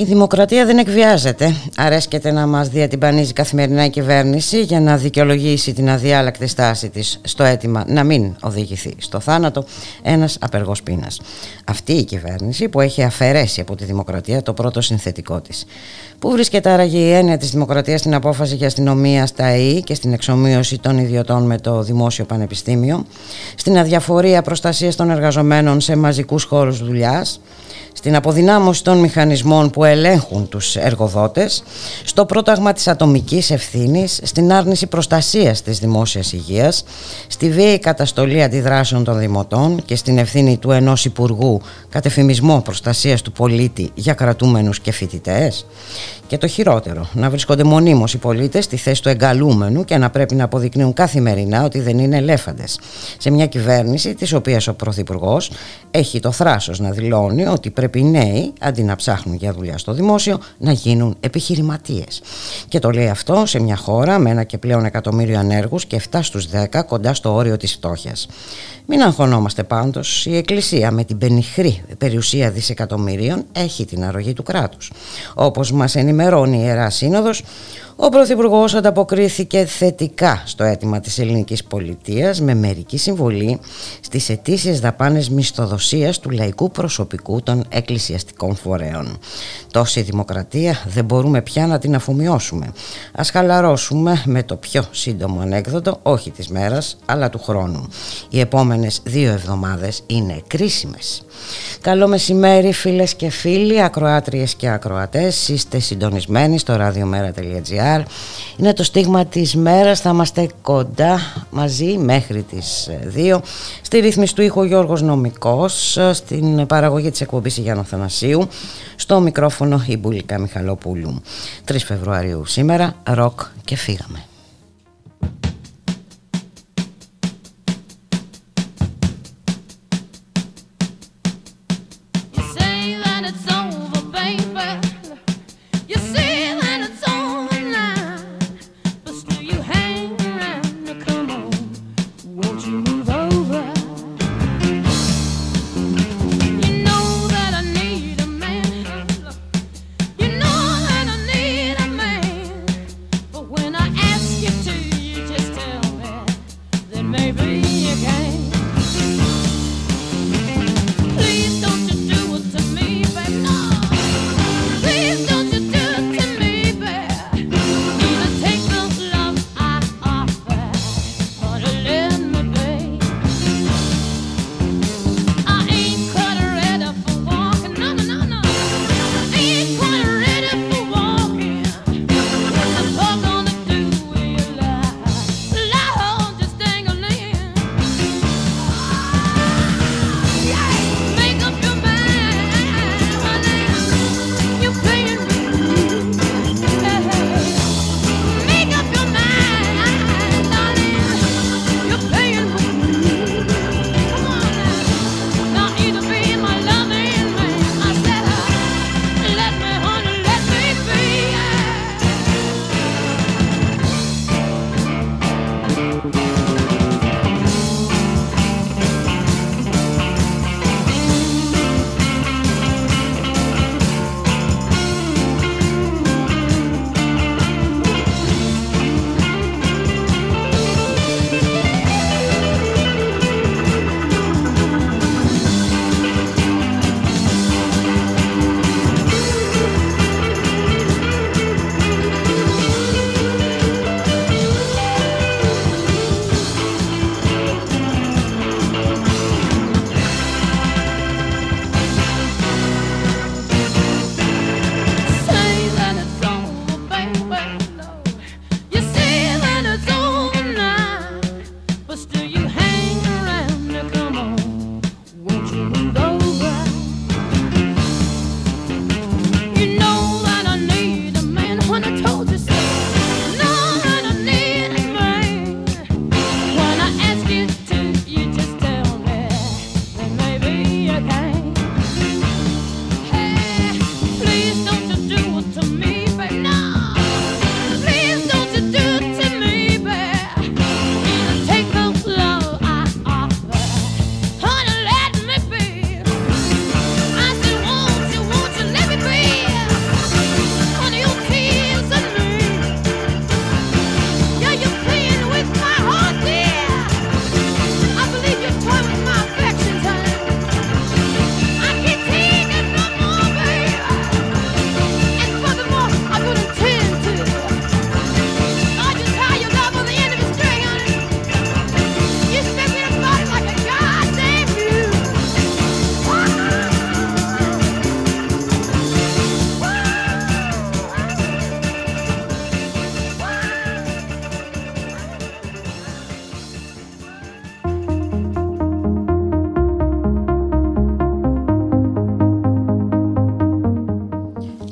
Η δημοκρατία δεν εκβιάζεται. Αρέσκεται να μας διατυμπανίζει καθημερινά η κυβέρνηση για να δικαιολογήσει την αδιάλακτη στάση της στο αίτημα να μην οδηγηθεί στο θάνατο ένας απεργός πείνας. Αυτή η κυβέρνηση που έχει αφαιρέσει από τη δημοκρατία το πρώτο συνθετικό της. Πού βρίσκεται άραγε η έννοια της δημοκρατίας στην απόφαση για αστυνομία στα ΕΗ και στην εξομοίωση των ιδιωτών με το δημόσιο πανεπιστήμιο, στην αδιαφορία προστασίας των εργαζομένων σε μαζικούς χώρους δουλειάς, στην αποδυνάμωση των μηχανισμών που ελέγχουν τους εργοδότες, στο πρόταγμα της ατομικής ευθύνης, στην άρνηση προστασίας της δημόσιας υγείας, στη βίαιη καταστολή αντιδράσεων των δημοτών και στην ευθύνη του ενός Υπουργού κατεφημισμό προστασίας του πολίτη για κρατούμενους και φοιτητές. Και το χειρότερο, να βρίσκονται μονίμως οι πολίτες στη θέση του εγκαλούμενου και να πρέπει να αποδεικνύουν καθημερινά ότι δεν είναι ελέφαντες. Σε μια κυβέρνηση της οποίας ο Πρωθυπουργός έχει το θράσος να δηλώνει ότι πρέπει οι νέοι, αντί να ψάχνουν για δουλειά στο δημόσιο, να γίνουν επιχειρηματίες. Και το λέει αυτό σε μια χώρα με ένα και πλέον εκατομμύριο ανέργους και 7 στους 10 κοντά στο όριο της φτώχειας. Μην αγχωνόμαστε πάντως, η Εκκλησία με την πενιχρή περιουσία δισεκατομμυρίων έχει την αρρωγή του κράτους. Όπως μας ενημερώνει η Ιερά Σύνοδος, ο Πρωθυπουργός ανταποκρίθηκε θετικά στο αίτημα της ελληνικής πολιτείας με μερική συμβολή στις ετήσιες δαπάνες μισθοδοσίας του λαϊκού προσωπικού των εκκλησιαστικών φορέων. Τόση δημοκρατία δεν μπορούμε πια να την αφομοιώσουμε. Ας χαλαρώσουμε με το πιο σύντομο ανέκδοτο, όχι της μέρας, αλλά του χρόνου. Οι επόμενες δύο εβδομάδες είναι κρίσιμες. Καλό μεσημέρι φίλες και φίλοι, ακροάτριες και ακροατές, είστε συντονισμένοι στο radiomera.gr Είναι το στίγμα της μέρας, θα είμαστε κοντά μαζί μέχρι τις 2 Στη ρύθμιση του ήχου Γιώργος Νομικός, στην παραγωγή της εκπομπής Γιάννου Θανασίου Στο μικρόφωνο η Μπουλικά Μιχαλοπούλου. 3 Φεβρουαρίου σήμερα, ροκ και φύγαμε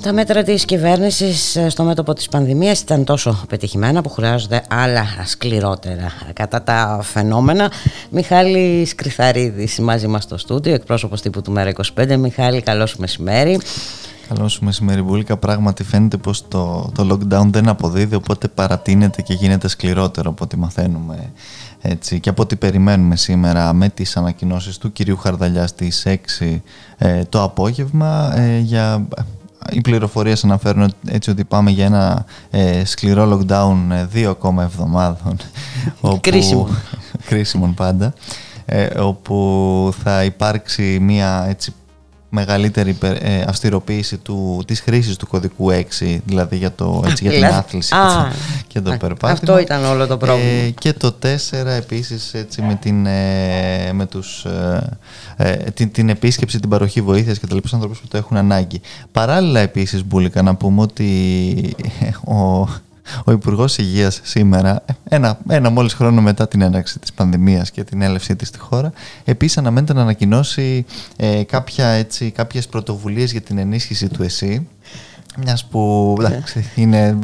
τα μέτρα της κυβέρνησης ε, στο μέτωπο της πανδημίας ήταν τόσο πετυχημένα που χρειάζονται άλλα σκληρότερα κατά τα φαινόμενα. Μιχάλη Σκριθαρίδης μαζί μας στο στούντιο, εκπρόσωπος τύπου του Μέρα 25. Μιχάλη, καλώς μεσημέρι. Καλώς σου μεσημέρι, Μπουλίκα. Πράγματι φαίνεται πως το, το lockdown δεν αποδίδει, οπότε παρατείνεται και γίνεται σκληρότερο από ό,τι μαθαίνουμε έτσι, και από ό,τι περιμένουμε σήμερα με τις ανακοινώσεις του κυρίου Χαρδαλιά στις 6 ε, το απόγευμα ε, για οι πληροφορίες αναφέρουν έτσι ότι πάμε για ένα ε, σκληρό lockdown δύο ακόμα εβδομάδων όπου, κρίσιμο. Κρίσιμο πάντα όπου θα υπάρξει μια έτσι μεγαλύτερη ε, αυστηροποίηση του, της χρήσης του κωδικού 6, δηλαδή για, το, έτσι, για την άθληση και το περπάτημα. Αυτό ήταν όλο το πρόβλημα. Ε, και το 4 επίσης έτσι, με, την, ε, με τους, ε, την, την επίσκεψη, την παροχή βοήθειας και τα λοιπά ανθρώπους που το έχουν ανάγκη. Παράλληλα επίσης, Μπούλικα, να πούμε ότι ο, ο Υπουργός Υγείας σήμερα, ένα, ένα μόλις χρόνο μετά την έναρξη της πανδημίας και την έλευσή της στη χώρα, επίσης αναμένεται να ανακοινώσει ε, κάποιες πρωτοβουλίες για την ενίσχυση του ΕΣΥ. Μιας που είναι,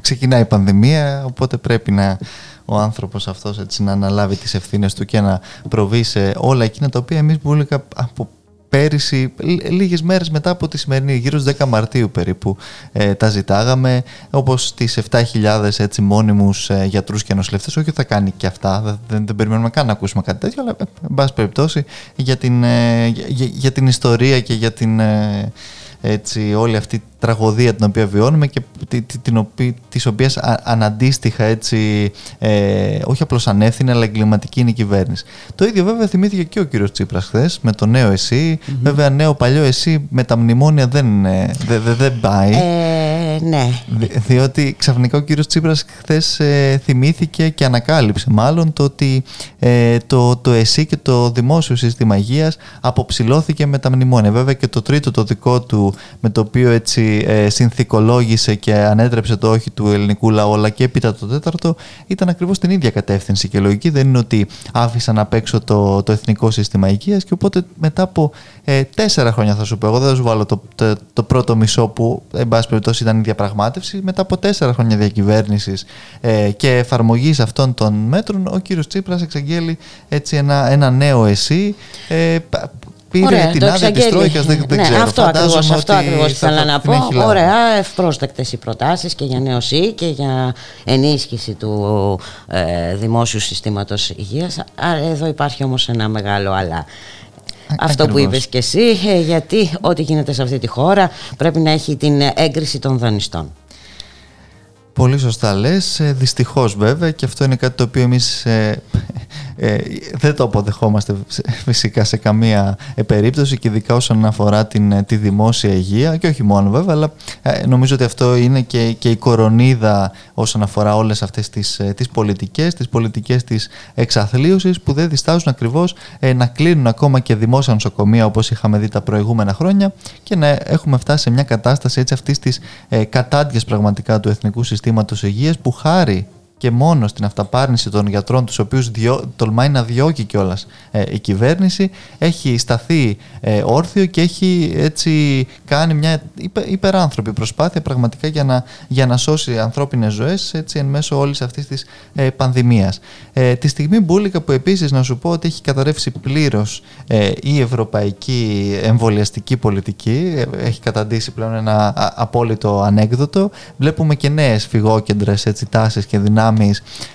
ξεκινάει η πανδημία, οπότε πρέπει να ο άνθρωπος αυτός έτσι να αναλάβει τις ευθύνες του και να προβεί σε όλα εκείνα τα οποία εμείς μπουλικα από πέρυσι, λίγες μέρες μετά από τη σημερινή, γύρω στις 10 Μαρτίου περίπου, ε, τα ζητάγαμε, όπως τις 7.000 έτσι μόνιμους ε, γιατρούς και νοσηλευτές, όχι θα κάνει και αυτά, δεν, δεν περιμένουμε καν να ακούσουμε κάτι τέτοιο, αλλά εν πάση περιπτώσει για την, ε, για, για, την ιστορία και για την... Ε, έτσι, όλη αυτή η τραγωδία την οποία βιώνουμε και την οποία, της οποίας αναντίστοιχα έτσι, ε, όχι απλώς ανεύθυνε αλλά εγκληματική είναι η κυβέρνηση. Το ίδιο βέβαια θυμήθηκε και ο κύριος Τσίπρας χθες με το νέο εσύ. Βέβαια νέο παλιό εσύ με τα μνημόνια δεν, ε, δε, δε, δεν πάει. Ε, ναι. διότι ξαφνικά ο κύριος Τσίπρας χθες ε, θυμήθηκε και ανακάλυψε μάλλον το ότι ε, το, το ΕΣΥ και το δημόσιο σύστημα υγείας αποψηλώθηκε με τα μνημόνια. Βέβαια και το τρίτο το δικό του με το οποίο έτσι ε, συνθηκολόγησε και ανέτρεψε το όχι του ελληνικού λαού αλλά και έπειτα το τέταρτο ήταν ακριβώς την ίδια κατεύθυνση. Και λογική δεν είναι ότι άφησαν απ' έξω το, το εθνικό σύστημα υγείας και οπότε μετά από ε, τέσσερα χρόνια θα σου πω εγώ δεν θα σου βάλω το, το, πρώτο μισό που εν πάση περιπτώσει ήταν η διαπραγμάτευση μετά από τέσσερα χρόνια διακυβέρνησης ε, και εφαρμογής αυτών των μέτρων ο κύριος Τσίπρας εξαγγέλει έτσι ένα, ένα νέο εσύ ε, πήρε Ωραία, την άδεια της Τρόικας, δεν, δεν ναι, ξέρω. Αυτό ακριβώς αυτό ακριβώς ήθελα να πω. Ωραία, ευπρόσδεκτες οι προτάσεις και για νέο και για ενίσχυση του ε, δημόσιου συστήματος υγείας. Εδώ υπάρχει όμως ένα μεγάλο αλλά. Αυτό που είπες και εσύ, ε, γιατί ό,τι γίνεται σε αυτή τη χώρα πρέπει να έχει την έγκριση των δανειστών. Πολύ σωστά λες, ε, δυστυχώς βέβαια και αυτό είναι κάτι το οποίο εμείς ε, ε, δεν το αποδεχόμαστε φυσικά σε καμία περίπτωση και ειδικά όσον αφορά την, τη δημόσια υγεία και όχι μόνο βέβαια αλλά νομίζω ότι αυτό είναι και, και η κορονίδα όσον αφορά όλες αυτές τις, τις πολιτικές, τις πολιτικές της εξαθλίωσης που δεν διστάζουν ακριβώς να κλείνουν ακόμα και δημόσια νοσοκομεία όπως είχαμε δει τα προηγούμενα χρόνια και να έχουμε φτάσει σε μια κατάσταση έτσι αυτής της ε, πραγματικά του εθνικού συστήματος συστήματος υγείας που χάρη και μόνο στην αυταπάρνηση των γιατρών, τους οποίους τολμάει να διώκει κιόλας ε, η κυβέρνηση, έχει σταθεί ε, όρθιο και έχει έτσι κάνει μια υπεράνθρωπη προσπάθεια πραγματικά για να, για να σώσει ανθρώπινες ζωές έτσι, εν μέσω όλης αυτής της ε, πανδημίας. Ε, τη στιγμή μπουλικα που επίσης να σου πω ότι έχει καταρρεύσει πλήρως ε, η ευρωπαϊκή εμβολιαστική πολιτική, έχει καταντήσει πλέον ένα απόλυτο ανέκδοτο, βλέπουμε και νέες φυγόκεντρες έτσι, τάσεις και δυνάμεις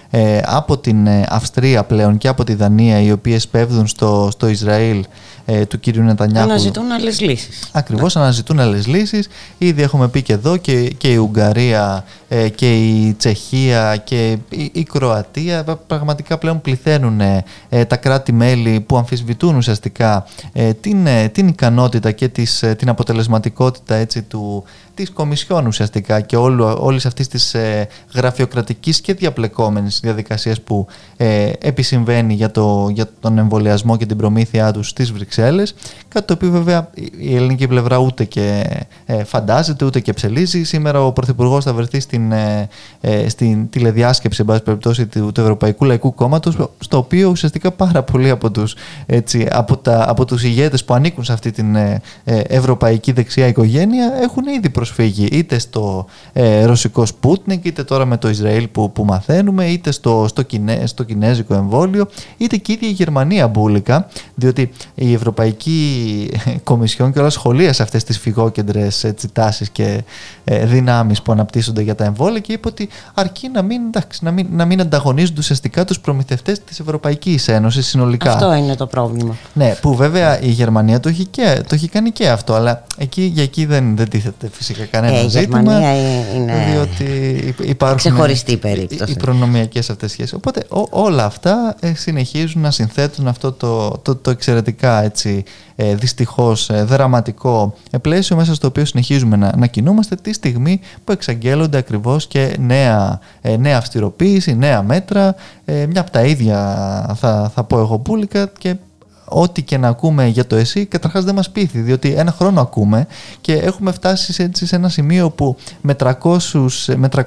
ε, από την ε, Αυστρία πλέον και από τη Δανία οι οποίες πέφτουν στο, στο Ισραήλ ε, του κύριου Νετανιάχου. Αναζητούν άλλες λύσεις. Ακριβώς, ναι. αναζητούν άλλες λύσεις. Ήδη έχουμε πει και εδώ και, και η Ουγγαρία ε, και η Τσεχία και η, η Κροατία πραγματικά πλέον πληθαίνουν ε, τα κράτη-μέλη που αμφισβητούν ουσιαστικά την, την ικανότητα και της, την αποτελεσματικότητα έτσι, του, της Κομισιόν ουσιαστικά και όλη όλης αυτής της γραφειοκρατικής και διαπλεκόμενης διαδικασίας που ε, επισυμβαίνει για, το, για τον εμβολιασμό και την προμήθειά τους στις Βρυξέλλες, κάτι το οποίο βέβαια η ελληνική πλευρά ούτε και ε, φαντάζεται ούτε και ψελίζει. Σήμερα ο Πρωθυπουργός θα βρεθεί στην, ε, ε, στην τηλεδιάσκεψη περιπτώσει, του, του Ευρωπαϊκού Λαϊκού Κόμματος στο οποίο ουσιαστικά πάρα πολλοί από τους, έτσι, από τα, από τους ηγέτες που ανήκουν σε αυτή την ε, ευρωπαϊκή δεξιά οικογένεια έχουν ήδη προσφύγει είτε στο ε, ρωσικό Σπούτνικ είτε τώρα με το Ισραήλ που, που μαθαίνουμε είτε στο, στο, κινέ, στο κινέζικο εμβόλιο είτε και η ίδια η Γερμανία μπουλικα διότι η Ευρωπαϊκή Κομισιόν και όλα σχολεία σε αυτές τις φυγόκεντρες έτσι, τάσεις και ε, δυνάμεις που αναπτύσσονται για τα εμβόλια και είπε ότι αρκεί να μην, εντάξει, να μην, να μην ανταγωνίζονται ουσιαστικά τους προμηθευτές της Ευρωπαϊκής Ένωσης συνολικά. Αυτό είναι το πρόβλημα. Ναι, που βέβαια η Γερμανία το έχει, και, το έχει κάνει και αυτό, αλλά εκεί, για εκεί δεν, δεν τίθεται φυσικά κανένα ε, ζήτημα. Η Γερμανία είναι διότι υπάρχουν ξεχωριστή περίπτωση. Οι, οι προνομιακές αυτές σχέσεις. Οπότε όλα αυτά ε, συνεχίζουν να συνθέτουν αυτό το, το, το εξαιρετικά έτσι, ε, δυστυχώς ε, δραματικό πλαίσιο μέσα στο οποίο συνεχίζουμε να, να κινούμαστε τη στιγμή που εξαγγέλλονται ακριβώς και νέα, ε, νέα αυστηροποίηση, νέα μέτρα, ε, μια από τα ίδια θα, θα πω εγώ πουλικα και ό,τι και να ακούμε για το ΕΣΥ καταρχάς δεν μας πείθει, διότι ένα χρόνο ακούμε και έχουμε φτάσει έτσι σε ένα σημείο που με 300, με 300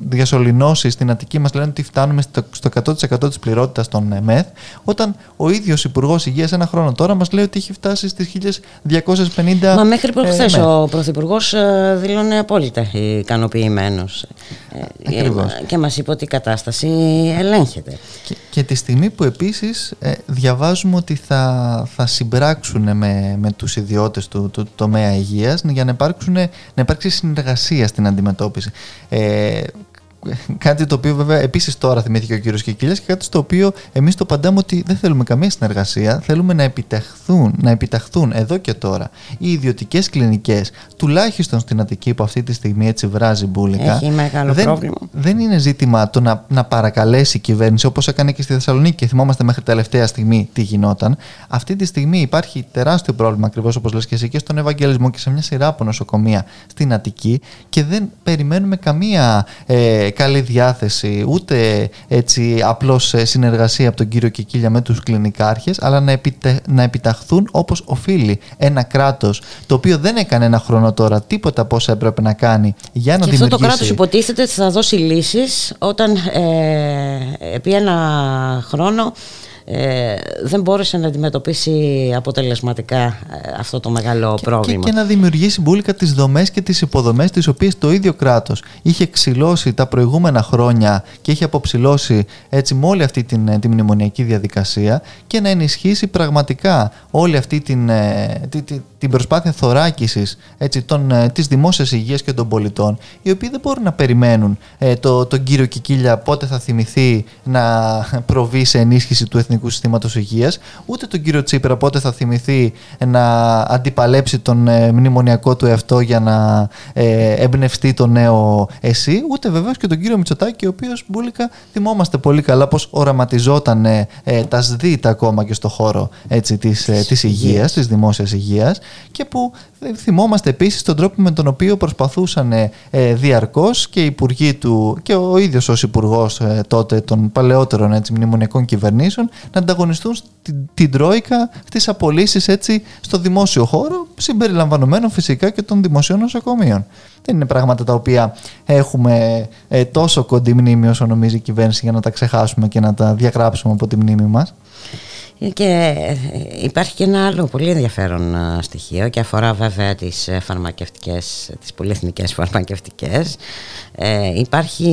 διασωληνώσεις στην Αττική μας λένε ότι φτάνουμε στο 100% της πληρότητας των ΜΕΘ, όταν ο ίδιος Υπουργός Υγείας ένα χρόνο τώρα μας λέει ότι έχει φτάσει στις 1250. Μα μέχρι προχθές ε, ο Πρωθυπουργός ε, δηλώνει απόλυτα ικανοποιημένος. Ε, ε, και μας είπε ότι η κατάσταση ελέγχεται. Και, και τη στιγμή που επίσης ε, διαβάζουμε ότι θα, θα συμπράξουν με, με τους ιδιώτες του, του, τομέα υγείας για να, να υπάρξει συνεργασία στην αντιμετώπιση. Ε, κάτι το οποίο βέβαια επίσης τώρα θυμήθηκε ο κύριος Κικίλιας και κάτι στο οποίο εμείς το παντάμε ότι δεν θέλουμε καμία συνεργασία. Θέλουμε να επιταχθούν, να επιταχθούν εδώ και τώρα οι ιδιωτικές κλινικές, τουλάχιστον στην Αττική που αυτή τη στιγμή έτσι βράζει μπουλικα. Έχει μεγάλο δεν, πρόβλημα. Δεν είναι ζήτημα το να, να παρακαλέσει η κυβέρνηση όπως έκανε και στη Θεσσαλονίκη και θυμόμαστε μέχρι τελευταία στιγμή τι γινόταν. Αυτή τη στιγμή υπάρχει τεράστιο πρόβλημα ακριβώς όπως λες και εσύ και στον Ευαγγελισμό και σε μια σειρά από νοσοκομεία στην Αττική και δεν περιμένουμε καμία. Ε, καλή διάθεση, ούτε έτσι απλώς ε, συνεργασία από τον κύριο Κικίλια με τους κλινικάρχες, αλλά να, να επιταχθούν όπως οφείλει ένα κράτος, το οποίο δεν έκανε ένα χρόνο τώρα τίποτα από όσα έπρεπε να κάνει για να και δημιουργήσει... αυτό το κράτος υποτίθεται ότι θα δώσει λύσεις όταν ε, επί ένα χρόνο ε, δεν μπόρεσε να αντιμετωπίσει αποτελεσματικά ε, αυτό το μεγάλο πρόβλημα. Και, και, να δημιουργήσει μπουλικα τις δομές και τις υποδομές τις οποίες το ίδιο κράτος είχε ξυλώσει τα προηγούμενα χρόνια και είχε αποψηλώσει έτσι με όλη αυτή την, ε, την μνημονιακή διαδικασία και να ενισχύσει πραγματικά όλη αυτή την, ε, την, την προσπάθεια θωράκισης έτσι, των, της δημόσιας υγείας και των πολιτών οι οποίοι δεν μπορούν να περιμένουν το, τον κύριο Κικίλια πότε θα θυμηθεί να προβεί σε ενίσχυση του εθνικού Εθνικού Συστήματος Υγείας, ούτε τον κύριο Τσίπρα πότε θα θυμηθεί να αντιπαλέψει τον ε, μνημονιακό του εαυτό για να ε, εμπνευστεί το νέο ΕΣΥ, ούτε βεβαίως και τον κύριο Μητσοτάκη, ο οποίος μπουλικα θυμόμαστε πολύ καλά πώ οραματιζόταν ε, τα ΣΔΙΤ ακόμα και στο χώρο έτσι, της, ε, της υγείας, της δημόσιας υγείας και που θυμόμαστε επίσης τον τρόπο με τον οποίο προσπαθούσαν ε, διαρκώς και οι υπουργοί του και ο ίδιος ως υπουργός τότε των παλαιότερων έτσι, μνημονιακών κυβερνήσεων να ανταγωνιστούν την, την Τρόικα στις απολύσεις έτσι στο δημόσιο χώρο, συμπεριλαμβανομένων φυσικά και των δημοσίων νοσοκομείων. Δεν είναι πράγματα τα οποία έχουμε ε, τόσο κοντή μνήμη όσο νομίζει η κυβέρνηση για να τα ξεχάσουμε και να τα διαγράψουμε από τη μνήμη μας. Και ε, υπάρχει και ένα άλλο πολύ ενδιαφέρον ε, στοιχείο και αφορά βέβαια τις ε, φαρμακευτικές, τις πολυεθνικές φαρμακευτικές. Ε, υπάρχει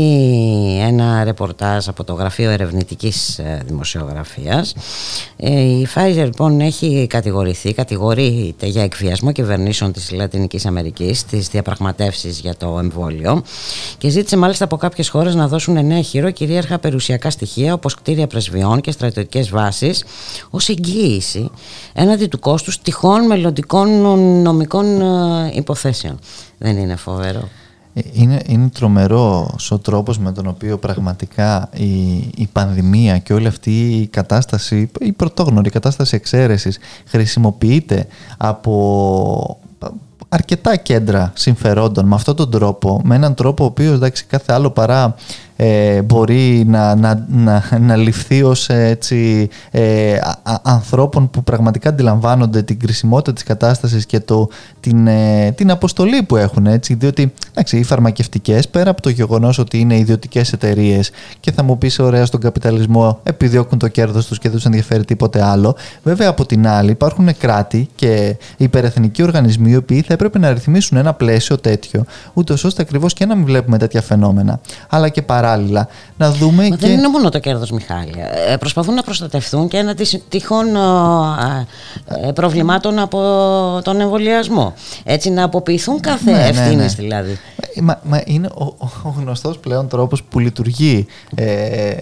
ένα ρεπορτάζ από το Γραφείο Ερευνητικής Δημοσιογραφίας. Ε, η Pfizer λοιπόν έχει κατηγορηθεί, κατηγορείται για εκβιασμό κυβερνήσεων της Λατινικής Αμερικής στις διαπραγματεύσεις για το εμβόλιο και ζήτησε μάλιστα από κάποιες χώρες να δώσουν νέα χειρό κυρίαρχα περιουσιακά στοιχεία όπως κτίρια πρεσβειών και στρατιωτικές βάσεις ως εγγύηση έναντι του κόστους τυχόν μελλοντικών νομικών ε, υποθέσεων. Δεν είναι φοβερό. Ε, είναι, είναι τρομερό ο τρόπος με τον οποίο πραγματικά η, η πανδημία και όλη αυτή η κατάσταση, η πρωτόγνωρη κατάσταση εξαίρεσης χρησιμοποιείται από αρκετά κέντρα συμφερόντων με αυτόν τον τρόπο, με έναν τρόπο ο οποίος εντάξει, κάθε άλλο παρά ε, μπορεί να, να, να, να ληφθεί ως έτσι, ε, ανθρώπων που πραγματικά αντιλαμβάνονται την κρισιμότητα της κατάστασης και το, την, ε, την αποστολή που έχουν έτσι, διότι εντάξει, οι φαρμακευτικές πέρα από το γεγονός ότι είναι ιδιωτικές εταιρείες και θα μου πεις ωραία στον καπιταλισμό επιδιώκουν το κέρδος τους και δεν τους ενδιαφέρει τίποτε άλλο βέβαια από την άλλη υπάρχουν κράτη και υπερεθνικοί οργανισμοί οι οποίοι θα έπρεπε να ρυθμίσουν ένα πλαίσιο τέτοιο ούτως ώστε ακριβώς και να μην βλέπουμε τέτοια φαινόμενα. Αλλά και παράλληλα. Να δούμε Μα και... δεν είναι μόνο το κέρδος Μιχάλη. Ε, προσπαθούν να προστατευτούν και ένα τυχόν ε, προβλημάτων από τον εμβολιασμό. Έτσι να αποποιηθούν κάθε ναι, ναι ευθύνη ναι. δηλαδή. Μα, μα είναι ο, ο γνωστός πλέον τρόπος που λειτουργεί ε,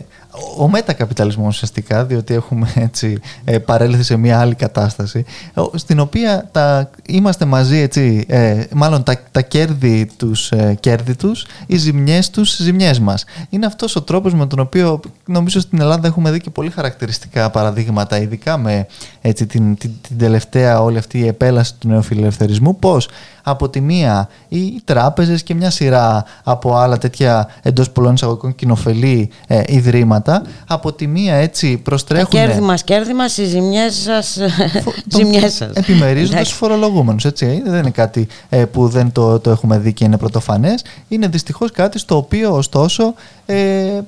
ο μετακαπιταλισμός ουσιαστικά, διότι έχουμε έτσι ε, παρέλθει σε μια άλλη κατάσταση, στην οποία τα, είμαστε μαζί, έτσι, ε, μάλλον τα, τα κέρδη τους, ε, κέρδη τους, οι ζημιές τους, ζημιές μας. Είναι αυτός ο τρόπος με τον οποίο νομίζω στην Ελλάδα έχουμε δει και πολύ χαρακτηριστικά παραδείγματα, ειδικά με έτσι, την, την, την τελευταία όλη αυτή η επέλαση του νεοφιλελευθερισμού, πώς από τη μία οι τράπεζες και μια σειρά από άλλα τέτοια εντός πολλών εισαγωγικών κοινοφελή ε, ιδρύματα από τη μία έτσι προστρέχουν... Τα κέρδη μας, κέρδη μας, οι ζημιές σας, ζημιές σας. Επιμερίζοντας φορολογούμενους, έτσι. Δεν είναι κάτι ε, που δεν το, το έχουμε δει και είναι πρωτοφανές. Είναι δυστυχώς κάτι στο οποίο ωστόσο ε,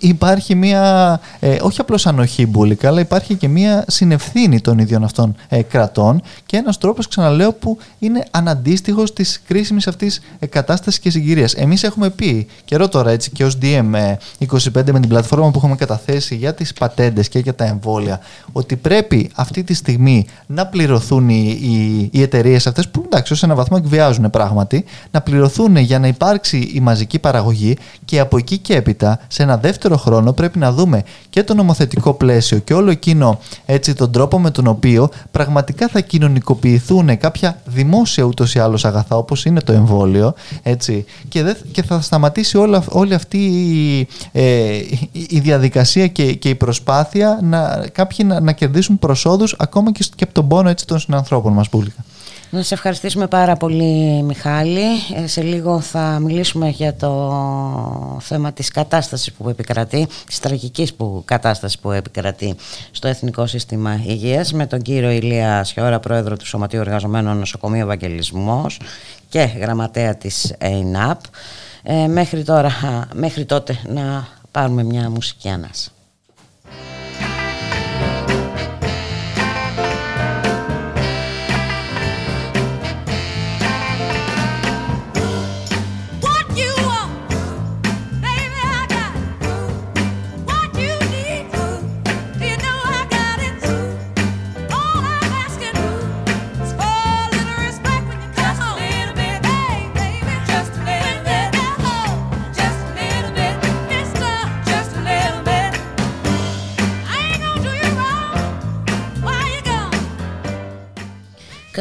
υπάρχει μια, ε, όχι απλώς ανοχή μπουλικα, αλλά υπάρχει και μια συνευθύνη των ίδιων αυτών ε, κρατών και ένας τρόπος, ξαναλέω, που είναι αναντίστοιχος της κρίσιμης αυτής ε, κατάστασης και συγκυρίας. Εμείς έχουμε πει καιρό τώρα έτσι και ως DM25 με την πλατφόρμα που έχουμε καταθέσει για τις πατέντες και για τα εμβόλια ότι πρέπει αυτή τη στιγμή να πληρωθούν οι, οι, οι εταιρείες αυτές που εντάξει ως ένα βαθμό εκβιάζουν πράγματι να πληρωθούν για να υπάρξει η μαζική παραγωγή και από εκεί και έπειτα, σε ένα δεύτερο χρόνο, πρέπει να δούμε και το νομοθετικό πλαίσιο και όλο εκείνο έτσι τον τρόπο με τον οποίο πραγματικά θα κοινωνικοποιηθούν κάποια δημόσια ούτως ή άλλως αγαθά, όπως είναι το εμβόλιο, έτσι, και, δε, και θα σταματήσει όλα, όλη αυτή η, ε, η διαδικασία και, και η προσπάθεια να κάποιοι να, να κερδίσουν προσόδους ακόμα και, και από τον πόνο έτσι, των συνανθρώπων μας, Πούλικα. Να σε ευχαριστήσουμε πάρα πολύ Μιχάλη. Ε, σε λίγο θα μιλήσουμε για το θέμα της κατάστασης που επικρατεί, της τραγικής που κατάστασης που επικρατεί στο Εθνικό Σύστημα Υγείας με τον κύριο Ηλία Σιώρα, πρόεδρο του Σωματείου Εργαζομένων Νοσοκομείου Ευαγγελισμός και γραμματέα της ΕΙΝΑΠ. Ε, μέχρι, τώρα, μέχρι τότε να πάρουμε μια μουσική ανάσα.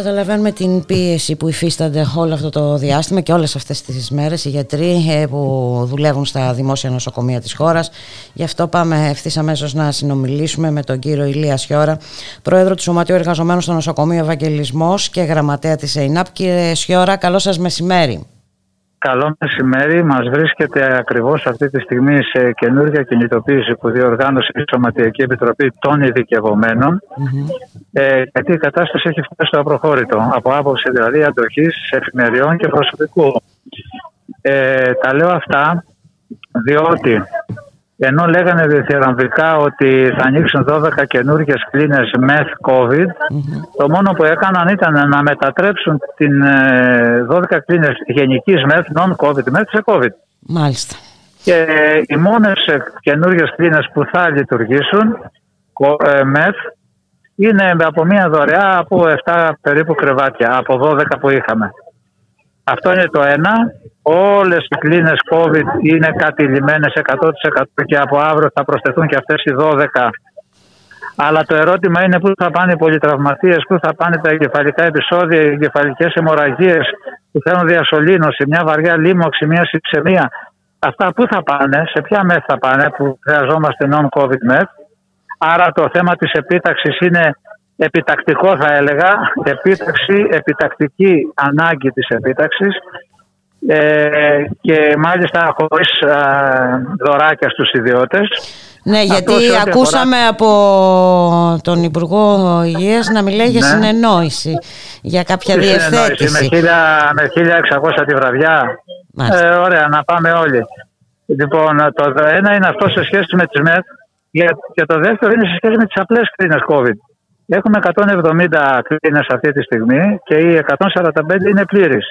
Καταλαβαίνουμε την πίεση που υφίστανται όλο αυτό το διάστημα και όλες αυτές τις μέρες οι γιατροί ε, που δουλεύουν στα δημόσια νοσοκομεία της χώρας. Γι' αυτό πάμε ευθύς αμέσως να συνομιλήσουμε με τον κύριο Ηλία Σιώρα, πρόεδρο του Σωματείου Εργαζομένων στο Νοσοκομείο Ευαγγελισμός και γραμματέα της ΕΙΝΑΠ. Κύριε Σιώρα, καλό σας μεσημέρι. Καλό μεσημέρι. Μας βρίσκεται ακριβώς αυτή τη στιγμή σε καινούργια κινητοποίηση που διοργάνωσε η Σωματιακή Επιτροπή των Ειδικευομένων. Ε, γιατί η κατάσταση έχει φτάσει στο απροχώρητο. Από άποψη δηλαδή αντοχής εφημεριών και προσωπικού. Ε, τα λέω αυτά διότι ενώ λέγανε διεθεραμβικά ότι θα ανοίξουν 12 καινούργιες κλίνες meth COVID, το μόνο που έκαναν ήταν να μετατρέψουν την 12 ε, κλίνες γενικής meth, non-COVID meth, σε COVID. Μάλιστα. Και οι μόνες καινούργιες κλίνες που θα λειτουργήσουν ε, meth είναι από μία δωρεά από 7 περίπου κρεβάτια, από 12 που είχαμε. Αυτό είναι το ένα. Όλες οι κλίνες COVID είναι κατηλημένες 100% και από αύριο θα προσθεθούν και αυτές οι 12. Αλλά το ερώτημα είναι πού θα πάνε οι πολυτραυματίες, πού θα πάνε τα εγκεφαλικά επεισόδια, οι εγκεφαλικές αιμορραγίες που θέλουν διασωλήνωση, μια βαριά λίμωξη, μια συψεμία. Αυτά πού θα πάνε, σε ποια μεθ θα πάνε που χρειαζόμαστε non-COVID meth. Άρα το θέμα της επίταξης είναι επιτακτικό θα έλεγα, επίταξη, επιτακτική ανάγκη της επίταξης ε, και μάλιστα χωρίς δωράκια στους ιδιώτες. Ναι, γιατί ακούσαμε από τον Υπουργό Υγείας να μιλάει για ναι. συνεννόηση, για κάποια διευθέτηση. Με, 1600 τη βραδιά. Ε, ωραία, να πάμε όλοι. Λοιπόν, το ένα είναι αυτό σε σχέση με τις ΜΕΤ και το δεύτερο είναι σε σχέση με τις απλές κρίνες COVID. Έχουμε 170 κλίνες αυτή τη στιγμή και οι 145 είναι πλήρεις.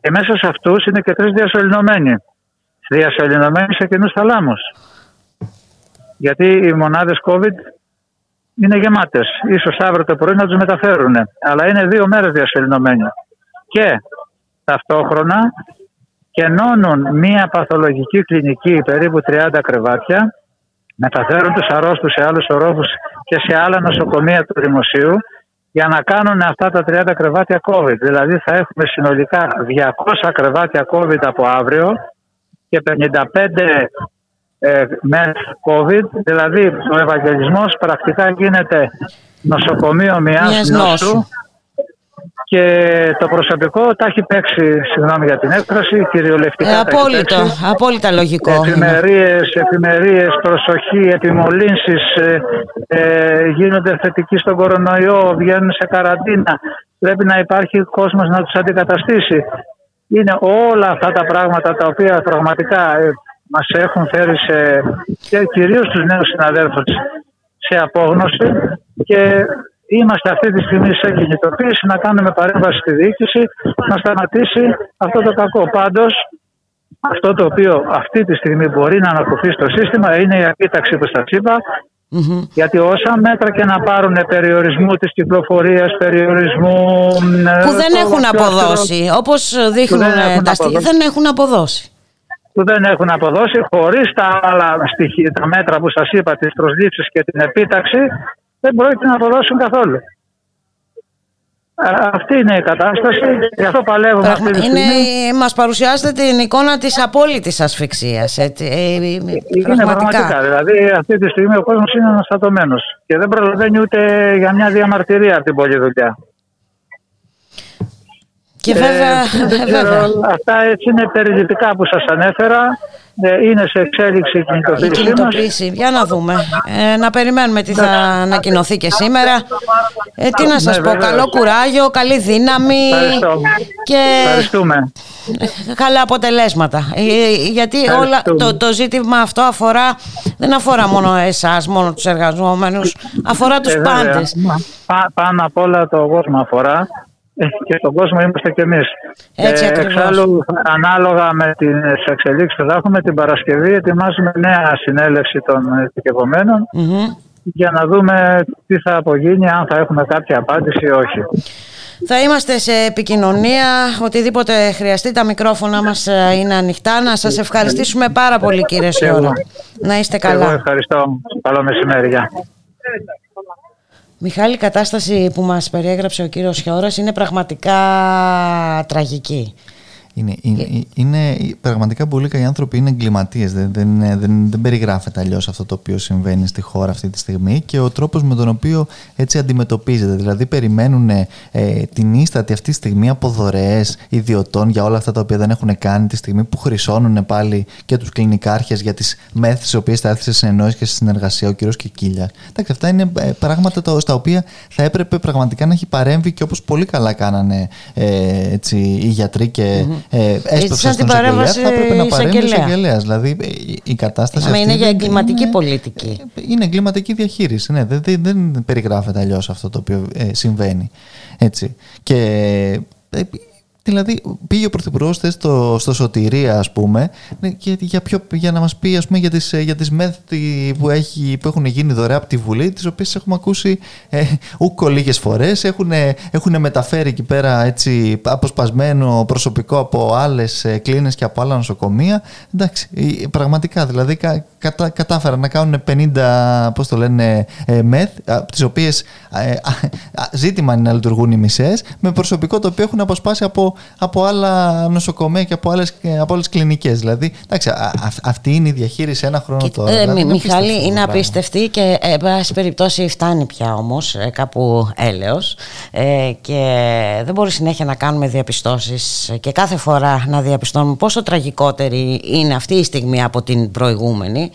Και μέσα σε αυτούς είναι και τρεις διασωληνωμένοι. Διασωληνωμένοι σε κοινούς θαλάμους γιατί οι μονάδες COVID είναι γεμάτες. Ίσως αύριο το πρωί να τους μεταφέρουν. Αλλά είναι δύο μέρες διασωληνωμένοι. Και ταυτόχρονα κενώνουν μία παθολογική κλινική περίπου 30 κρεβάτια, μεταφέρουν τους αρρώστους σε άλλους ορόφους και σε άλλα νοσοκομεία του δημοσίου για να κάνουν αυτά τα 30 κρεβάτια COVID. Δηλαδή θα έχουμε συνολικά 200 κρεβάτια COVID από αύριο και 55 ε, μες COVID, δηλαδή ο Ευαγγελισμός πρακτικά γίνεται νοσοκομείο μιας νόσου και το προσωπικό τα έχει παίξει, συγγνώμη για την έκφραση, κυριολεκτικά ε, απόλυτο, απόλυτα λογικό. Εφημερίες, εφημερίες, προσοχή, επιμολύνσεις, ε, ε, γίνονται θετικοί στον κορονοϊό, βγαίνουν σε καραντίνα. Πρέπει να υπάρχει κόσμος να τους αντικαταστήσει. Είναι όλα αυτά τα πράγματα τα οποία πραγματικά ε, μας έχουν φέρει σε, και κυρίως τους νέους συναδέλφους σε απόγνωση και είμαστε αυτή τη στιγμή σε κινητοποίηση να κάνουμε παρέμβαση στη διοίκηση να σταματήσει αυτό το κακό. Πάντως αυτό το οποίο αυτή τη στιγμή μπορεί να ανακοπεί στο σύστημα είναι η επίταξη που σας είπα Γιατί όσα μέτρα και να πάρουν περιορισμού της κυκλοφορίας, περιορισμού... Που δεν έχουν αποδώσει, όπως δείχνουν τα στοιχεία, δεν έχουν αποδώσει. Που δεν έχουν αποδώσει χωρίς τα άλλα στοιχεία, τα μέτρα που σας είπα, τις προσλήψεις και την επίταξη, δεν πρόκειται να αποδώσουν καθόλου. Αυτή είναι η κατάσταση. Γι' αυτό παλεύουμε αυτή τη στιγμή. Είναι, μας παρουσιάζεται την εικόνα της απόλυτης ασφυξίας. Έτσι. Ε, ε, είναι πραγματικά. Δηλαδή αυτή τη στιγμή ο κόσμος είναι αναστατωμένος και δεν προλαβαίνει ούτε για μια διαμαρτυρία από την πολλή δουλειά. Και βέβαια, ε, βέβαια. Αυτά έτσι είναι περιληπτικά που σας ανέφερα. Ε, είναι σε εξέλιξη η κινητοποίηση. Η κινητοποίηση. Για να δούμε. Ε, να περιμένουμε τι θα ανακοινωθεί και σήμερα. Ε, τι να σας ναι, πω. Καλό κουράγιο, καλή δύναμη. Και... Ευχαριστούμε. Καλά αποτελέσματα. Ε, γιατί όλα, το, το ζήτημα αυτό αφορά, δεν αφορά μόνο εσάς, μόνο τους εργαζόμενους, αφορά τους πάντες. Πάνω απ' όλα το κόσμος αφορά ε, και στον κόσμο είμαστε κι εμείς. Έτσι ε, εξάλλου, ανάλογα με τις εξελίξεις που θα έχουμε την Παρασκευή, ετοιμάζουμε νέα συνέλευση των ειδικευομένων για να δούμε τι θα απογίνει, αν θα έχουμε κάποια απάντηση ή όχι. Θα είμαστε σε επικοινωνία, οτιδήποτε χρειαστεί, τα μικρόφωνα μας ε, είναι ανοιχτά. Να σας ευχαριστήσουμε πάρα πολύ κύριε Σιώρα. Να είστε καλά. Εγώ ευχαριστώ. Καλό μεσημέρι. Μιχάλη, η κατάσταση που μας περιέγραψε ο κύριος Χιώρας είναι πραγματικά τραγική. Είναι, είναι, είναι, πραγματικά πολύ καλοί άνθρωποι, είναι εγκληματίες. Δεν, δεν, δεν, δεν περιγράφεται αλλιώς αυτό το οποίο συμβαίνει στη χώρα αυτή τη στιγμή και ο τρόπος με τον οποίο έτσι αντιμετωπίζεται. Δηλαδή, περιμένουν ε, την ίστατη αυτή τη στιγμή από δωρεές ιδιωτών για όλα αυτά τα οποία δεν έχουν κάνει τη στιγμή που χρυσώνουν πάλι και τους κλινικάρχες για τις μέθη τι οποίες θα έρθει σε συνεννόηση και σε συνεργασία ο κ. Κικίλια. Εντάξει, αυτά είναι ε, πράγματα στα οποία θα έπρεπε πραγματικά να έχει παρέμβει και όπως πολύ καλά κάνανε ε, έτσι, οι γιατροί και ε, έσπευσαν στον εισαγγελέα, θα έπρεπε να παρέμβει ο εισαγγελέα. Δηλαδή η κατάσταση αυτή. είναι για εγκληματική πολιτική. Είναι εγκληματική διαχείριση. Ναι, δεν, δεν περιγράφεται αλλιώς αυτό το οποίο ε, συμβαίνει. Έτσι. Και ε, Δηλαδή πήγε ο Πρωθυπουργός στο, στο Σωτηρία ας πούμε ναι, και για, ποιο, για να μας πει ας πούμε, για τις, για τις μέθη που, έχει, που έχουν γίνει δωρεά από τη Βουλή τις οποίες έχουμε ακούσει ε, ούκο λίγες φορές. Έχουν, έχουν μεταφέρει εκεί πέρα έτσι αποσπασμένο προσωπικό από άλλες ε, κλίνες και από άλλα νοσοκομεία. Εντάξει πραγματικά δηλαδή κα, κατα, κατάφεραν να κάνουν 50 πώς το λένε ε, μεθ τις οποίες ε, ζήτημα είναι να λειτουργούν οι μισές με προσωπικό το οποίο έχουν αποσπάσει από από, από άλλα νοσοκομεία και από άλλες, από άλλες κλινικές. Δηλαδή, εντάξει, αυτή είναι η διαχείριση ένα χρόνο τώρα. Ε, δηλαδή, Μιχάλη, είναι απίστευτη και ε, εν πάση περιπτώσει φτάνει πια όμως ε, κάπου έλεος ε, και δεν μπορεί συνέχεια να κάνουμε διαπιστώσεις και κάθε φορά να διαπιστώνουμε πόσο τραγικότερη είναι αυτή η στιγμή από την προηγούμενη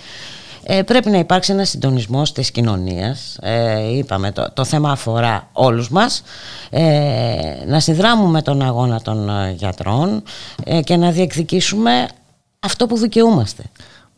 ε, πρέπει να υπάρξει ένας συντονισμός της κοινωνίας. Ε, είπαμε το, το θέμα αφορά όλους μας. Ε, να συνδράμουμε τον αγώνα των ε, γιατρών ε, και να διεκδικήσουμε αυτό που δικαιούμαστε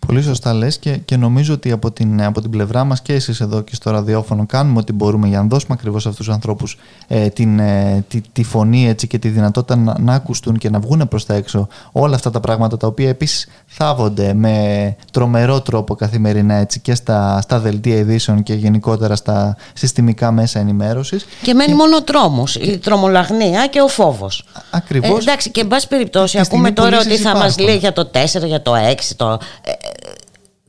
Πολύ σωστά λες και, και νομίζω ότι από την, από την πλευρά μας και εσείς εδώ και στο ραδιόφωνο κάνουμε ό,τι μπορούμε για να δώσουμε ακριβώς αυτούς τους ανθρώπους ε, την, ε, τη, τη, φωνή έτσι, και τη δυνατότητα να, να ακουστούν και να βγουν προς τα έξω όλα αυτά τα πράγματα τα οποία επίσης θάβονται με τρομερό τρόπο καθημερινά έτσι, και στα, στα δελτία ειδήσεων και γενικότερα στα συστημικά μέσα ενημέρωσης. Και μένει και... μόνο τρόμος, η τρομολαγνία και ο φόβος. Ακριβώς. Ε, εντάξει και εν πάση περιπτώσει ακούμε τώρα ότι θα μας λέει για το 4, για το 6, το...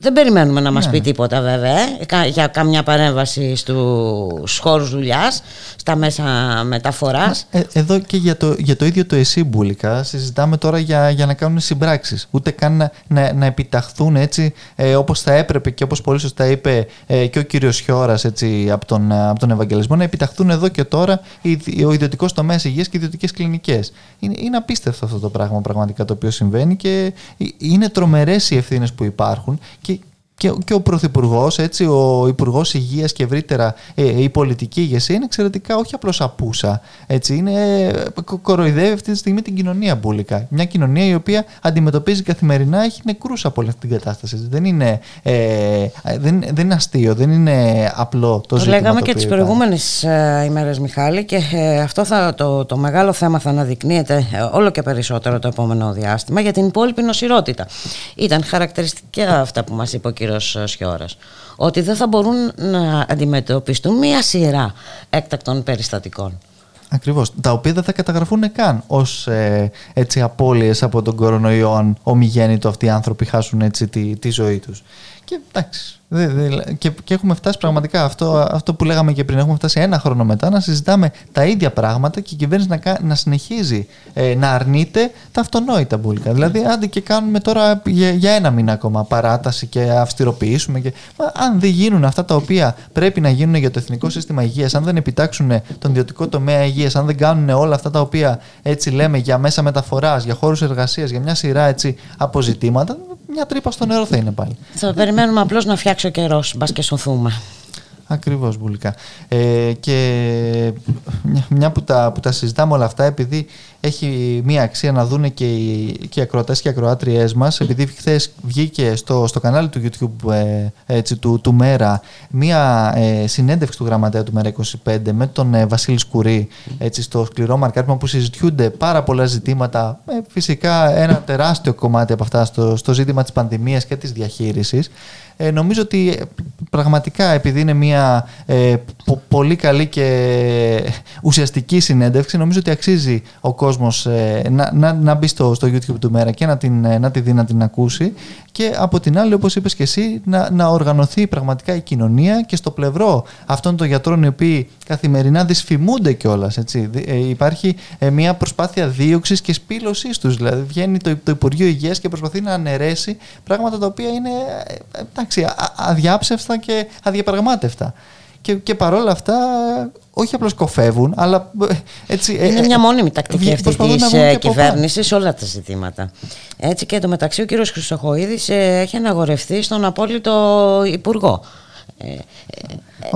Ε, δεν περιμένουμε να μας ναι, πει ναι. τίποτα βέβαια ε, για καμιά παρέμβαση στους χώρους δουλειάς, στα μέσα μεταφοράς. Ε, εδώ και για το, για το ίδιο το εσύ Μπούλικα συζητάμε τώρα για, για να κάνουν συμπράξεις. Ούτε καν να, να, να επιταχθούν έτσι ε, όπως θα έπρεπε και όπως πολύ σωστά είπε ε, και ο κύριος Χιώρας έτσι, από, τον, από τον Ευαγγελισμό να επιταχθούν εδώ και τώρα ο ιδιωτικός τομέας υγείας και οι ιδιωτικές κλινικές. Είναι, είναι απίστευτο αυτό το πράγμα πραγματικά το οποίο συμβαίνει και είναι τρομερές οι ευθύνες που υπάρχουν και, και ο Πρωθυπουργός, ο Υπουργός Υγείας και ευρύτερα ε, η πολιτική ηγεσία είναι εξαιρετικά όχι απλώς απούσα. Έτσι, είναι, κοροϊδεύει αυτή τη στιγμή την κοινωνία μπουλικά. Μια κοινωνία η οποία αντιμετωπίζει καθημερινά, έχει νεκρούς από όλη αυτή την κατάσταση. Δεν είναι, ε, δεν, δεν είναι αστείο, δεν είναι απλό το, το ζήτημα. Το λέγαμε και τις προηγούμενες ημέρες, Μιχάλη, και ε, αυτό θα, το, το μεγάλο θέμα θα αναδεικνύεται ε, όλο και περισσότερο το επόμενο διάστημα για την υπόλοιπη νοσηρότητα. Ήταν χαρακτηριστικά αυτά που μας είπε ο κύριος ότι δεν θα μπορούν να αντιμετωπιστούν μία σειρά έκτακτων περιστατικών. Ακριβώς, τα οποία δεν θα καταγραφούν καν ως ε, έτσι απώλειες από τον κορονοϊό αν ομιγέννητο αυτοί οι άνθρωποι χάσουν έτσι τη, τη ζωή τους. Και εντάξει, Δε, δε, και, και έχουμε φτάσει πραγματικά αυτό, αυτό που λέγαμε και πριν. Έχουμε φτάσει ένα χρόνο μετά να συζητάμε τα ίδια πράγματα και η κυβέρνηση να, να συνεχίζει ε, να αρνείται τα αυτονόητα μπουλικά. Δηλαδή, άντε και κάνουμε τώρα για, για ένα μήνα ακόμα παράταση και αυστηροποιήσουμε. Και, μα, αν δεν γίνουν αυτά τα οποία πρέπει να γίνουν για το εθνικό σύστημα υγείας, αν δεν επιτάξουν τον ιδιωτικό τομέα υγείας, αν δεν κάνουν όλα αυτά τα οποία έτσι λέμε για μέσα μεταφοράς, για χώρους εργασίας, για μια σειρά έτσι αποζητήματα, μια τρύπα στο νερό θα είναι πάλι. Θα περιμένουμε απλώς να φτιάξει ο καιρό, μπας και σωθούμε. Ακριβώς, Μπουλικά. Ε, και μια, που, τα, που τα συζητάμε όλα αυτά, επειδή έχει μία αξία να δούνε και οι, και οι ακροατές και οι ακροάτριές μας, επειδή χθες βγήκε στο, στο κανάλι του YouTube ε, έτσι, του, του Μέρα μία ε, συνέντευξη του γραμματέα του Μέρα 25 με τον ε, Βασίλη Σκουρί έτσι, στο σκληρό μαρκάρισμα που συζητιούνται πάρα πολλά ζητήματα, ε, φυσικά ένα τεράστιο κομμάτι από αυτά στο, στο ζήτημα της πανδημίας και της διαχείρισης. Ε, νομίζω ότι ε, πραγματικά επειδή είναι μια ε, πολύ καλή και ουσιαστική συνέντευξη νομίζω ότι αξίζει ο κόσμος ε, να, να, να μπει στο, στο YouTube του Μέρα και να, την, να τη δει να την ακούσει και από την άλλη όπως είπες και εσύ να, να οργανωθεί πραγματικά η κοινωνία και στο πλευρό αυτών των γιατρών οι οποίοι καθημερινά δυσφημούνται κιόλας. υπάρχει μια προσπάθεια δίωξης και σπήλωσής τους δηλαδή βγαίνει το, το Υπουργείο Υγείας και προσπαθεί να αναιρέσει πράγματα τα οποία είναι εντάξει, αδιάψευστα και αδιαπραγμάτευτα. Και, και παρόλα αυτά, όχι απλώς κοφεύουν, αλλά ε, έτσι. Ε, Είναι ε, μια μόνιμη τακτική αυτή της κυβέρνησης σε όλα τα ζητήματα. Έτσι και εντωμεταξύ ο κύριος Χρυσοχοίδης έχει αναγορευτεί στον απόλυτο υπουργό.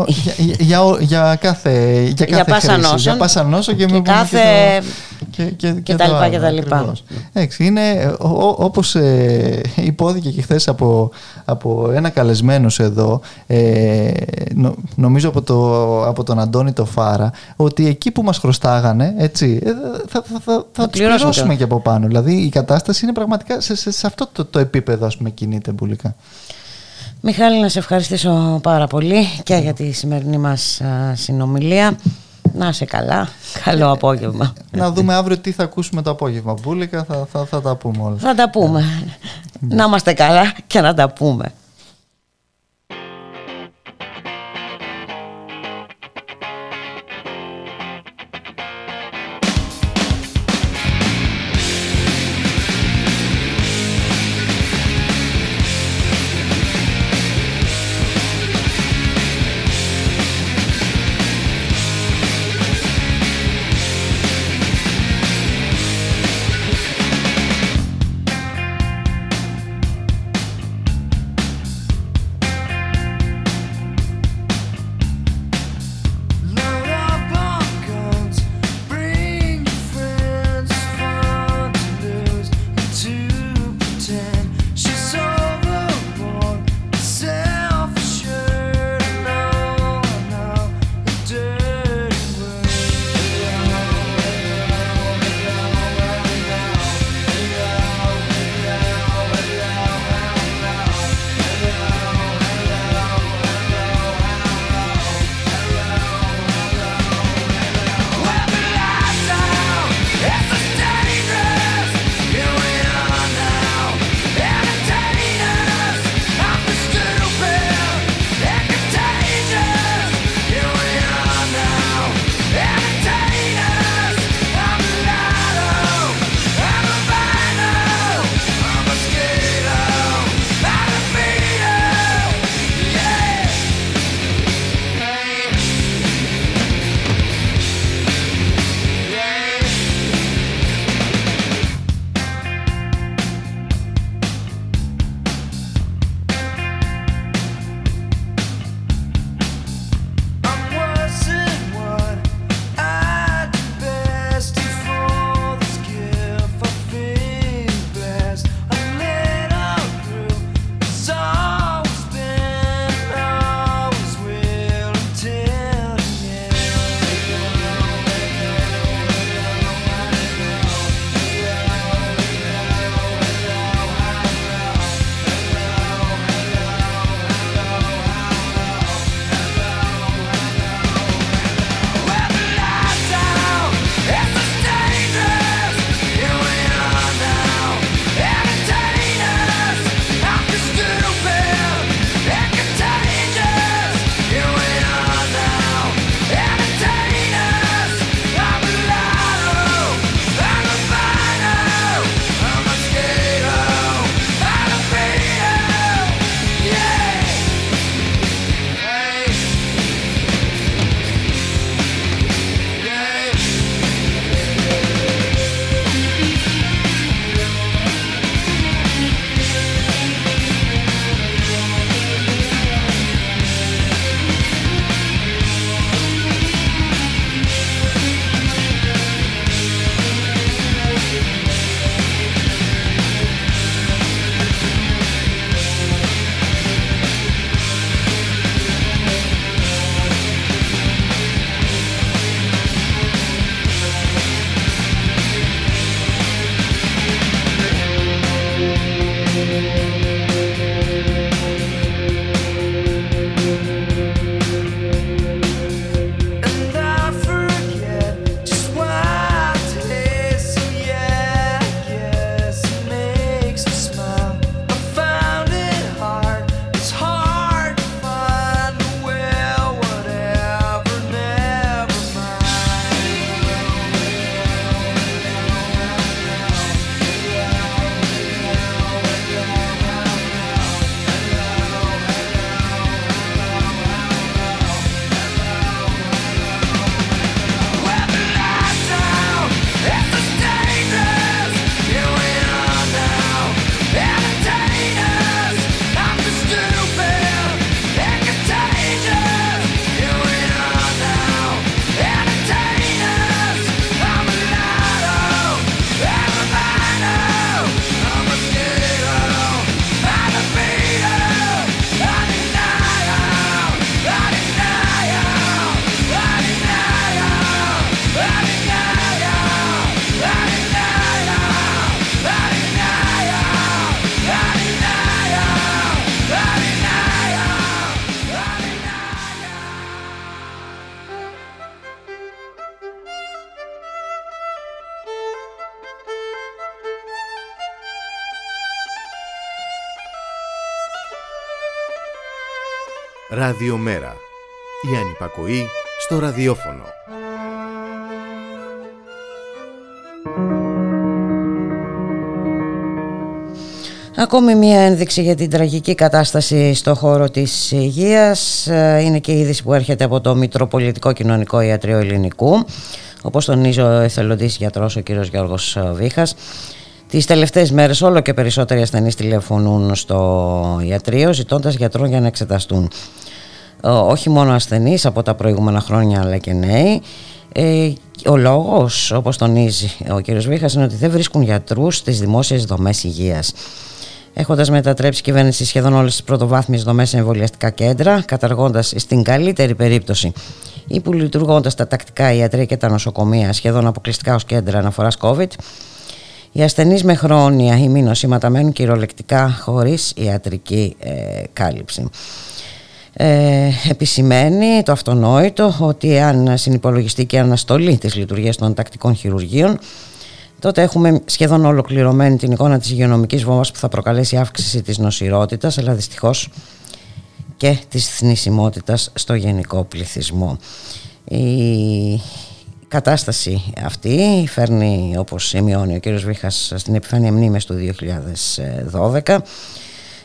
Για, για, για, κάθε, για κάθε για χρήση. Νόσον, για πάσα νόσο και, και κάθε... Και, και, και, και, τα λοιπά και τα λοιπά. Έτσι, είναι όπως ε, υπόθηκε και χθε από, από ένα καλεσμένο εδώ ε, νο, νομίζω από, το, από τον Αντώνη το Φάρα ότι εκεί που μας χρωστάγανε έτσι, ε, θα, θα, θα, θα, τους πληρώσουμε και από πάνω. Δηλαδή η κατάσταση είναι πραγματικά σε, σε, σε αυτό το, το επίπεδο ας πούμε κινείται μπουλικά. Μιχάλη, να σε ευχαριστήσω πάρα πολύ και για τη σημερινή μας συνομιλία. Να είσαι καλά. Καλό απόγευμα. Να δούμε αύριο τι θα ακούσουμε το απόγευμα. Μπούλικα, θα, θα, θα τα πούμε όλα. Θα τα πούμε. Να είμαστε καλά και να τα πούμε. Ραδιομέρα. Η ανυπακοή στο ραδιόφωνο. Ακόμη μία ένδειξη για την τραγική κατάσταση στο χώρο της υγείας ε, είναι και η είδηση που έρχεται από το Μητροπολιτικό Κοινωνικό Ιατρείο Ελληνικού όπως τονίζει ο εθελοντής γιατρός ο κύριος Γιώργος Βίχας τις τελευταίες μέρες όλο και περισσότεροι ασθενείς τηλεφωνούν στο ιατρείο ζητώντας γιατρών για να εξεταστούν όχι μόνο ασθενείς από τα προηγούμενα χρόνια αλλά και νέοι ε, ο λόγος όπως τονίζει ο κύριος Βίχας είναι ότι δεν βρίσκουν γιατρούς στις δημόσιες δομές υγείας έχοντας μετατρέψει η κυβέρνηση σχεδόν όλες τις πρωτοβάθμιες δομές σε εμβολιαστικά κέντρα, καταργώντας στην καλύτερη περίπτωση ή που λειτουργώντας τα τακτικά ιατρία και τα νοσοκομεία σχεδόν αποκλειστικά ως κέντρα αναφοράς COVID, οι ασθενείς με χρόνια ή μη νοσήματα μένουν κυριολεκτικά χωρίς ιατρική ε, κάλυψη. Ε, επισημαίνει το αυτονόητο ότι αν συνυπολογιστεί και αναστολή της λειτουργίας των τακτικών χειρουργείων τότε έχουμε σχεδόν ολοκληρωμένη την εικόνα της υγειονομικής βόμβας που θα προκαλέσει αύξηση της νοσηρότητας αλλά δυστυχώς και της θνησιμότητας στο γενικό πληθυσμό. Η κατάσταση αυτή φέρνει όπως σημειώνει ο κύριος Βίχας στην επιφάνεια μνήμες του 2012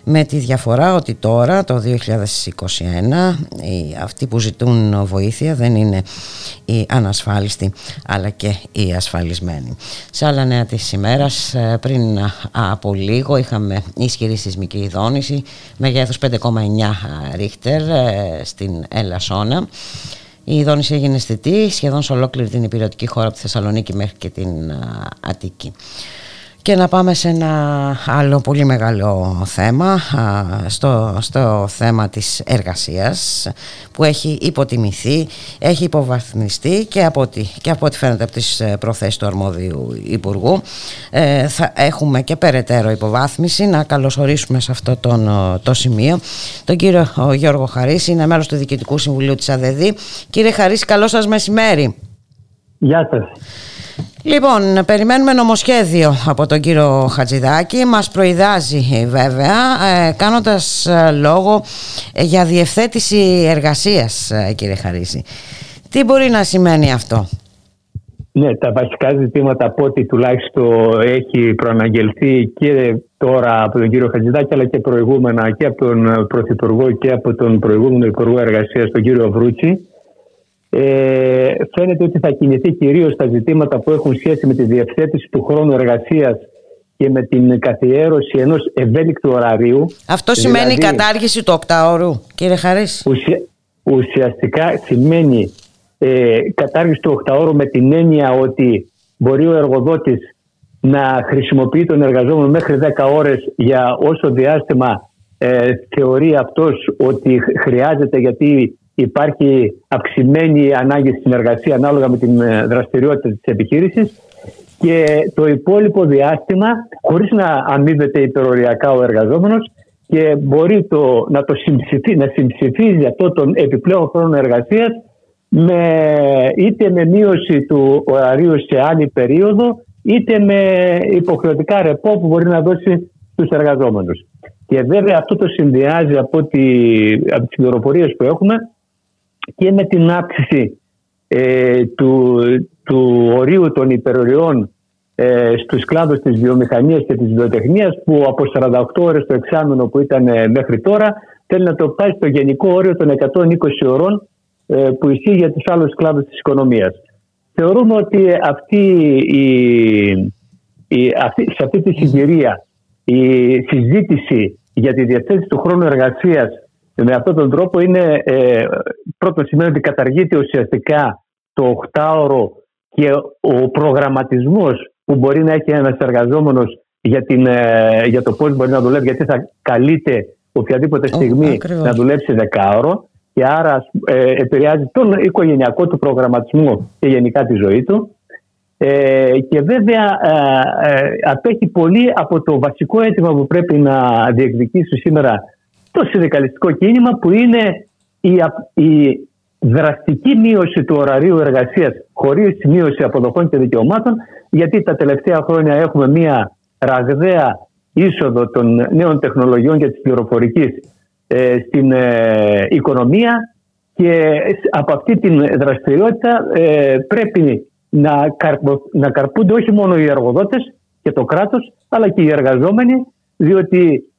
με τη διαφορά ότι τώρα το 2021 οι, αυτοί που ζητούν βοήθεια δεν είναι οι ανασφάλιστοι αλλά και οι ασφαλισμένοι. Σε άλλα νέα της ημέρας ε, πριν από λίγο είχαμε ισχυρή σεισμική δόνηση μεγέθους 5,9 ρίχτερ ε, στην Ελασσόνα. Η δόνηση έγινε αισθητή σχεδόν σε ολόκληρη την υπηρετική χώρα από τη Θεσσαλονίκη μέχρι και την Αττική. Και να πάμε σε ένα άλλο πολύ μεγάλο θέμα, στο, στο θέμα της εργασίας που έχει υποτιμηθεί, έχει υποβαθμιστεί και από ό,τι, και από ό,τι φαίνεται από τις ε, προθέσεις του αρμόδιου Υπουργού. Ε, θα έχουμε και περαιτέρω υποβάθμιση. Να καλωσορίσουμε σε αυτό τον, το σημείο τον κύριο Γιώργο Χαρίση, είναι μέλος του Διοικητικού Συμβουλίου της ΑΔΕΔ. Κύριε Χαρίση, καλό σας μεσημέρι. Γεια σας. Λοιπόν, περιμένουμε νομοσχέδιο από τον κύριο Χατζηδάκη. Μας προειδάζει βέβαια, ε, κάνοντας ε, λόγο ε, για διευθέτηση εργασίας, κύριε Χαρίση. Τι μπορεί να σημαίνει αυτό; Ναι, τα βασικά ζητήματα από ό,τι τουλάχιστον έχει προαναγγελθεί και τώρα από τον κύριο Χατζηδάκη αλλά και προηγούμενα και από τον Πρωθυπουργό και από τον προηγούμενο Υπουργό Εργασίας τον κύριο Βρούτσι ε, φαίνεται ότι θα κινηθεί κυρίως στα ζητήματα που έχουν σχέση με τη διευθέτηση του χρόνου εργασίας και με την καθιέρωση ενός ευέλικτου ωραρίου. Αυτό σημαίνει δηλαδή, κατάργηση του οκτάωρου, κύριε Χαρίς. ουσιαστικά σημαίνει ε, κατάργηση του οκτάωρου με την έννοια ότι μπορεί ο εργοδότης να χρησιμοποιεί τον εργαζόμενο μέχρι 10 ώρες για όσο διάστημα ε, θεωρεί αυτός ότι χρειάζεται γιατί υπάρχει αυξημένη ανάγκη στην εργασία ανάλογα με την ε, δραστηριότητα της επιχείρησης και το υπόλοιπο διάστημα χωρίς να αμείβεται υπεροριακά ο εργαζόμενος και μπορεί το, να το συμψηφί, να συμψηφίζει αυτό τον επιπλέον χρόνο εργασίας με, είτε με μείωση του ωραρίου σε άλλη περίοδο είτε με υποχρεωτικά ρεπό που μπορεί να δώσει στους εργαζόμενους. Και βέβαια αυτό το συνδυάζει από, από τις πληροφορίες που έχουμε και με την αύξηση ε, του, του ορίου των υπεροριών ε, στους κλάδους της βιομηχανίας και της βιοτεχνίας που από 48 ώρες το εξάμεινο που ήταν ε, μέχρι τώρα θέλει να το πάει στο γενικό όριο των 120 ώρων ε, που ισχύει για τους άλλους κλάδους της οικονομίας. Θεωρούμε ότι αυτή η, η, αυτή, σε αυτή τη συγκυρία η συζήτηση για τη διαθέτηση του χρόνου εργασίας με αυτόν τον τρόπο είναι ε, πρώτον σημαίνει ότι καταργείται ουσιαστικά το οχτάωρο και ο προγραμματισμός που μπορεί να έχει ένας εργαζόμενος για, την, ε, για το πώς μπορεί να δουλεύει γιατί θα καλείται οποιαδήποτε στιγμή να δουλέψει δεκάωρο και άρα ε, επηρεάζει τον οικογενειακό του προγραμματισμό και γενικά τη ζωή του. Ε, και βέβαια ε, ε, απέχει πολύ από το βασικό αίτημα που πρέπει να διεκδικήσει σήμερα το συνδικαλιστικό κίνημα που είναι η, η δραστική μείωση του ωραρίου εργασίας χωρίς μείωση αποδοχών και δικαιωμάτων γιατί τα τελευταία χρόνια έχουμε μια ραγδαία είσοδο των νέων τεχνολογιών και της πληροφορικής στην οικονομία και από αυτή την δραστηριότητα πρέπει να, να καρπούνται όχι μόνο οι εργοδότες και το κράτος αλλά και οι εργαζόμενοι διότι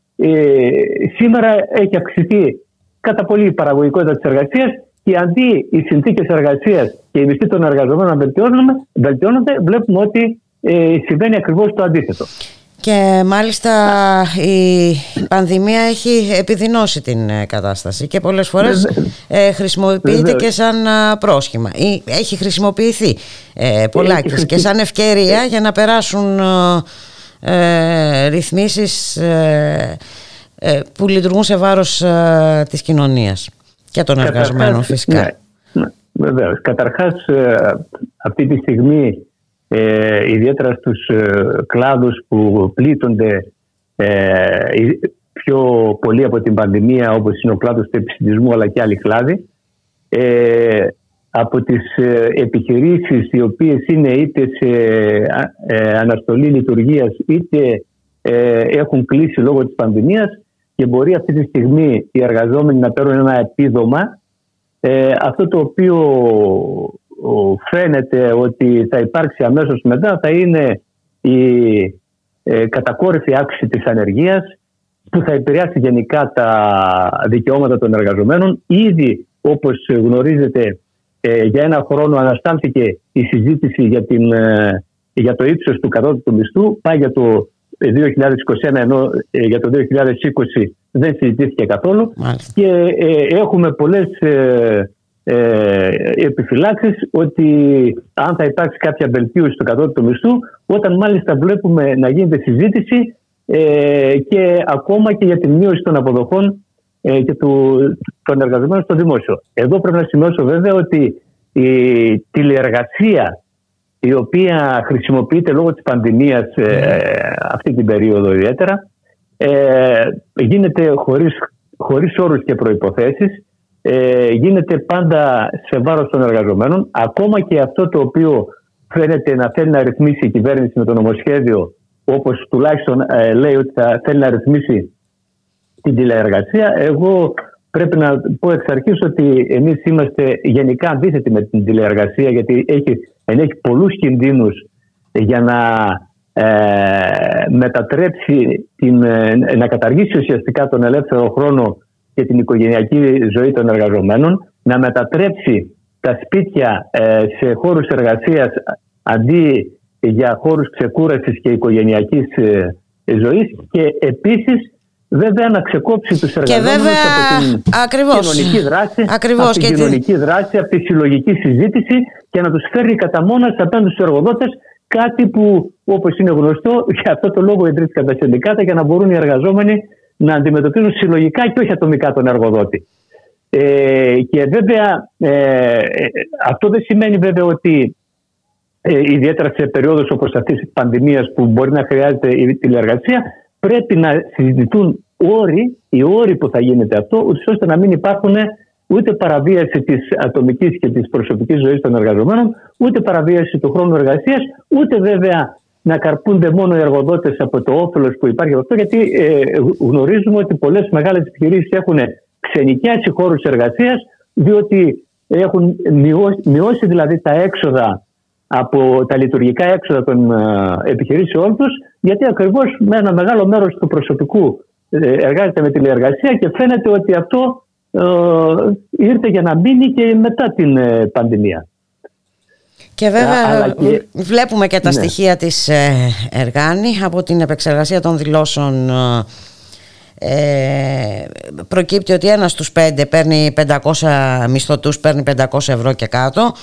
σήμερα έχει αυξηθεί κατά πολύ η παραγωγικότητα της εργασίας και αντί οι συνθήκες εργασίας και οι μισθοί των εργαζομένων να βελτιώνονται, βλέπουμε ότι ε, συμβαίνει ακριβώς το αντίθετο. Και μάλιστα η πανδημία έχει επιδεινώσει την ε, κατάσταση και πολλές φορές ε, χρησιμοποιείται και σαν πρόσχημα. Ή έχει χρησιμοποιηθεί ε, πολλά και σαν ευκαιρία για να περάσουν ε, ρυθμίσεις ε, που λειτουργούν σε βάρος της κοινωνίας και των εργαζομένων φυσικά. Ναι, ναι, βεβαίως. Καταρχάς αυτή τη στιγμή ε, ιδιαίτερα στους ε, κλάδους που πλήττονται ε, πιο πολύ από την πανδημία όπως είναι ο κλάδος του επιστημισμού αλλά και άλλοι κλάδοι ε, από τις ε, επιχειρήσεις οι οποίες είναι είτε σε αναστολή λειτουργίας είτε έχουν κλείσει λόγω της πανδημίας και μπορεί αυτή τη στιγμή οι εργαζόμενοι να παίρνουν ένα επίδομα αυτό το οποίο φαίνεται ότι θα υπάρξει αμέσως μετά θα είναι η ε, κατακόρυφη αύξηση της ανεργίας που θα επηρεάσει γενικά τα δικαιώματα των εργαζομένων. Ήδη όπως γνωρίζετε ε, για ένα χρόνο αναστάλθηκε η συζήτηση για, την, ε, για το ύψος του κατώτατου μισθού. Πάει για το 2021 ενώ για το 2020 δεν συζητήθηκε καθόλου. Και έχουμε πολλές ε, επιφυλάξεις ότι αν θα υπάρξει κάποια βελτίωση στο κατώτατο μισθού όταν μάλιστα βλέπουμε να γίνεται συζήτηση ε, και ακόμα και για τη μείωση των αποδοχών ε, και του, των εργαζομένων στο δημόσιο. Εδώ πρέπει να σημειώσω βέβαια ότι η τηλεεργασία η οποία χρησιμοποιείται λόγω της πανδημίας ε, αυτή την περίοδο ιδιαίτερα ε, γίνεται χωρίς, χωρίς όρους και προϋποθέσεις ε, γίνεται πάντα σε βάρος των εργαζομένων. Ακόμα και αυτό το οποίο φαίνεται να θέλει να ρυθμίσει η κυβέρνηση με το νομοσχέδιο, όπως τουλάχιστον ε, λέει ότι θα θέλει να ρυθμίσει την τηλεεργασία, εγώ πρέπει να πω εξ αρχής ότι εμείς είμαστε γενικά αντίθετοι με την τηλεεργασία γιατί έχει, έχει πολλούς κινδύνους για να ε, μετατρέψει, την, ε, να καταργήσει ουσιαστικά τον ελεύθερο χρόνο και την οικογενειακή ζωή των εργαζομένων, να μετατρέψει τα σπίτια ε, σε χώρους εργασίας αντί για χώρους ξεκούρασης και οικογενειακής ε, ζωής. Και επίσης βέβαια να ξεκόψει τους εργαζόμενους από την ακριβώς, κοινωνική δράση, ακριβώς, από την κοινωνική δράση, από τη συλλογική συζήτηση και να τους φέρει κατά μόνας απέναντι στους εργοδότες κάτι που όπως είναι γνωστό για αυτό το λόγο ιδρύθηκαν τα συνδικάτα για να μπορούν οι εργαζόμενοι να αντιμετωπίζουν συλλογικά και όχι ατομικά τον εργοδότη. Ε, και βέβαια ε, αυτό δεν σημαίνει βέβαια ότι ε, ιδιαίτερα σε περίοδους όπως αυτής της πανδημίας που μπορεί να χρειάζεται η τηλεεργασία πρέπει να συζητηθούν όροι, οι όροι που θα γίνεται αυτό ώστε να μην υπάρχουν ούτε παραβίαση της ατομικής και της προσωπικής ζωής των εργαζομένων ούτε παραβίαση του χρόνου εργασίας ούτε βέβαια να καρπούνται μόνο οι εργοδότες από το όφελος που υπάρχει από αυτό, γιατί ε, γνωρίζουμε ότι πολλές μεγάλες επιχειρήσεις έχουν ξενικιάσει χώρους εργασίας, διότι έχουν μειώσει, δηλαδή τα έξοδα από τα λειτουργικά έξοδα των ε, επιχειρήσεών τους, γιατί ακριβώς με ένα μεγάλο μέρος του προσωπικού ε, εργάζεται με τηλεεργασία και φαίνεται ότι αυτό ε, ήρθε για να μείνει και μετά την πανδημία. Και βέβαια βλέπουμε και τα ναι. στοιχεία της ε, Εργάνη από την επεξεργασία των δηλώσεων ε, προκύπτει ότι ένας στους πέντε παίρνει 500 μισθωτούς παίρνει 500 ευρώ και κάτω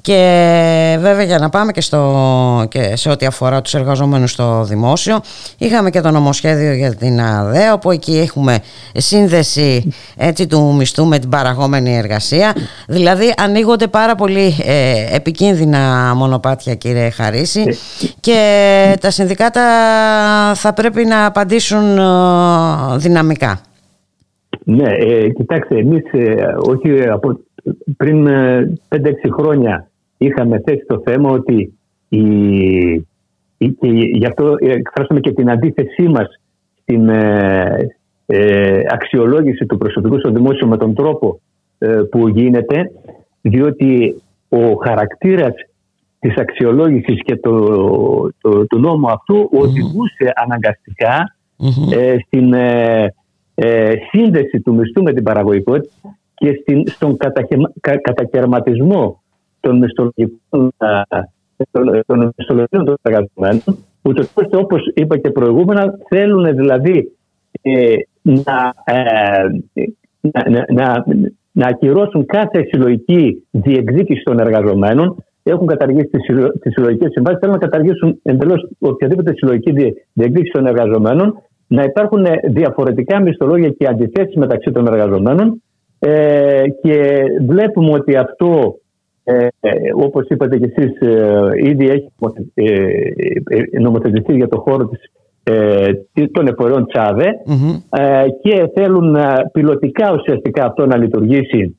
και βέβαια για να πάμε και, στο, και σε ό,τι αφορά τους εργαζόμενους στο δημόσιο είχαμε και το νομοσχέδιο για την ΑΔΕ όπου εκεί έχουμε σύνδεση έτσι, του μισθού με την παραγόμενη εργασία δηλαδή ανοίγονται πάρα πολύ ε, επικίνδυνα μονοπάτια κύριε Χαρίση ε, και τα συνδικάτα θα πρέπει να απαντήσουν ε, δυναμικά. Ναι, ε, κοιτάξτε, εμείς όχι από, πριν 5-6 χρόνια είχαμε θέσει το θέμα ότι η, και γι' αυτό εκφράσαμε και την αντίθεσή μας στην, ε, ε, αξιολόγηση του προσωπικού στο δημόσιο με τον τρόπο ε, που γίνεται διότι ο χαρακτήρας της αξιολόγησης και το, το, του νόμου αυτού οδηγούσε ε, στην ε, σύνδεση του μισθού με την παραγωγικότητα και στην, στον κατακαιρματισμό των μισθολογικών των μισθολογικών των εργαζομένων ούτως ώστε όπως είπα και προηγούμενα θέλουν δηλαδή ε, να, ε, να, να, να ακυρώσουν κάθε συλλογική διεκδίκηση των εργαζομένων έχουν καταργήσει τις συλλογικές συμβάσεις, θέλουν να καταργήσουν εντελώς οποιαδήποτε συλλογική διεκδίκηση των εργαζομένων, να υπάρχουν διαφορετικά μισθολόγια και αντιθέσεις μεταξύ των εργαζομένων. Ε, και βλέπουμε ότι αυτό, ε, όπως είπατε και εσείς, ε, ήδη έχει ε, ε, νομοθετηθεί για το χώρο της, των εφορών και θέλουν πιλωτικά ουσιαστικά αυτό να λειτουργήσει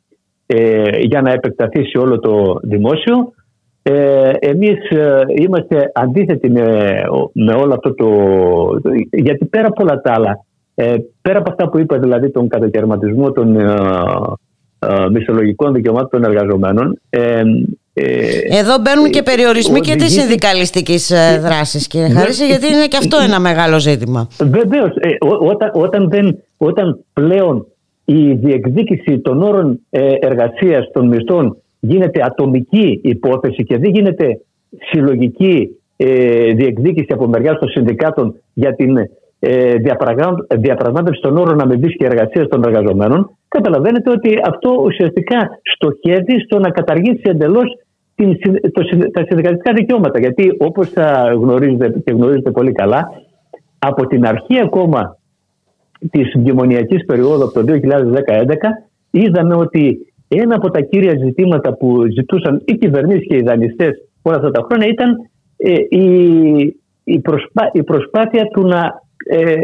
για να επεκταθεί σε όλο το δημόσιο. Ε, εμείς ε, είμαστε αντίθετοι με, με όλο αυτό το, γιατί πέρα από όλα τα άλλα ε, πέρα από αυτά που είπα δηλαδή τον κατακαιρματισμό των ε, ε, μισθολογικών δικαιωμάτων των εργαζομένων ε, εδώ μπαίνουν και περιορισμοί και της συνδικαλιστικής δράσης, κύριε ναι. Χαρίση, γιατί είναι και αυτό ένα μεγάλο ζήτημα. Βεβαίως. Όταν, όταν, όταν πλέον η διεκδίκηση των όρων εργασίας των μισθών γίνεται ατομική υπόθεση και δεν γίνεται συλλογική ε, διεκδίκηση από μεριά των συνδικάτων για την ε, διαπραγμάτευση των όρων αμοιβή και εργασία των εργαζομένων, καταλαβαίνετε ότι αυτό ουσιαστικά στοχεύει στο να καταργήσει εντελώς τα συνδικαλιστικά δικαιώματα. Γιατί όπως θα γνωρίζετε και γνωρίζετε πολύ καλά, από την αρχή ακόμα της μνημονιακής περίοδου από το 2011 είδαμε ότι ένα από τα κύρια ζητήματα που ζητούσαν οι κυβερνήσεις και οι δανειστές όλα αυτά τα χρόνια ήταν ε, η, η, προσπά, η προσπάθεια του να, ε,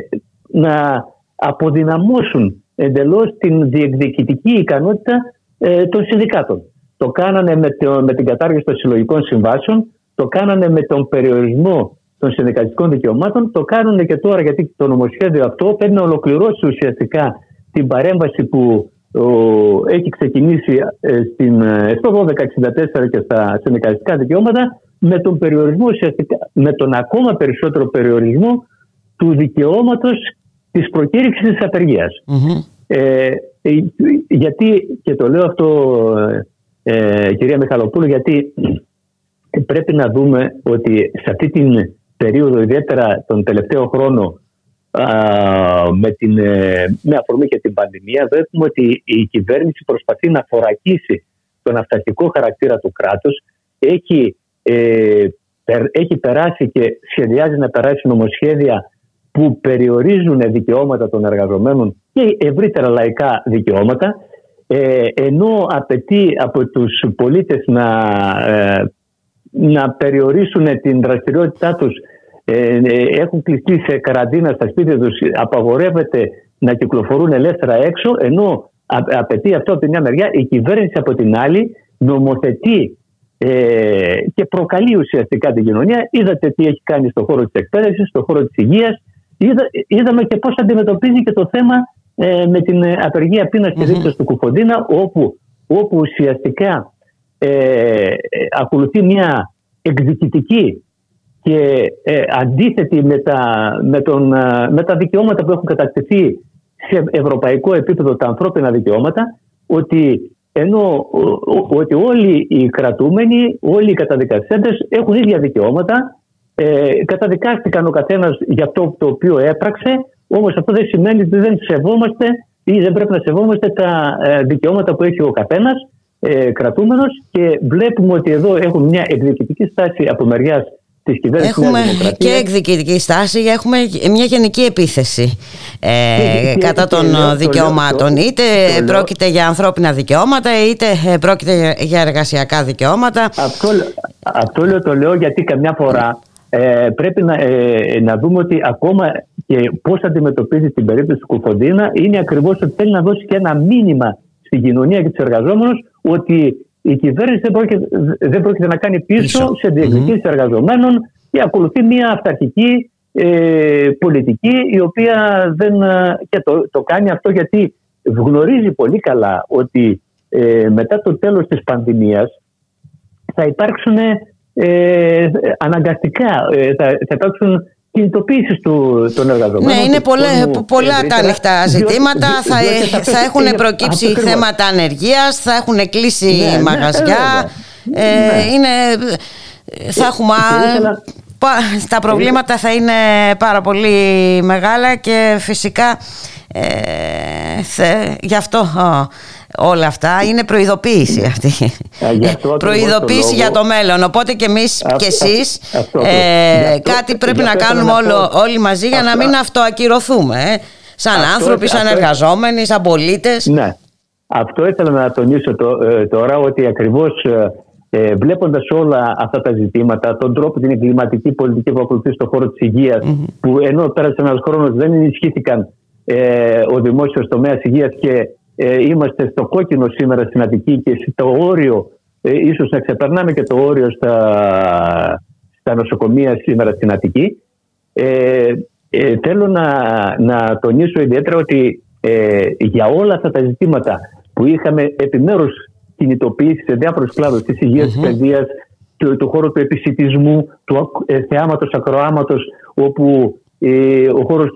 να αποδυναμώσουν εντελώς την διεκδικητική ικανότητα ε, των συνδικάτων. Το κάνανε με, το, με την κατάργηση των συλλογικών συμβάσεων, το κάνανε με τον περιορισμό των συνδικαλιστικών δικαιωμάτων, το κάνουν και τώρα γιατί το νομοσχέδιο αυτό πρέπει να ολοκληρώσει ουσιαστικά την παρέμβαση που έχει ξεκινήσει ε, στην, ε, στο 1264 και στα συνδικαλιστικά δικαιώματα με τον περιορισμό με τον ακόμα περισσότερο περιορισμό του δικαιώματος της προκήρυξης της απεργιας ε, γιατί, και το λέω αυτό κυρία Μιχαλοπούλου, γιατί πρέπει να δούμε ότι σε αυτή την περίοδο, ιδιαίτερα τον τελευταίο χρόνο, με, την, ε, με αφορμή και την πανδημία βλέπουμε ότι η κυβέρνηση προσπαθεί να θωρακίσει τον αυταρχικό χαρακτήρα του κράτους. Έχει, ε, έχει περάσει και σχεδιάζει να περάσει νομοσχέδια που περιορίζουν δικαιώματα των εργαζομένων και ευρύτερα λαϊκά δικαιώματα ε, ενώ απαιτεί από τους πολίτες να, ε, να περιορίσουν την δραστηριότητά τους ε, ε, έχουν κλειστεί σε καραντίνα στα σπίτια τους, απαγορεύεται να κυκλοφορούν ελεύθερα έξω, ενώ απαιτεί αυτό από τη μια μεριά, η κυβέρνηση από την άλλη νομοθετεί ε, και προκαλεί ουσιαστικά την κοινωνία. Είδατε τι έχει κάνει στον χώρο της εκπαίδευσης, στον χώρο της υγείας. Είδα, είδαμε και πώς αντιμετωπίζει και το θέμα ε, με την απεργία πείνας και δίκτυας του Κουφοντίνα, όπου, όπου ουσιαστικά ε, ακολουθεί μια εκδικητική και ε, αντίθετη με τα, με, τον, ε, με τα δικαιώματα που έχουν κατακτηθεί σε ευρωπαϊκό επίπεδο τα ανθρώπινα δικαιώματα ότι ενώ ότι όλοι οι κρατούμενοι, όλοι οι καταδικασέντες έχουν ίδια δικαιώματα ε, καταδικάστηκαν ο καθένας για αυτό το οποίο έπραξε όμως αυτό δεν σημαίνει ότι δεν σεβόμαστε ή δεν πρέπει να σεβόμαστε τα ε, δικαιώματα που έχει ο καθένας ε, κρατούμενος και βλέπουμε ότι εδώ έχουν μια εκδικητική στάση από μεριάς Έχουμε και εκδικητική στάση, έχουμε μια γενική επίθεση ε, κατά των δικαιωμάτων. είτε πρόκειται για ανθρώπινα δικαιώματα, είτε ε, πρόκειται για εργασιακά δικαιώματα. Αυτό, αυτό λέω, το λέω γιατί καμιά φορά ε, πρέπει να, ε, να δούμε ότι ακόμα και πώς αντιμετωπίζει την περίπτωση του Κουφοντίνα είναι ακριβώς ότι θέλει να δώσει και ένα μήνυμα στην κοινωνία και τους εργαζόμενους ότι η κυβέρνηση δεν πρόκειται, δεν πρόκειται να κάνει πίσω, πίσω. σε διεκδικησει mm-hmm. εργαζομένων και ακολουθεί μια αυταρχική ε, πολιτική η οποία δεν, ε, και το, το κάνει αυτό γιατί γνωρίζει πολύ καλά ότι ε, μετά το τέλος της πανδημίας θα υπάρξουν ε, αναγκαστικά, θα, θα υπάρξουν κινητοποίηση των εργαζομένων. Ναι, είναι πολλά, πολλά τα ανοιχτά ζητήματα. θα, θα, έχουν προκύψει θέματα ανεργίας, θα έχουν κλείσει ναι, ναι μαγαζιά. Ναι, ε, είναι, θα έχουμε τα προβλήματα θα είναι πάρα πολύ μεγάλα και φυσικά ε, γι' αυτό όλα αυτά είναι προειδοποίηση αυτή. Προειδοποίηση για το μέλλον. Οπότε και εμείς αυτό, και εσείς ε, κάτι πρέπει να κάνουμε όλο, όλοι μαζί για να μην αυτοακυρωθούμε ε, σαν άνθρωποι, σαν εργαζόμενοι, σαν πολίτες. Ναι, αυτό ήθελα να τονίσω ε, τώρα ότι ακριβώς ε, ε, Βλέποντας όλα αυτά τα ζητήματα, τον τρόπο, την εγκληματική πολιτική που ακολουθεί στον χώρο της υγεια που ενώ πέρασε ένας χρόνος δεν ενισχύθηκαν ε, ο δημόσιος τομέας υγείας και ε, είμαστε στο κόκκινο σήμερα στην Αττική και στο όριο, ε, ίσως να ξεπερνάμε και το όριο στα, στα νοσοκομεία σήμερα στην Αττική. Ε, ε, θέλω να, να τονίσω ιδιαίτερα ότι για όλα αυτά τα ζητήματα που είχαμε επιμέρους κινητοποιήσει σε διάφορου κλάδου της υγείας, mm-hmm. τη παιδείας, του, του χώρου του επισητισμού, του ε, θεάματος, ακροάματος, όπου ε, ο χώρος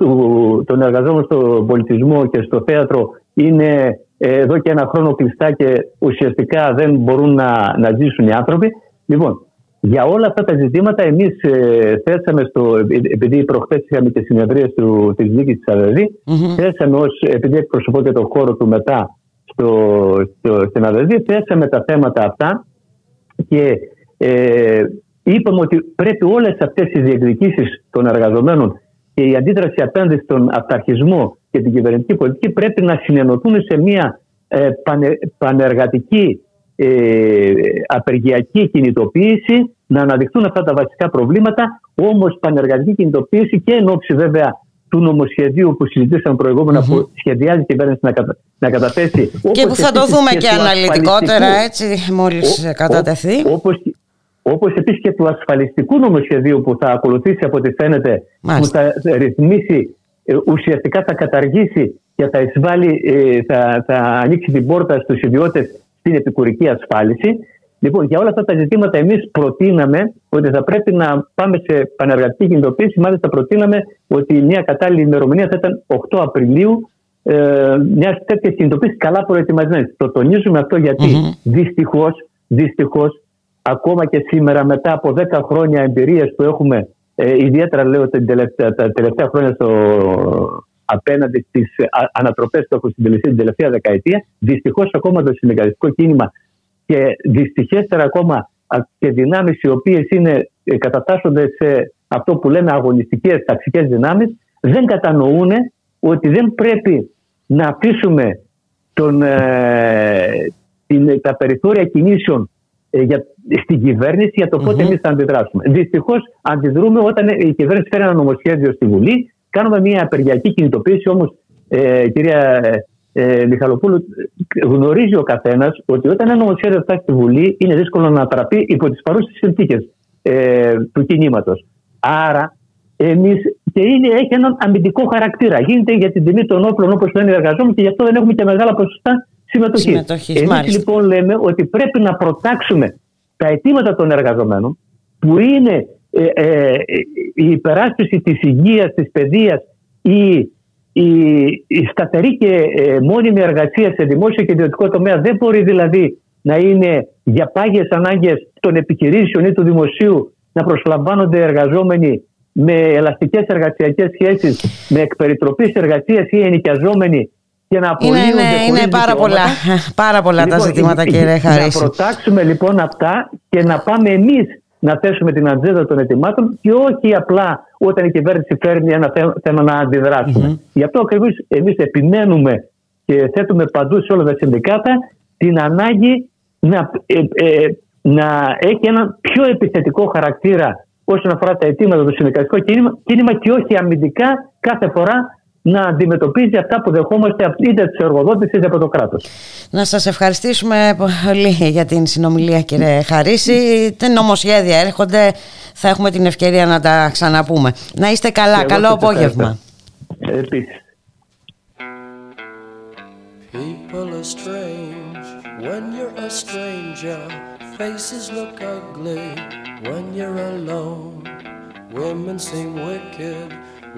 των εργαζόμενων στον πολιτισμό και στο θέατρο είναι ε, εδώ και ένα χρόνο κλειστά και ουσιαστικά δεν μπορούν να, να ζήσουν οι άνθρωποι. Λοιπόν, για όλα αυτά τα ζητήματα εμείς ε, θέσαμε στο, επειδή προχθές είχαμε και συνεδρία της δίκη τη ΑΔΔ, mm-hmm. θέσαμε ως, επειδή εκπροσωπώ και τον χώρο του μετά στο, στο, στην Αδελφή, θέσαμε τα θέματα αυτά και ε, είπαμε ότι πρέπει όλες αυτές οι διεκδικήσεις των εργαζομένων και η αντίδραση απέναντι στον αυταρχισμό και την κυβερνητική πολιτική πρέπει να συνενωθούν σε μια ε, πανεργατική ε, απεργιακή κινητοποίηση να αναδειχθούν αυτά τα βασικά προβλήματα όμως πανεργατική κινητοποίηση και εν ώψη βέβαια του νομοσχεδίου που συζητήσαμε προηγούμενα mm-hmm. που σχεδιάζει η κυβέρνηση να, κατα... να καταθέσει. Και που θα το δούμε και, αναλυτικότερα έτσι μόλις κατατεθεί. Όπως, όπως επίσης και του ασφαλιστικού νομοσχεδίου που θα ακολουθήσει από ό,τι φαίνεται Μάλιστα. που θα ρυθμίσει ε, ουσιαστικά θα καταργήσει και θα εισβάλλει, ε, θα, θα ανοίξει την πόρτα στους ιδιώτες στην επικουρική ασφάλιση. Λοιπόν, για όλα αυτά τα ζητήματα εμείς προτείναμε ότι θα πρέπει να πάμε σε πανεργατική κινητοποίηση. Μάλιστα προτείναμε ότι μια κατάλληλη ημερομηνία θα ήταν 8 Απριλίου ε, μια τέτοια κινητοποίηση καλά προετοιμασμένη. Το τονίζουμε αυτό γιατί mm-hmm. δυστυχώς, ακόμα και σήμερα μετά από 10 χρόνια εμπειρίας που έχουμε ε, ιδιαίτερα λέω τα τελευταία, τα τελευταία χρόνια στο, απέναντι στις ανατροπές που έχουν συντελεστεί την τελευταία δεκαετία, δυστυχώς ακόμα το συνεργατικό κίνημα και δυστυχέστερα ακόμα και δυνάμεις οι οποίες ε, κατατάσσονται σε αυτό που λέμε αγωνιστικές ταξικές δυνάμεις, δεν κατανοούν ότι δεν πρέπει να αφήσουμε τον, ε, την, τα περιθώρια κινήσεων ε, για, στην κυβέρνηση για το πότε mm-hmm. εμείς θα αντιδράσουμε. Δυστυχώς αντιδρούμε όταν η κυβέρνηση φέρει ένα νομοσχέδιο στη Βουλή, κάνουμε μια απεργιακή κινητοποίηση. Όμως, ε, κυρία ε, Μιχαλοπούλου, γνωρίζει ο καθένας ότι όταν ένα νομοσχέδιο φτάσει στη Βουλή είναι δύσκολο να τραπεί υπό τις παρούσες συνθήκες ε, του κινήματος. Άρα, εμείς και είναι, έχει έναν αμυντικό χαρακτήρα. Γίνεται για την τιμή των όπλων όπως λένε οι εργαζόμενοι και γι' αυτό δεν έχουμε και μεγάλα ποσοστά συμμετοχής. Εμείς λοιπόν λέμε ότι πρέπει να προτάξουμε τα αιτήματα των εργαζομένων που είναι ε, ε, η υπεράσπιση της υγείας, της παιδείας, η η, η σταθερή και ε, μόνιμη εργασία σε δημόσιο και ιδιωτικό τομέα δεν μπορεί δηλαδή να είναι για πάγιες ανάγκες των επιχειρήσεων ή του δημοσίου να προσλαμβάνονται εργαζόμενοι με ελαστικές εργασιακές σχέσεις, με εκπεριτροπής εργασίας ή ενοικιαζόμενοι και να απολύονται Είναι, είναι, είναι πάρα, πολλά, πάρα πολλά τα λοιπόν, ζητήματα κύριε Χαρίση. Να προτάξουμε λοιπόν αυτά και να πάμε εμείς να θέσουμε την ατζέντα των ετοιμάτων και όχι απλά όταν η κυβέρνηση φέρνει ένα θέμα να αντιδράσουμε. Mm-hmm. Γι' αυτό ακριβώς εμείς επιμένουμε και θέτουμε παντού σε όλα τα συνδικάτα την ανάγκη να, ε, ε, να έχει ένα πιο επιθετικό χαρακτήρα όσον αφορά τα αιτήματα του συνδικαλιστικού κίνημα, κίνημα και όχι αμυντικά κάθε φορά να αντιμετωπίζει αυτά που δεχόμαστε είτε του εργοδότε είτε από το κράτο. Να σας ευχαριστήσουμε πολύ για την συνομιλία, κύριε Χαρίση. Τι νομοσχέδια έρχονται, θα έχουμε την ευκαιρία να τα ξαναπούμε. Να είστε καλά. Καλό απόγευμα. Επίσης. People are strange when you're a stranger. Faces look ugly when you're alone. Women seem wicked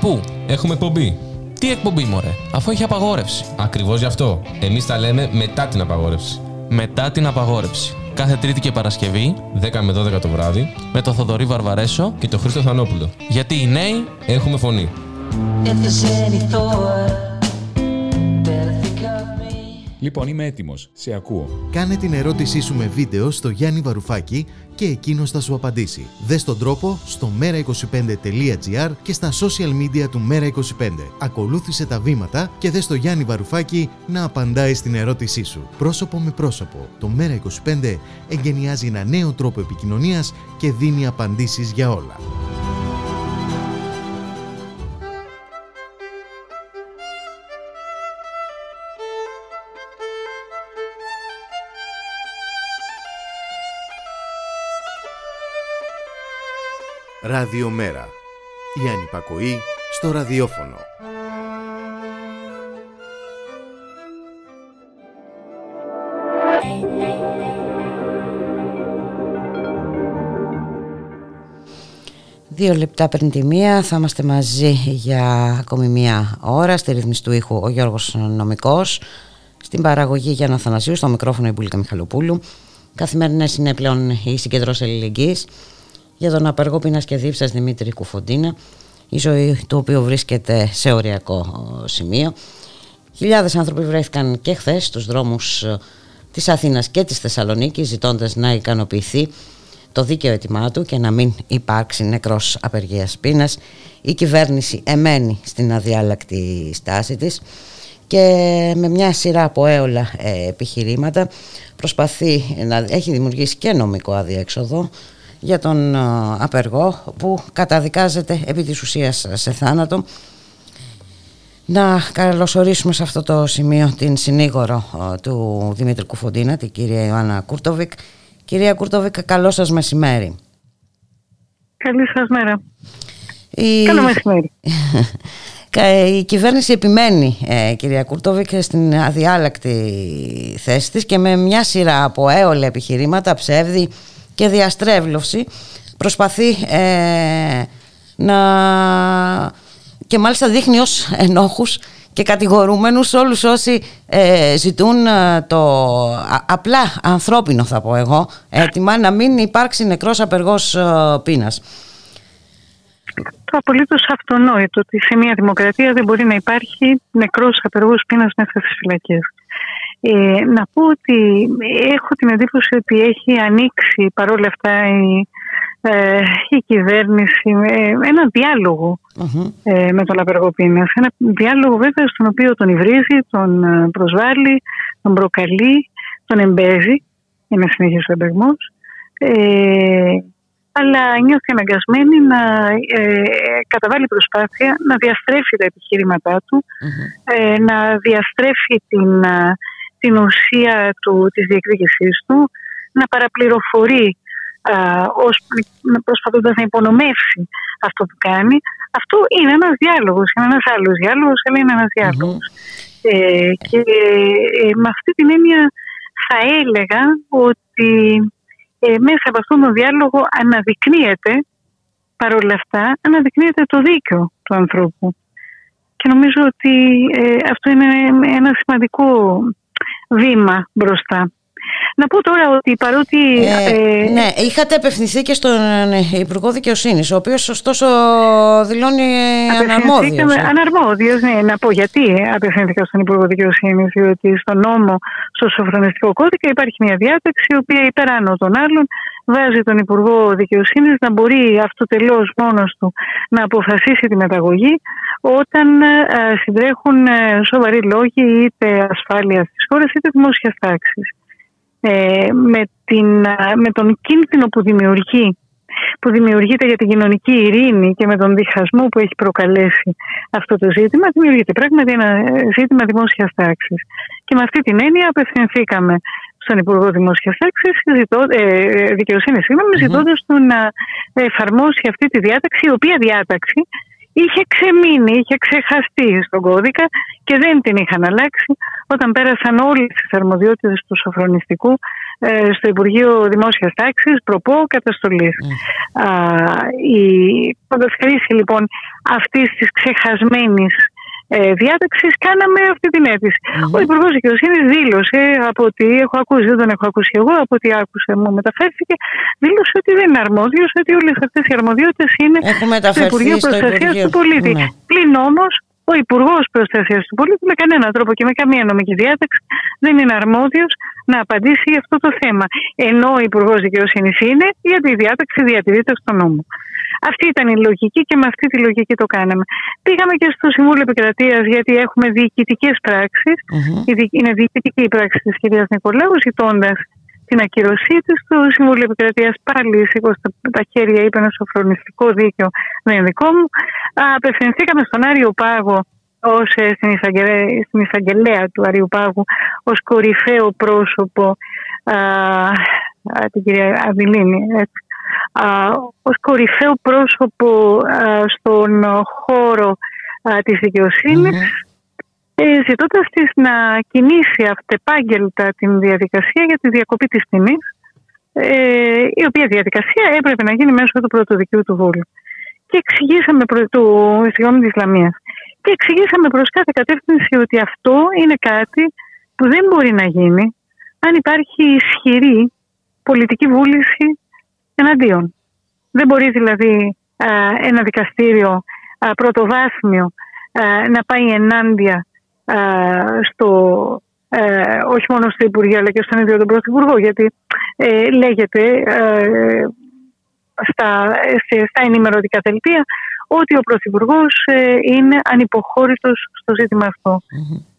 πού; Έχουμε εκπομπή. Τι εκπομπή, μωρέ, αφού έχει απαγόρευση. Ακριβώς γι' αυτό. Εμείς τα λέμε μετά την απαγόρευση. Μετά την απαγόρευση. Κάθε Τρίτη και Παρασκευή, 10 με 12 το βράδυ, με το Θοδωρή Βαρβαρέσο και το Χρήστο Θανόπουλο. Γιατί οι νέοι έχουμε φωνή. Λοιπόν, είμαι έτοιμος. Σε ακούω. Κάνε την ερώτησή σου με βίντεο στο Γιάννη Βαρουφάκη και εκείνο θα σου απαντήσει. Δες τον τρόπο στο mera25.gr και στα social media του Mera25. Ακολούθησε τα βήματα και δες το Γιάννη Βαρουφάκη να απαντάει στην ερώτησή σου. Πρόσωπο με πρόσωπο. Το Mera25 εγκαινιάζει ένα νέο τρόπο επικοινωνίας και δίνει απαντήσεις για όλα. Ραδιομέρα. Η ανυπακοή στο ραδιόφωνο. Δύο λεπτά πριν τη μία θα είμαστε μαζί για ακόμη μία ώρα στη ρυθμιστή του ήχου ο Γιώργος Νομικός στην παραγωγή Γιάννα Θανασίου, στο μικρόφωνο η Μπουλίκα Μιχαλοπούλου καθημερινές είναι πλέον η συγκεντρώση ελληνικής για τον απεργό πείνας και δίψας Δημήτρη Κουφοντίνα η ζωή του οποίου βρίσκεται σε οριακό σημείο. Χιλιάδες άνθρωποι βρέθηκαν και χθες στους δρόμους ε, της Αθήνας και της Θεσσαλονίκης ζητώντας να ικανοποιηθεί το δίκαιο αίτημά του και να μην υπάρξει νεκρός απεργίας πείνας. Η κυβέρνηση εμένει στην αδιάλακτη στάση της και με μια σειρά από έωλα ε, επιχειρήματα προσπαθεί να έχει δημιουργήσει και νομικό αδιέξοδο για τον ε, απεργό που καταδικάζεται επί της ουσίας σε θάνατο. Να καλωσορίσουμε σε αυτό το σημείο την συνήγορο ε, του Δημήτρη Κουφοντίνα, την κυρία Ιωάννα Κούρτοβικ. Κυρία Κούρτοβικ, καλό σας μεσημέρι. Καλή σας μέρα. Η... Καλό μεσημέρι. Η κυβέρνηση επιμένει, ε, κυρία Κούρτοβικ, στην αδιάλλακτη θέση της και με μια σειρά από έωλα επιχειρήματα, ψεύδη, και διαστρέβλωση προσπαθεί ε, να και μάλιστα δείχνει ως ενόχους και και κατηγορούμενους όλους όσοι ε, ζητούν ε, το απλά ανθρώπινο θα πω εγώ αίτημα να μην υπάρξει νεκρός απεργός ε, πείνας. Το απολύτως αυτονόητο ότι σε μια δημοκρατία δεν μπορεί να υπάρχει νεκρός απεργός πείνας μέσα στις φυλακές. Ε, να πω ότι έχω την εντύπωση ότι έχει ανοίξει παρόλα αυτά η, ε, η κυβέρνηση ένα ε, με τον απεργό πείνας. Ένα διάλογο βέβαια στον οποίο τον υβρίζει, τον ε, προσβάλλει, τον προκαλεί, τον εμπέζει για να συνεχίσει ο εμπεγμός. Ε, αλλά νιώθει αναγκασμένη να ε, καταβάλει προσπάθεια να διαστρέφει τα επιχειρήματά του, ε, να διαστρέφει την, την ουσία του, της διεκδίκησής του, να παραπληροφορεί ως, προσπαθώντας να υπονομεύσει αυτό που κάνει. Αυτό είναι ένας διάλογος, είναι ένας άλλος διάλογος, αλλά είναι ένας Ε, και ε, με αυτή την έννοια θα έλεγα ότι ε, μέσα από αυτόν τον διάλογο αναδεικνύεται παρόλα αυτά, αναδεικνύεται το δίκαιο του ανθρώπου. Και νομίζω ότι ε, αυτό είναι ένα σημαντικό βήμα μπροστά. Να πω τώρα ότι παρότι. Ε, ε, ναι, είχατε απευθυνθεί και στον ε, Υπουργό Δικαιοσύνης, ο οποίος ωστόσο δηλώνει αναρμόδιος. Αναρμόδιος, ναι. Να πω γιατί απευθύνθηκα στον Υπουργό Δικαιοσύνης, διότι στον νόμο, στο σοφρονιστικό κώδικα υπάρχει μια διάταξη, η οποία υπεράνω των άλλων βάζει τον Υπουργό Δικαιοσύνης να μπορεί αυτοτελώ μόνος του να αποφασίσει τη μεταγωγή όταν συντρέχουν σοβαροί λόγοι είτε ασφάλειας της χώρας είτε δημόσιας τάξης ε, με, την, με τον κίνδυνο που δημιουργεί που δημιουργείται για την κοινωνική ειρήνη και με τον διχασμό που έχει προκαλέσει αυτό το ζήτημα, δημιουργείται πράγματι ένα ζήτημα δημόσιας τάξης. Και με αυτή την έννοια απευθυνθήκαμε στον Υπουργό Δημόσιας Τάξης, ε, δικαιοσύνης, συγγνώμη, mm-hmm. ζητώντας του να εφαρμόσει αυτή τη διάταξη, η οποία διάταξη είχε ξεμείνει, είχε ξεχαστεί στον κώδικα και δεν την είχαν αλλάξει όταν πέρασαν όλε τι αρμοδιότητε του σοφρονιστικού ε, στο Υπουργείο Δημόσια Τάξη, προπό καταστολή. Mm. Η χρήση λοιπόν αυτή τη ξεχασμένη ε, διάταξης κάναμε αυτή την αίτηση. Ο Υπουργός Δικαιοσύνης δήλωσε, από ό,τι έχω ακούσει, δεν τον έχω ακούσει εγώ, από ό,τι άκουσε μου μεταφέρθηκε, δήλωσε ότι δεν είναι αρμόδιος, ότι όλες αυτές οι αρμοδιότητες είναι στο Υπουργείο Προστασίας του Πολίτη. Ναι. Πλην όμως ο Υπουργός Προστασίας του Πολίτη με κανένα τρόπο και με καμία νομική διάταξη δεν είναι αρμόδιος να απαντήσει για αυτό το θέμα. Ενώ ο Υπουργός Δικαιοσύνης είναι, γιατί η διάταξη διατηρείται στον νόμο. Αυτή ήταν η λογική και με αυτή τη λογική το κάναμε. Πήγαμε και στο Συμβούλιο Επικρατείας, γιατί έχουμε διοικητικές πράξεις. Mm-hmm. Είναι διοικητική η πράξη της κυρίας Νικολάου, ζητώντας την ακυρωσή της. Το Συμβούλιο Επικρατείας πάλι σήκωσε τα χέρια, είπε ένα σοφρονιστικό δίκαιο, δεν είναι δικό μου. Απευθυνθήκαμε στον Άριο Πάγο ως, ε, στην, εισαγγελέα, στην εισαγγελέα του Αριού Πάγου ως κορυφαίο πρόσωπο α, την κυρία Αβιλίνη έτσι, ως κορυφαίο πρόσωπο στον χώρο της δικαιοσύνης mm-hmm. ζητώντας της να κινήσει αυτεπάγγελτα την διαδικασία για τη διακοπή της ποινής ε, η οποία διαδικασία έπρεπε να γίνει μέσω του πρώτου δικαίου του Βούλου. Και εξηγήσαμε προ, του συγγνώμη της Λαμίας. Και εξηγήσαμε προς κάθε κατεύθυνση ότι αυτό είναι κάτι που δεν μπορεί να γίνει αν υπάρχει ισχυρή πολιτική βούληση εναντίον. Δεν μπορεί δηλαδή ένα δικαστήριο πρωτοβάθμιο να πάει ενάντια στο, ε, όχι μόνο στο Υπουργείο αλλά και στον ίδιο τον Πρωθυπουργό γιατί ε, λέγεται ε, στα, στα ενημερωτικά δελτία ότι ο Πρωθυπουργός είναι ανυποχώρητος στο ζήτημα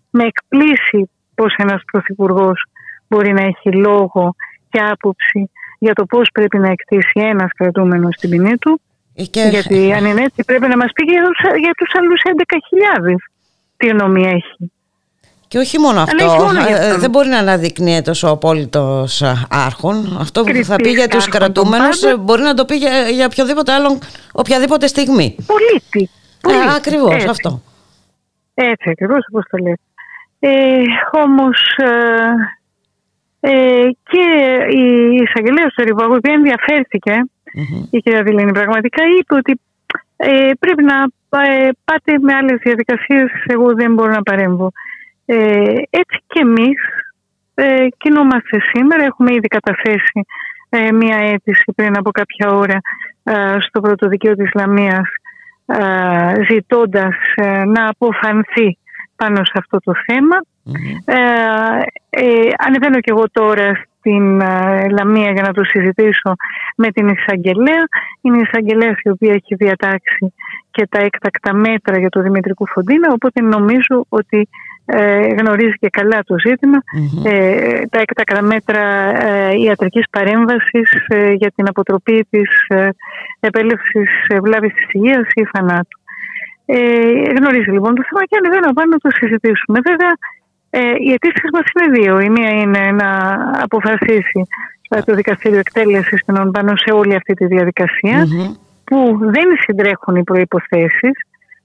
Με εκπλήσει πως ένας Πρωθυπουργός μπορεί να έχει λόγο και άποψη για το πώς πρέπει να εκτίσει ένας κρατούμενος την ποινή του. Ε, και... Γιατί αν είναι έτσι πρέπει να μας πει για τους, για τους άλλους 11.000 τι νομία έχει. Και όχι μόνο αυτό. Ε, δεν μπορεί να αναδεικνύεται ο απόλυτος άρχον. Αυτό που θα πει για τους κρατούμενους μπορεί να το πει για, για οποιοδήποτε άλλον, οποιαδήποτε στιγμή. Πολίτη. Ε, Ακριβώς αυτό. Έτσι ακριβώς όπως το λέτε. Ε, Όμως ε, και η εισαγγελέα του Ριβαγού, η οποία η κυρία Δηλίνη, πραγματικά είπε ότι ε, πρέπει να ε, πάτε με άλλες διαδικασίες, εγώ δεν μπορώ να παρέμβω. Ε, έτσι και εμείς ε, κινούμαστε σήμερα, έχουμε ήδη καταθέσει ε, μία αίτηση πριν από κάποια ώρα ε, στο πρωτοδικείο της Λαμίας ε, ζητώντας να αποφανθεί πάνω σε αυτό το θεμα ανεβαίνω και εγώ τώρα στην Λαμία για να το συζητήσω με την εισαγγελέα. Είναι η εισαγγελέα η οποία έχει διατάξει και τα έκτακτα μέτρα για το Δημητρικού Φοντίνα, οπότε νομίζω ότι ε, γνωρίζει και καλά το ζητημα ε, τα έκτακτα μέτρα ε, ιατρικής παρέμβασης ε, για την αποτροπή της ε, επέλευσης βλάβης της υγείας ή θανάτου. Ε, γνωρίζει λοιπόν το θέμα και ανεβαίνω πάνω να το συζητήσουμε. Βέβαια, ε, οι αιτήσεις μας είναι δύο. Η μία είναι να αποφασίσει το Δικαστήριο Εκτέλεσης των πάνω σε όλη αυτή τη διαδικασια που δεν συντρέχουν οι προϋποθέσεις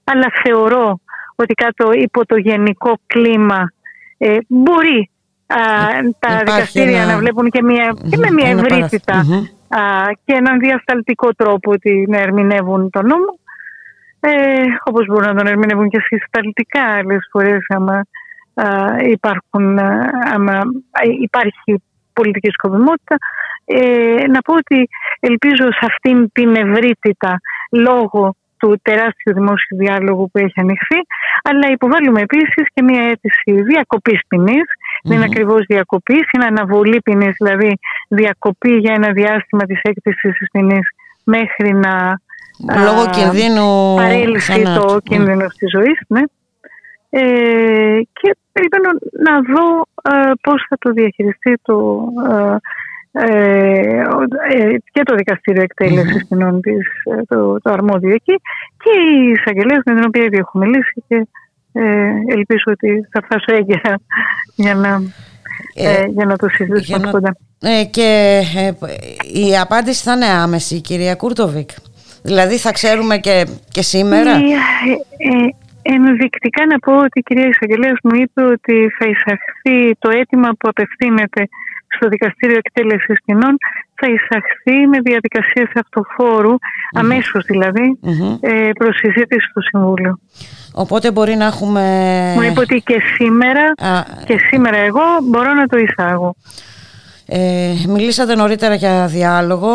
αλλά θεωρώ ότι κάτω υπό το γενικό κλίμα ε, μπορεί α, τα δικαστήρια να βλέπουν και, μια, και με μια ευρυτητα και έναν διασταλτικό τρόπο ότι να ερμηνεύουν τον νόμο ε, όπως μπορούν να τον ερμηνεύουν και συσταλτικά άλλες φορές άμα, υπάρχουν, άμα υπάρχει πολιτική σκοπιμότητα ε, να πω ότι ελπίζω σε αυτήν την ευρύτητα λόγω του τεράστιου δημόσιου διάλογου που έχει ανοιχθεί, αλλά υποβάλλουμε επίσης και μια αίτηση διακοπής ποινής. Δεν είναι ακριβώς διακοπής, είναι αναβολή ποινής, δηλαδή διακοπή για ένα διάστημα της έκτησης της ποινής μέχρι να. Λόγω α, κινδύνου. Παρέλυση το κίνδυνο mm. της ζωής, ναι. Ε, και περιμένω να δω ε, πώς θα το διαχειριστεί το, ε, ε, ε, και το δικαστήριο εκτέλεσης ποινών της, ε, το, το αρμόδιο εκεί και η εισαγγελέα με την οποία ήδη έχουμε μιλήσει και ε, ελπίζω ότι θα φτάσω έγκαιρα για να, ε, για να το συζητήσουμε να... κοντά. Ε, και η απάντηση θα είναι άμεση, κυρία Κούρτοβικ. Δηλαδή θα ξέρουμε και, και σήμερα; ενδεικτικά να πω ότι η κυρία Εισαγγελέα μου είπε ότι θα εισαχθεί το αίτημα που απευθύνεται στο Δικαστήριο Εκτέλεσης Ποινών θα εισαχθεί με διαδικασία αυτοφόρου, mm-hmm. αμέσως δηλαδή, mm-hmm. ε, προς συζήτηση στο Συμβούλιο. Οπότε μπορεί να έχουμε... Μου είπε ότι και σήμερα, και σήμερα εγώ μπορώ να το εισάγω. Ε, μιλήσατε νωρίτερα για διάλογο.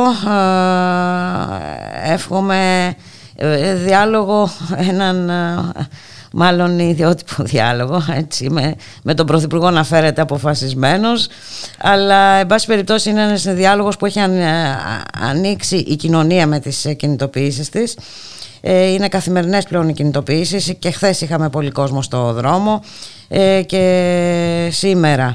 Ε, εύχομαι ε, διάλογο έναν μάλλον ιδιότυπο διάλογο έτσι, με, με τον Πρωθυπουργό να φέρεται αποφασισμένος. Αλλά εν πάση περιπτώσει είναι ένας διάλογος που έχει ανοίξει η κοινωνία με τις κινητοποιήσεις της. Ε, είναι καθημερινές πλέον οι κινητοποιήσεις και χθες είχαμε πολύ κόσμο στο δρόμο. Ε, και σήμερα ε,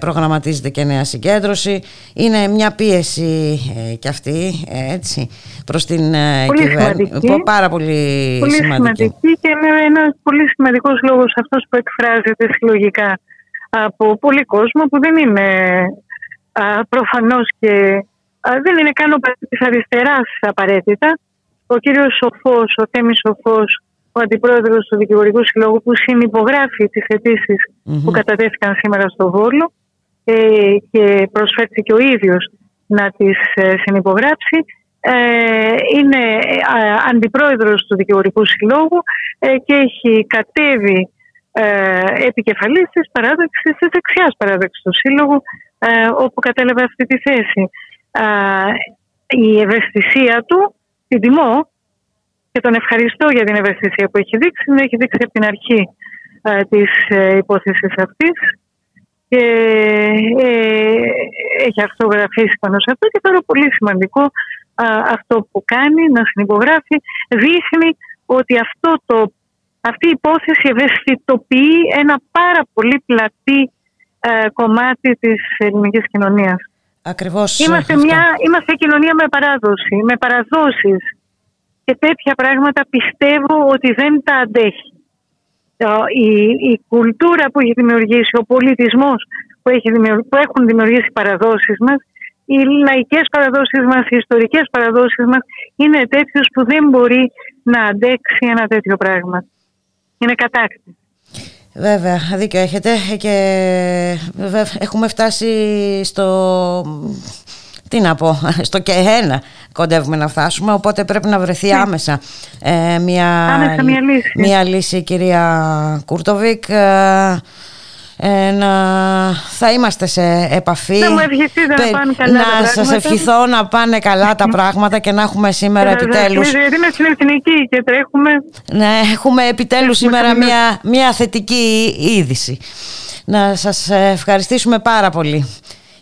προγραμματίζεται και νέα συγκέντρωση. Είναι μια πίεση ε, και αυτή έτσι, προς την ε, κυβέρνηση. Πάρα πολύ, πολύ σημαντική. και είναι ένας πολύ σημαντικός λόγος αυτός που εκφράζεται συλλογικά από πολύ κόσμο που δεν είναι α, προφανώς και δεν είναι καν ο της αριστεράς απαραίτητα. Ο κύριος Σοφός, ο Θέμης Σοφός, ο αντιπρόεδρος του Δικηγορικού Συλλόγου που συνυπογράφει τις αιτήσεις που κατατέθηκαν σήμερα στο Βόλο ε, και προσφέρθηκε ο ίδιος να τις ε, συνυπογράψει. Ε, είναι ε, αντιπρόεδρος του Δικηγορικού Συλλόγου ε, και έχει κατέβει ε, επικεφαλής της παράδοξης, της δεξιάς παράδοξης του Σύλλογου όπου κατέλαβε αυτή τη θέση. η ευαισθησία του, την τιμώ, και τον ευχαριστώ για την ευαισθησία που έχει δείξει. Την έχει δείξει από την αρχή ε, της ε, υπόθεσης αυτής και ε, έχει αυτογραφήσει πάνω σε αυτό και τώρα πολύ σημαντικό αυτό που κάνει, να συνυπογράφει, δείχνει ότι αυτό το, αυτή η υπόθεση ευαισθητοποιεί ένα πάρα πολύ πλατή κομμάτι της ελληνικής κοινωνίας. Ακριβώς είμαστε, μια, είμαστε κοινωνία με παράδοση, με παραδόσεις και τέτοια πράγματα πιστεύω ότι δεν τα αντέχει. Η, η κουλτούρα που έχει δημιουργήσει, ο πολιτισμός που, έχει που έχουν δημιουργήσει οι παραδόσεις μας, οι λαϊκές παραδόσεις μας, οι ιστορικές παραδόσεις μας είναι τέτοιους που δεν μπορεί να αντέξει ένα τέτοιο πράγμα. Είναι κατάκτη. Βέβαια, δίκιο έχετε και βέβαια, έχουμε φτάσει στο τι να πω, στο και ένα κοντεύουμε να φτάσουμε, οπότε πρέπει να βρεθεί Ναι. άμεσα, ε, μια, Άμεσα μια λύση. μια λύση, κυρία Κούρτοβικ. Ε, ε, να θα είμαστε σε επαφή Να μου ευχηθείτε να πάνε καλά να τα σας πράγματα. ευχηθώ να πάνε καλά τα πράγματα και να έχουμε σήμερα Θα σας επιτέλους ευχαριστήσω, Γιατί είμαι στην εθνική και τρέχουμε. ναι, έχουμε επιτέλους σήμερα καμία- μια, μια θετική είδηση. Να σας ευχαριστήσουμε πάρα πολύ.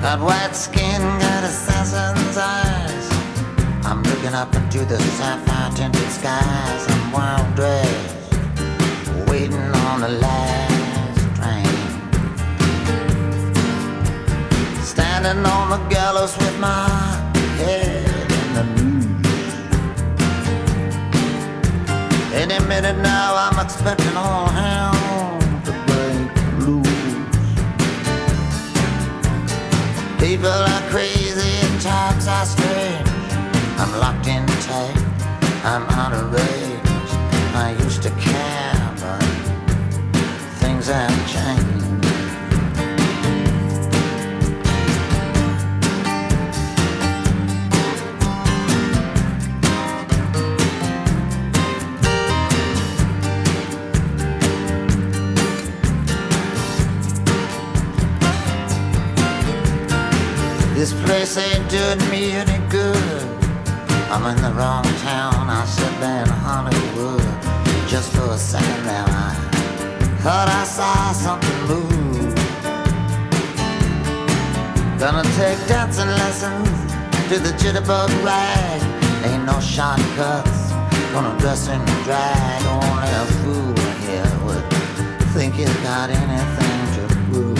Got white skin, got assassin's eyes. I'm looking up into the sapphire tinted skies. I'm well dressed, waiting on the last train. Standing on the gallows with my head in the noose. Any minute now, I'm expecting all hell People are crazy and times are strange. I'm locked in tight, I'm out of range. I used to care, but things have This place ain't doing me any good. I'm in the wrong town. I said there in Hollywood. Just for a second there, I thought I saw something move. Gonna take dancing lessons to the jitterbug rag. Ain't no shortcuts. Gonna dress in drag. Only a fool here would think he's got anything to prove.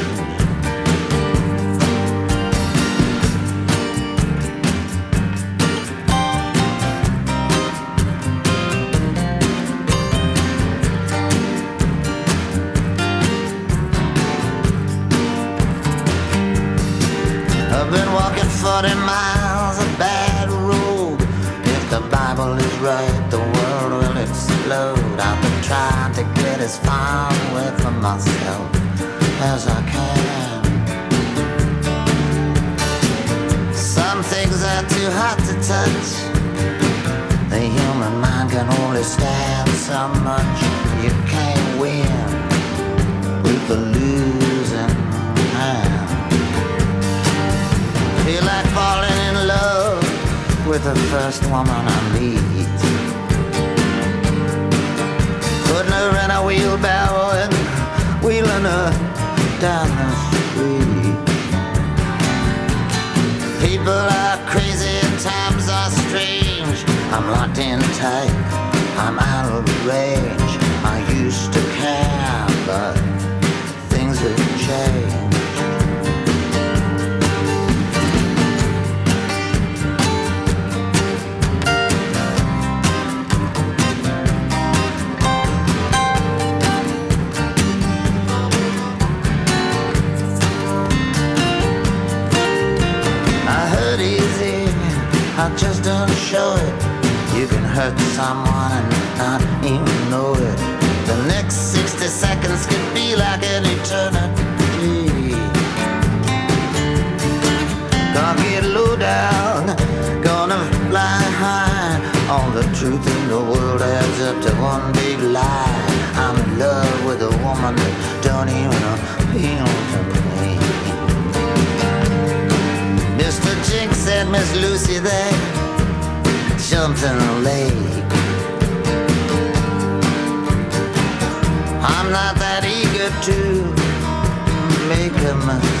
40 miles of bad road. If the Bible is right, the world will explode. I've been trying to get as far away from myself as I can. Some things are too hot to touch. The human mind can only stand so much. You can't win with the losing with the first woman I meet. Putting her in a wheelbarrow and wheeling her down the street. People are crazy and times are strange. I'm locked in tight, I'm out of range. I used to care, but things have changed. Lucy there in the lake. I'm not that eager to make a mistake.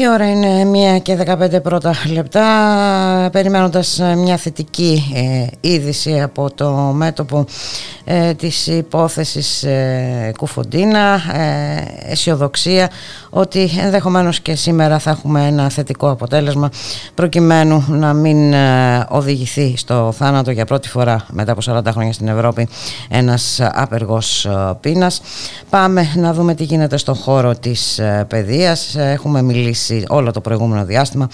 Η ώρα είναι μία και 15 πρώτα λεπτά περιμένοντας μια θετική ε, είδηση από το μέτωπο ε, της υπόθεσης ε, Κουφοντίνα ε, αισιοδοξία ότι ενδεχομένως και σήμερα θα έχουμε ένα θετικό αποτέλεσμα προκειμένου να μην ε, οδηγηθεί στο θάνατο για πρώτη φορά μετά από 40 χρόνια στην Ευρώπη ένας άπεργος ε, πείνας. Πάμε να δούμε τι γίνεται στον χώρο της ε, παιδείας. Έχουμε μιλήσει όλο το προηγούμενο διάστημα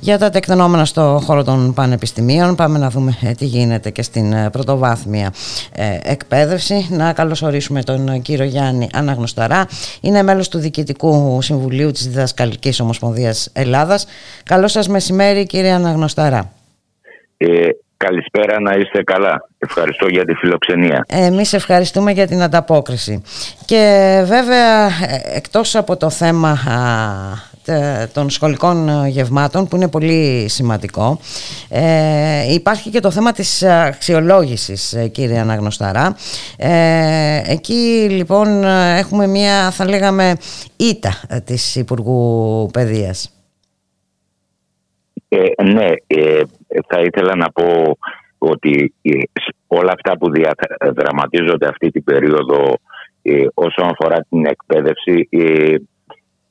για τα τεκτενόμενα στο χώρο των πανεπιστημίων. Πάμε να δούμε τι γίνεται και στην πρωτοβάθμια εκπαίδευση. Να καλωσορίσουμε τον κύριο Γιάννη Αναγνωσταρά. Είναι μέλος του Διοικητικού Συμβουλίου της Διδασκαλικής Ομοσπονδίας Ελλάδας. Καλό σας μεσημέρι κύριε Αναγνωσταρά. Ε, καλησπέρα να είστε καλά. Ευχαριστώ για τη φιλοξενία. Εμείς ευχαριστούμε για την ανταπόκριση. Και βέβαια εκτός από το θέμα των σχολικών γευμάτων που είναι πολύ σημαντικό. Ε, υπάρχει και το θέμα της αξιολόγησης ε, κύριε Αναγνωσταρά ε, εκεί λοιπόν έχουμε μια θα λέγαμε ήττα της Υπουργού Παιδείας. Ε, ναι ε, θα ήθελα να πω ότι όλα αυτά που διαδραματίζονται αυτή την περίοδο όσον αφορά την εκπαίδευση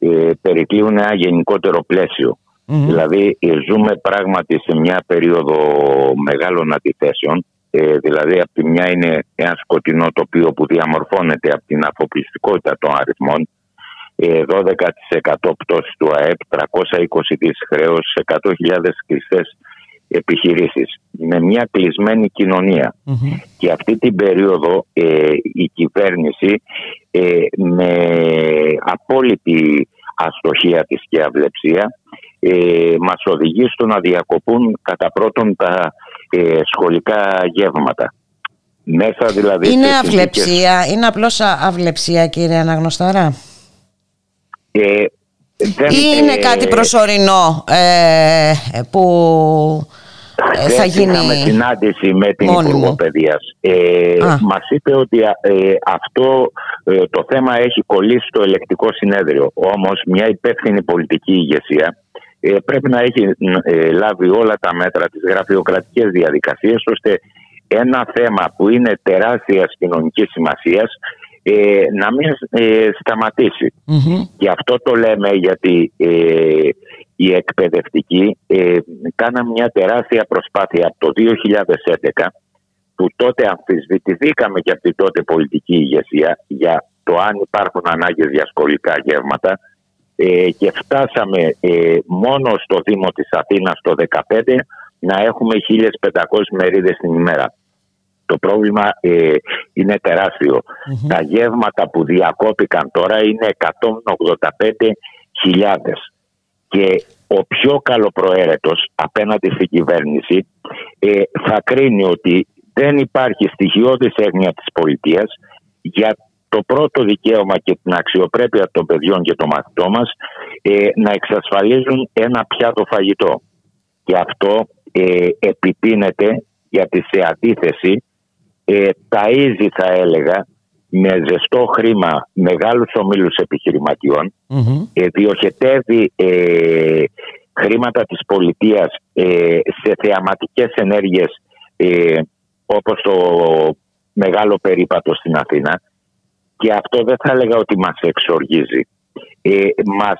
ε, περικλείουν ένα γενικότερο Δηλαδή ε, ζούμε πράγματι σε μια περίοδο μεγάλων αντιθέσεων. Ε, δηλαδή από τη μια είναι ένα σκοτεινό τοπίο που διαμορφώνεται από την αφοπλιστικότητα των αριθμών. 12% πτώσης του ΑΕΠ, 320 δις χρέος, 100.000 κλειστές επιχειρήσεις. Με μια κλεισμένη Και αυτή την περίοδο ε, η κυβέρνηση ε, με απόλυτη αστοχία της και αυλεψία ε, μας οδηγεί στο να διακοπούν κατά πρώτον τα ε, σχολικά γεύματα. Μέσα δηλαδή είναι αυλεψία, είναι απλώς αυλεψία κύριε Αναγνωστάρα; Ε, δεν, Ή είναι κάτι προσωρινό ε, που ε, θα γίνει. Είχαμε συνάντηση με την μόνιμο. Υπουργό Παιδείας. Ε, Μας είπε ότι ε, αυτό ε, το θέμα έχει κολλήσει στο ελεκτικό συνέδριο. Όμως, μια υπεύθυνη πολιτική ηγεσία ε, πρέπει να έχει λάβει όλα τα μέτρα της γραφειοκρατικέ διαδικασίε ώστε ένα θέμα που είναι τεράστια κοινωνική σημασίας να μην σταματήσει. Και αυτό το λέμε γιατί οι εκπαιδευτικοί ε, κάναμε μια τεράστια προσπάθεια από το 2011 που τότε αμφισβητηθήκαμε και από την τότε πολιτική ηγεσία για το αν υπάρχουν ανάγκες για σχολικά γεύματα ε, και φτάσαμε ε, μόνο στο Δήμο της Αθήνας το 2015 να έχουμε 1.500 μερίδες την ημέρα. Το πρόβλημα ε, είναι Τα γεύματα που διακόπηκαν τώρα είναι 185.000 και ο πιο καλοπροαίρετος απέναντι στην κυβέρνηση ε, θα κρίνει ότι δεν υπάρχει στοιχειώδης έγνοια της πολιτείας για το πρώτο δικαίωμα και την αξιοπρέπεια των παιδιών και των μαθητών μας ε, να εξασφαλίζουν ένα πιάτο φαγητό. Και αυτό ε, επιτείνεται γιατί σε αντίθεση ε, ταΐζει θα έλεγα με ζεστό χρήμα μεγάλους ομίλους επιχειρηματιών, mm-hmm. διοχετεύει ε, χρήματα της πολιτείας ε, σε θεαματικές ενέργειες ε, όπως το μεγάλο περίπατο στην Αθήνα και αυτό δεν θα έλεγα ότι μας εξοργίζει. μας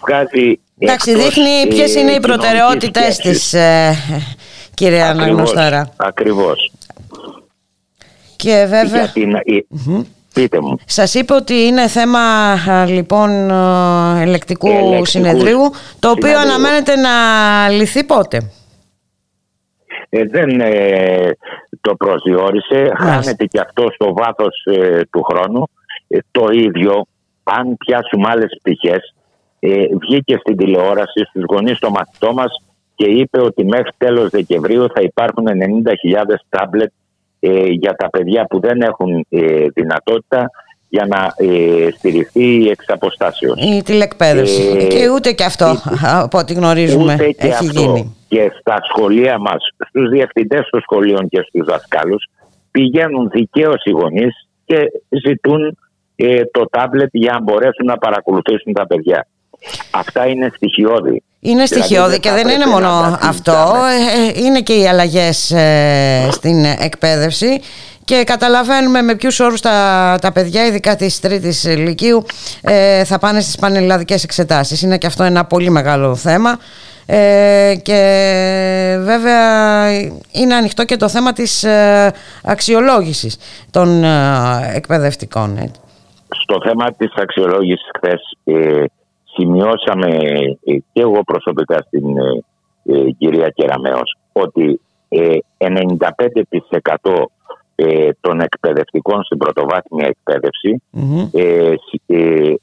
βγάζει Εντάξει, δείχνει ποιες είναι οι προτεραιότητες της, κύριε Αναγνωστάρα. Ακριβώς. Και βέβαια... Πείτε μου. Σας είπε ότι είναι θέμα λοιπόν ελεκτικού, συνεδρίου, το οποίο αναμένεται να λυθεί πότε; Ε, δεν ε, το προσδιορίσε, χάνεται και αυτό στο βάθος ε, του χρόνου. Ε, το ίδιο, αν πιάσουμε άλλες πτυχές, βγήκε στην τηλεόραση στους γονείς των μαθητών μας και είπε ότι μέχρι τέλος Δεκεμβρίου θα υπάρχουν 90.000 τάμπλετ για τα παιδιά που δεν έχουν δυνατότητα για να ε, στηριχθεί η εξαποστάσεως. Η τηλεκπαίδευση. Ε, και ούτε και αυτό, από ό,τι γνωρίζουμε, ούτε και έχει αυτό. γίνει. Και στα σχολεία μας, στους διευθυντές των σχολείων και στους δασκάλους, πηγαίνουν δικαίως οι γονείς και ζητούν ε, το τάμπλετ για να μπορέσουν να παρακολουθήσουν τα παιδιά. Αυτά είναι στοιχειώδη. Είναι δηλαδή, στοιχειώδη και δεν είναι μόνο αυτό, ε, είναι και οι αλλαγές στην εκπαίδευση και καταλαβαίνουμε με ποιους όρους τα, τα παιδιά, ειδικά της τρίτης ηλικίου, ε, θα πάνε στις πανελλαδικές εξετάσεις. Είναι και αυτό ένα πολύ μεγάλο θέμα. Ε, και βέβαια είναι ανοιχτό και το θέμα της ε, αξιολόγησης των ε, εκπαιδευτικών. Στο θέμα της αξιολόγησης χθες ε, σημειώσαμε και εγώ προσωπικά στην κυρία Κεραμέως ότι 95% ε, των εκπαιδευτικών στην πρωτοβάθμια ε, ε,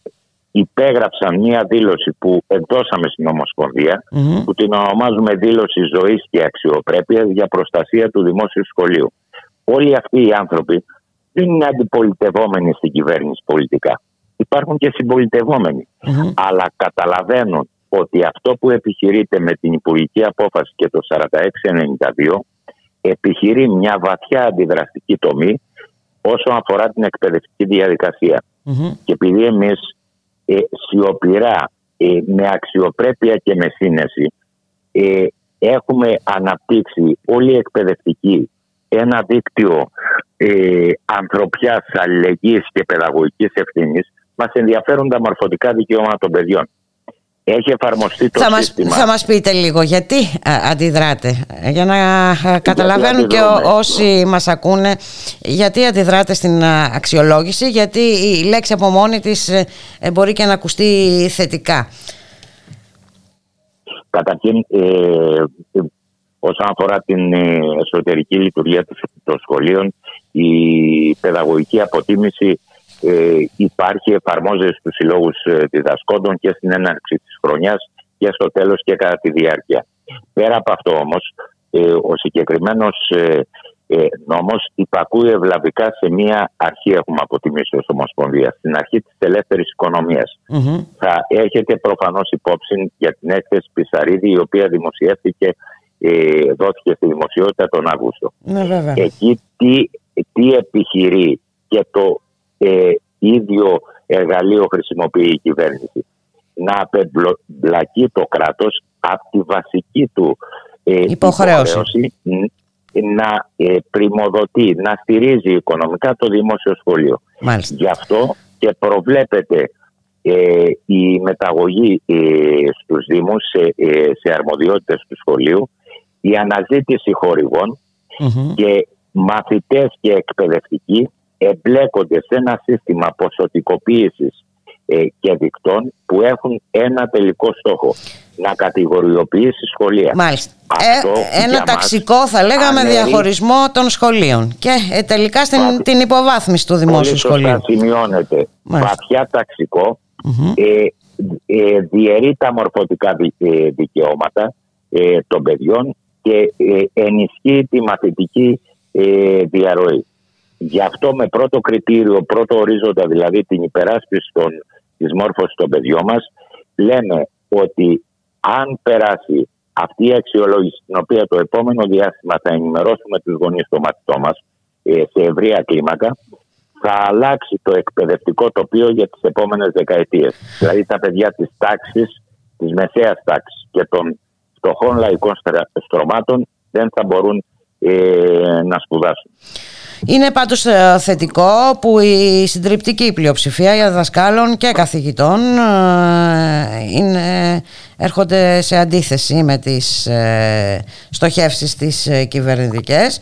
υπέγραψαν μία δήλωση που εκδώσαμε στην ομοσπονδια που την ονομάζουμε δήλωση ζωής και αξιοπρέπειας για προστασία του δημόσιου σχολείου. Όλοι αυτοί οι άνθρωποι δεν είναι αντιπολιτευόμενοι στην κυβέρνηση πολιτικά. Υπάρχουν και συμπολιτευομενοι Αλλά καταλαβαίνουν ότι αυτό που επιχειρείται με την υπουργική απόφαση και το 4692 επιχειρεί μια βαθιά αντιδραστική τομή όσον αφορά την εκπαιδευτική Και επειδή εμείς ε, σιωπηρά, ε, με αξιοπρέπεια και με σύνεση ε, έχουμε αναπτύξει όλοι οι εκπαιδευτικοί ένα δίκτυο ε, ανθρωπιάς, αλληλεγγύης και παιδαγωγικής ευθύνης μας ενδιαφέρουν τα μορφωτικά δικαιώματα των παιδιών έχει εφαρμοστεί το θα σύστημα. Μας, θα μας πείτε λίγο γιατί αντιδράτε, για να καταλαβαίνουν και όσοι μας ακούνε γιατί αντιδράτε στην αξιολόγηση, γιατί η λέξη από μόνη της ε, ε, μπορεί και να ακουστεί θετικά. Καταρχήν, ε, όσον αφορά την εσωτερική λειτουργία των σχολείων, η παιδαγωγική αποτίμηση ε, υπάρχει, εφαρμόζεται στους συλλόγους ε, διδασκόντων και στην έναρξη της χρονιάς και στο τέλος και κατά τη διάρκεια. Πέρα από αυτό όμως, ε, ο συγκεκριμένος ε, ε, νόμος υπακούει ευλαβικά σε μία αρχή έχουμε αποτιμήσει ως Ομοσπονδία, στην αρχή της ελεύθερης Θα έχετε προφανώς υπόψη για την έκθεση Πισαρίδη η οποία δημοσιεύτηκε, ε, δόθηκε στη δημοσιότητα τον Αύγουστο. Ναι, Εκεί τι, τι επιχειρεί και το ε, ίδιο εργαλείο χρησιμοποιεί η κυβέρνηση. Να απεμπλακεί το κράτος από τη βασική του ε, υποχρέωση να ε, πρημοδοτεί, να στηρίζει οικονομικά το δημόσιο σχολείο. Μάλιστα. Γι' αυτό και προβλέπεται ε, η μεταγωγή ε, στους Δήμους σε, ε, σε αρμοδιότητες του σχολείου, η αναζήτηση και μαθητές και εκπαιδευτικοί εμπλέκονται σε ένα σύστημα ποσοτικοποίησης ε, και δικτών που έχουν ένα τελικό στόχο. Να κατηγοριοποιήσει σχολεία. Μάλιστα. ε, ένα ταξικό θα λέγαμε ανέρει... διαχωρισμό των σχολείων και ε, τελικά στην, την υποβάθμιση του δημόσιου σχολείου. Πολύ σημειώνεται βαθιά ε, ε, διαιρεί τα μορφωτικά ε, δικαιώματα των παιδιών και ενισχύει τη μαθητική διαρροή. Γι' αυτό με πρώτο κριτήριο, πρώτο ορίζοντα, δηλαδή την υπεράσπιση των, της μόρφωσης των παιδιών μας, λέμε ότι αν περάσει αυτή η αξιολόγηση, την οποία το επόμενο διάστημα θα ενημερώσουμε τους γονείς στο μαθητό μας, ε, σε ευρεία κλίμακα, θα αλλάξει το εκπαιδευτικό τοπίο για τις επόμενες δεκαετίες. Δηλαδή τα παιδιά της τάξης, της μεσαίας τάξης και των φτωχών λαϊκών στρωμάτων δεν θα μπορούν ε, να σπουδάσουν. Είναι πάντως ε, θετικό που η συντριπτική πλειοψηφία για δασκάλων και καθηγητών ε, είναι, έρχονται σε αντίθεση με τις ε, στοχεύσεις της κυβερνητικές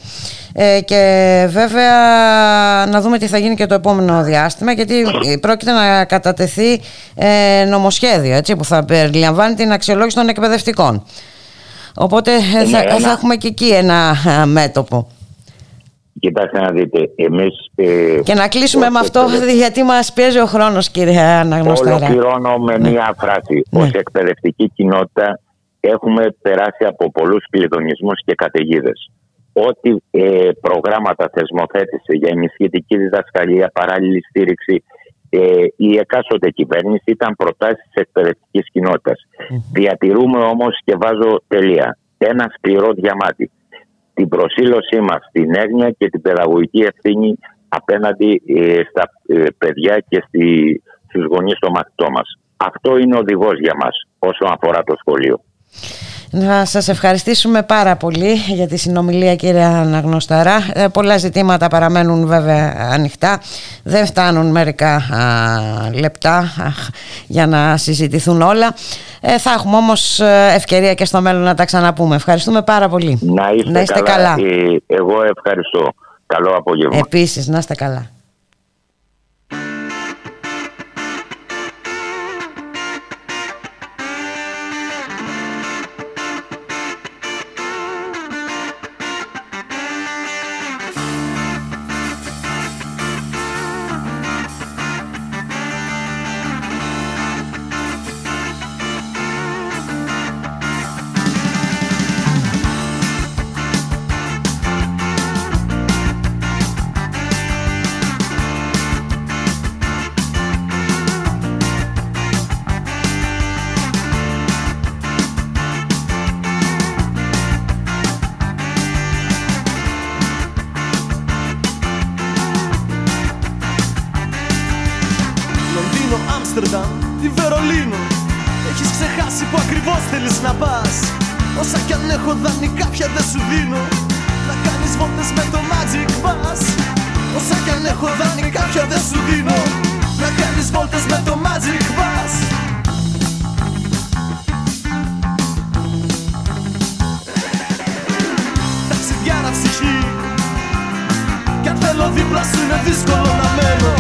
και βέβαια να δούμε τι θα γίνει και το επόμενο διάστημα γιατί πρόκειται να κατατεθεί νομοσχέδιο έτσι, που θα περιλαμβάνει την αξιολόγηση των εκπαιδευτικών. Οπότε θα, θα έχουμε και εκεί ένα μέτωπο. Κοιτάξτε να δείτε, εμείς... Ε, και να κλείσουμε με αυτό, γιατί μας πιέζει ο χρόνος, κύριε Αναγνωστάρα. Ολοκληρώνω με ναι. μία φράση. Ναι. Ως εκπαιδευτική κοινότητα έχουμε περάσει από πολλούς κλειδονισμούς και καταιγίδες. Ό,τι ε, προγράμματα θεσμοθέτησε για ενισχυτική διδασκαλία, παράλληλη στήριξη, ε, η εκάστοτε κυβέρνηση ήταν προτάσεις της εκπαιδευτικής κοινότητας. Διατηρούμε όμως και βάζω τελεία. Ένα σκληρό διαμάτι την προσήλωσή μας στην έγνοια και την παιδαγωγική ευθύνη απέναντι ε, στα ε, παιδιά και στη, στους γονείς των μαθητών μας. Αυτό είναι οδηγός για μας όσον αφορά το σχολείο. Να σας ευχαριστήσουμε πάρα πολύ για τη συνομιλία κύριε Αναγνωσταρά. Ε, πολλά ζητήματα παραμένουν βέβαια ανοιχτά. Δεν φτάνουν μερικά λεπτά για να συζητηθούν όλα. Ε, θα έχουμε όμως ε, ευκαιρία και στο μέλλον να τα ξαναπούμε. Ευχαριστούμε πάρα πολύ. Να είστε, καλά. εγώ ευχαριστώ. Καλό απόγευμα. Επίσης, να είστε καλά. έχω δάνει κάποια δεν σου δίνω. Να κάνεις βόλτες με το Magic Bus. Ταξιδιάρα ψυχή Κι αν θέλω δίπλα σου είναι δύσκολο να μένω.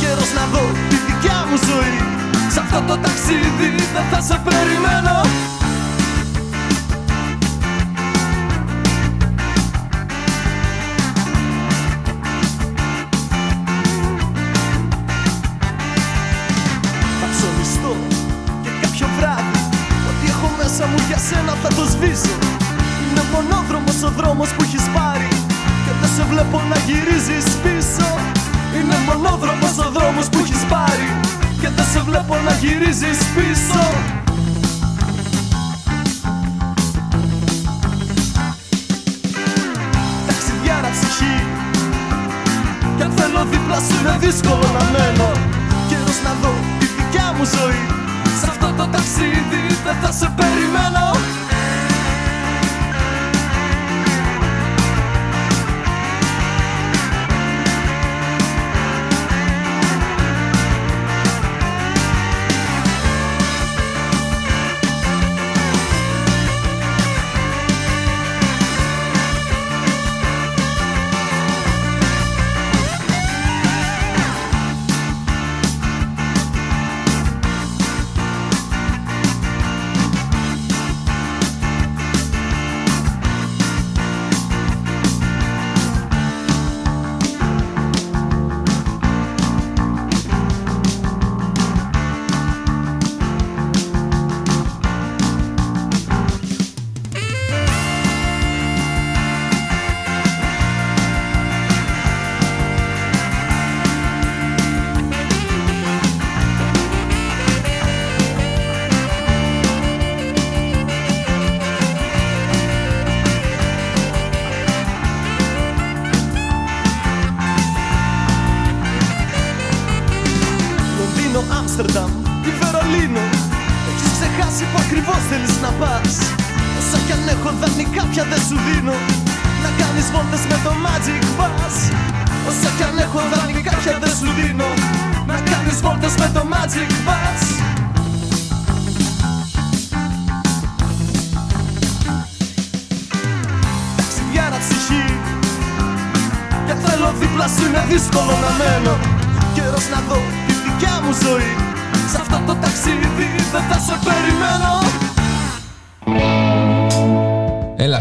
Καιρός να δω τη δικιά μου ζωή. Σ' αυτό το ταξίδι δεν θα σε περιμένω. School.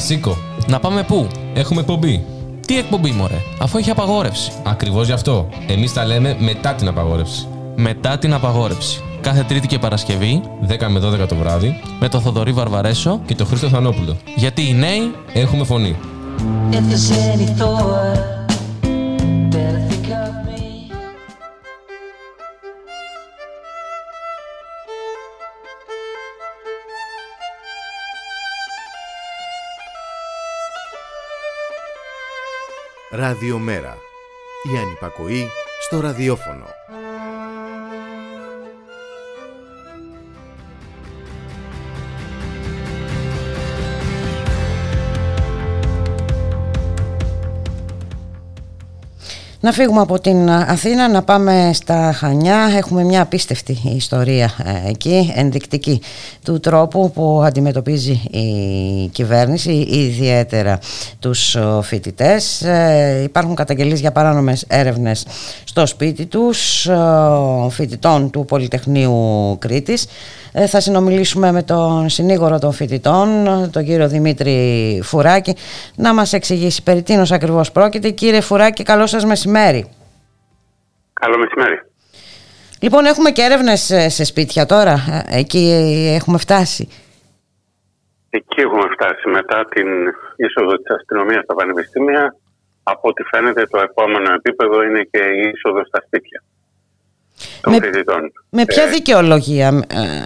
Σήκω. Να πάμε πού; Έχουμε εκπομπή. Τι εκπομπή, μωρέ, αφού έχει απαγόρευση. Ακριβώς γι' αυτό. Εμείς τα λέμε μετά την απαγόρευση. Μετά την απαγόρευση. Κάθε Τρίτη και Παρασκευή, 10 με 12 το βράδυ, με τον Θοδωρή Βαρβαρέσο και τον Χρήστο Θανόπουλο. Γιατί οι νέοι έχουμε φωνή. Ραδιομέρα. Η ανυπακοή στο ραδιόφωνο. Να φύγουμε από την Αθήνα, να πάμε στα Χανιά. Έχουμε μια απίστευτη ιστορία ε, εκεί, ενδεικτική του τρόπου που αντιμετωπίζει η κυβέρνηση, ιδιαίτερα τους φοιτητές. Ε, υπάρχουν καταγγελίες για παράνομες έρευνες στο σπίτι τους, φοιτητών του Πολυτεχνείου Κρήτης. Ε, θα συνομιλήσουμε με τον συνήγορο των φοιτητών, τον κύριο Δημήτρη Φουράκη, να μας εξηγήσει περί τίνος ακριβώς πρόκειται. Κύριε Φουράκη, καλό σας μεσημέρι. Καλό μεσημέρι. Λοιπόν, έχουμε και έρευνες σε σπίτια τώρα. Ε, εκεί έχουμε φτάσει. Εκεί έχουμε φτάσει. Μετά την είσοδο της αστυνομίας στα πανεπιστήμια, από ό,τι φαίνεται το επόμενο επίπεδο είναι και η είσοδο στα σπίτια των με, φοιτητών. Με ποια ε, δικαιολογία ε,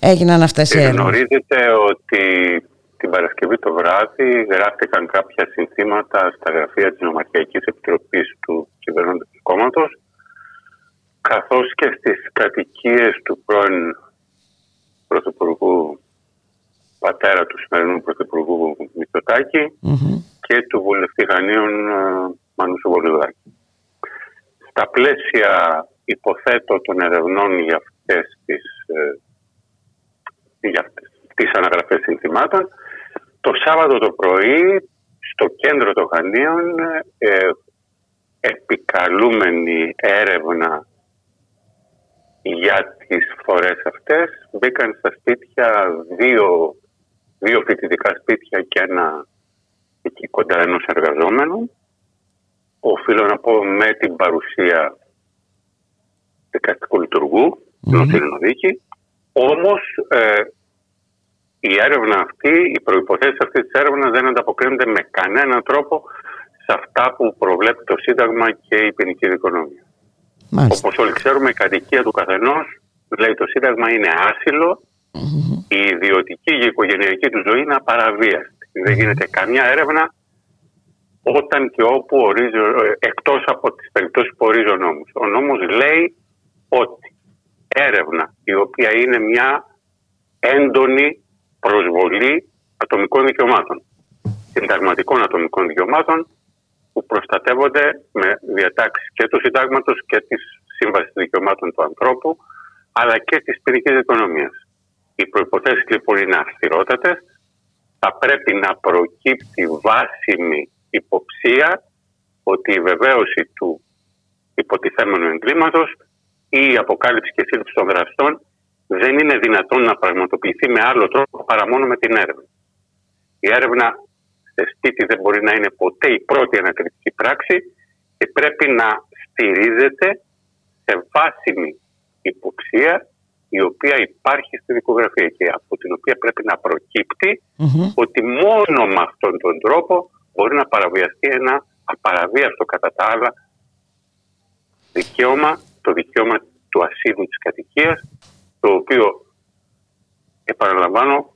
έγιναν αυτές οι έρευνες; Γνωρίζετε ότι την Παρασκευή το βράδυ γράφτηκαν κάποια συνθήματα στα γραφεία της Νομαρχιακής Επιτροπής του κυβερνώντας κόμματος καθώς και στις κατοικίες του πρώην Πρωθυπουργού πατέρα του σημερινού Πρωθυπουργού και του βουλευτή Γανίων ε, Μανούσου Βολιδάκη. Στα πλαίσια υποθέτω των ερευνών για αυτές τις, ε, για τις αναγραφές συνθημάτων, το Σάββατο το πρωί στο κέντρο των Χανίων ε, επικαλούμενη έρευνα για τις φορές αυτές μπήκαν στα σπίτια δύο, δύο φοιτητικά σπίτια και ένα εκεί κοντά ενός εργαζόμενου οφείλω να πω με την παρουσία δικαστικού λειτουργού, mm-hmm. ενός ειρηνοδίκη. Όμως ε, η έρευνα αυτή, οι προϋποθέσεις αυτής της έρευνας δεν ανταποκρίνονται με κανέναν τρόπο σε αυτά που προβλέπει το Σύνταγμα και η ποινική δικονομία. Όπως όλοι ξέρουμε, η κατοικία του καθενός, λέει το Σύνταγμα, είναι Η ιδιωτική και η οικογενειακή του ζωή είναι απαραβίαστη. Δεν γίνεται καμιά έρευνα όταν και όπου ορίζει, εκτός από τις περιπτώσεις που ορίζει ο νόμος. Ο νόμος λέει ότι έρευνα η οποία είναι μια έντονη προσβολή ατομικών δικαιωμάτων, συνταγματικών ατομικών δικαιωμάτων που προστατεύονται με διατάξεις και του συντάγματος και της Σύμβασης Δικαιωμάτων του Ανθρώπου αλλά και της ποινικής οικονομίας. Οι προϋποθέσεις λοιπόν είναι αυστηρότατες. Θα πρέπει να προκύπτει βάσιμη υποψία ότι η βεβαίωση του υποτιθέμενου εγκλήματος ή η αποκάλυψη και σύλληψη των δραστών δεν είναι δυνατόν να πραγματοποιηθεί με άλλο τρόπο παρά μόνο με την έρευνα. Η έρευνα σε σπίτι δεν μπορεί να είναι ποτέ η πρώτη ανακριτική πράξη και πρέπει να στηρίζεται σε βάσιμη υποψία η οποία υπάρχει στη δικογραφία και από την οποία πρέπει να προκυπτει ότι μόνο με αυτόν τον τρόπο μπορεί να παραβιαστεί ένα απαραβίαστο κατά τα άλλα δικαίωμα, το δικαίωμα του ασύλου της κατοικίας, το οποίο επαναλαμβάνω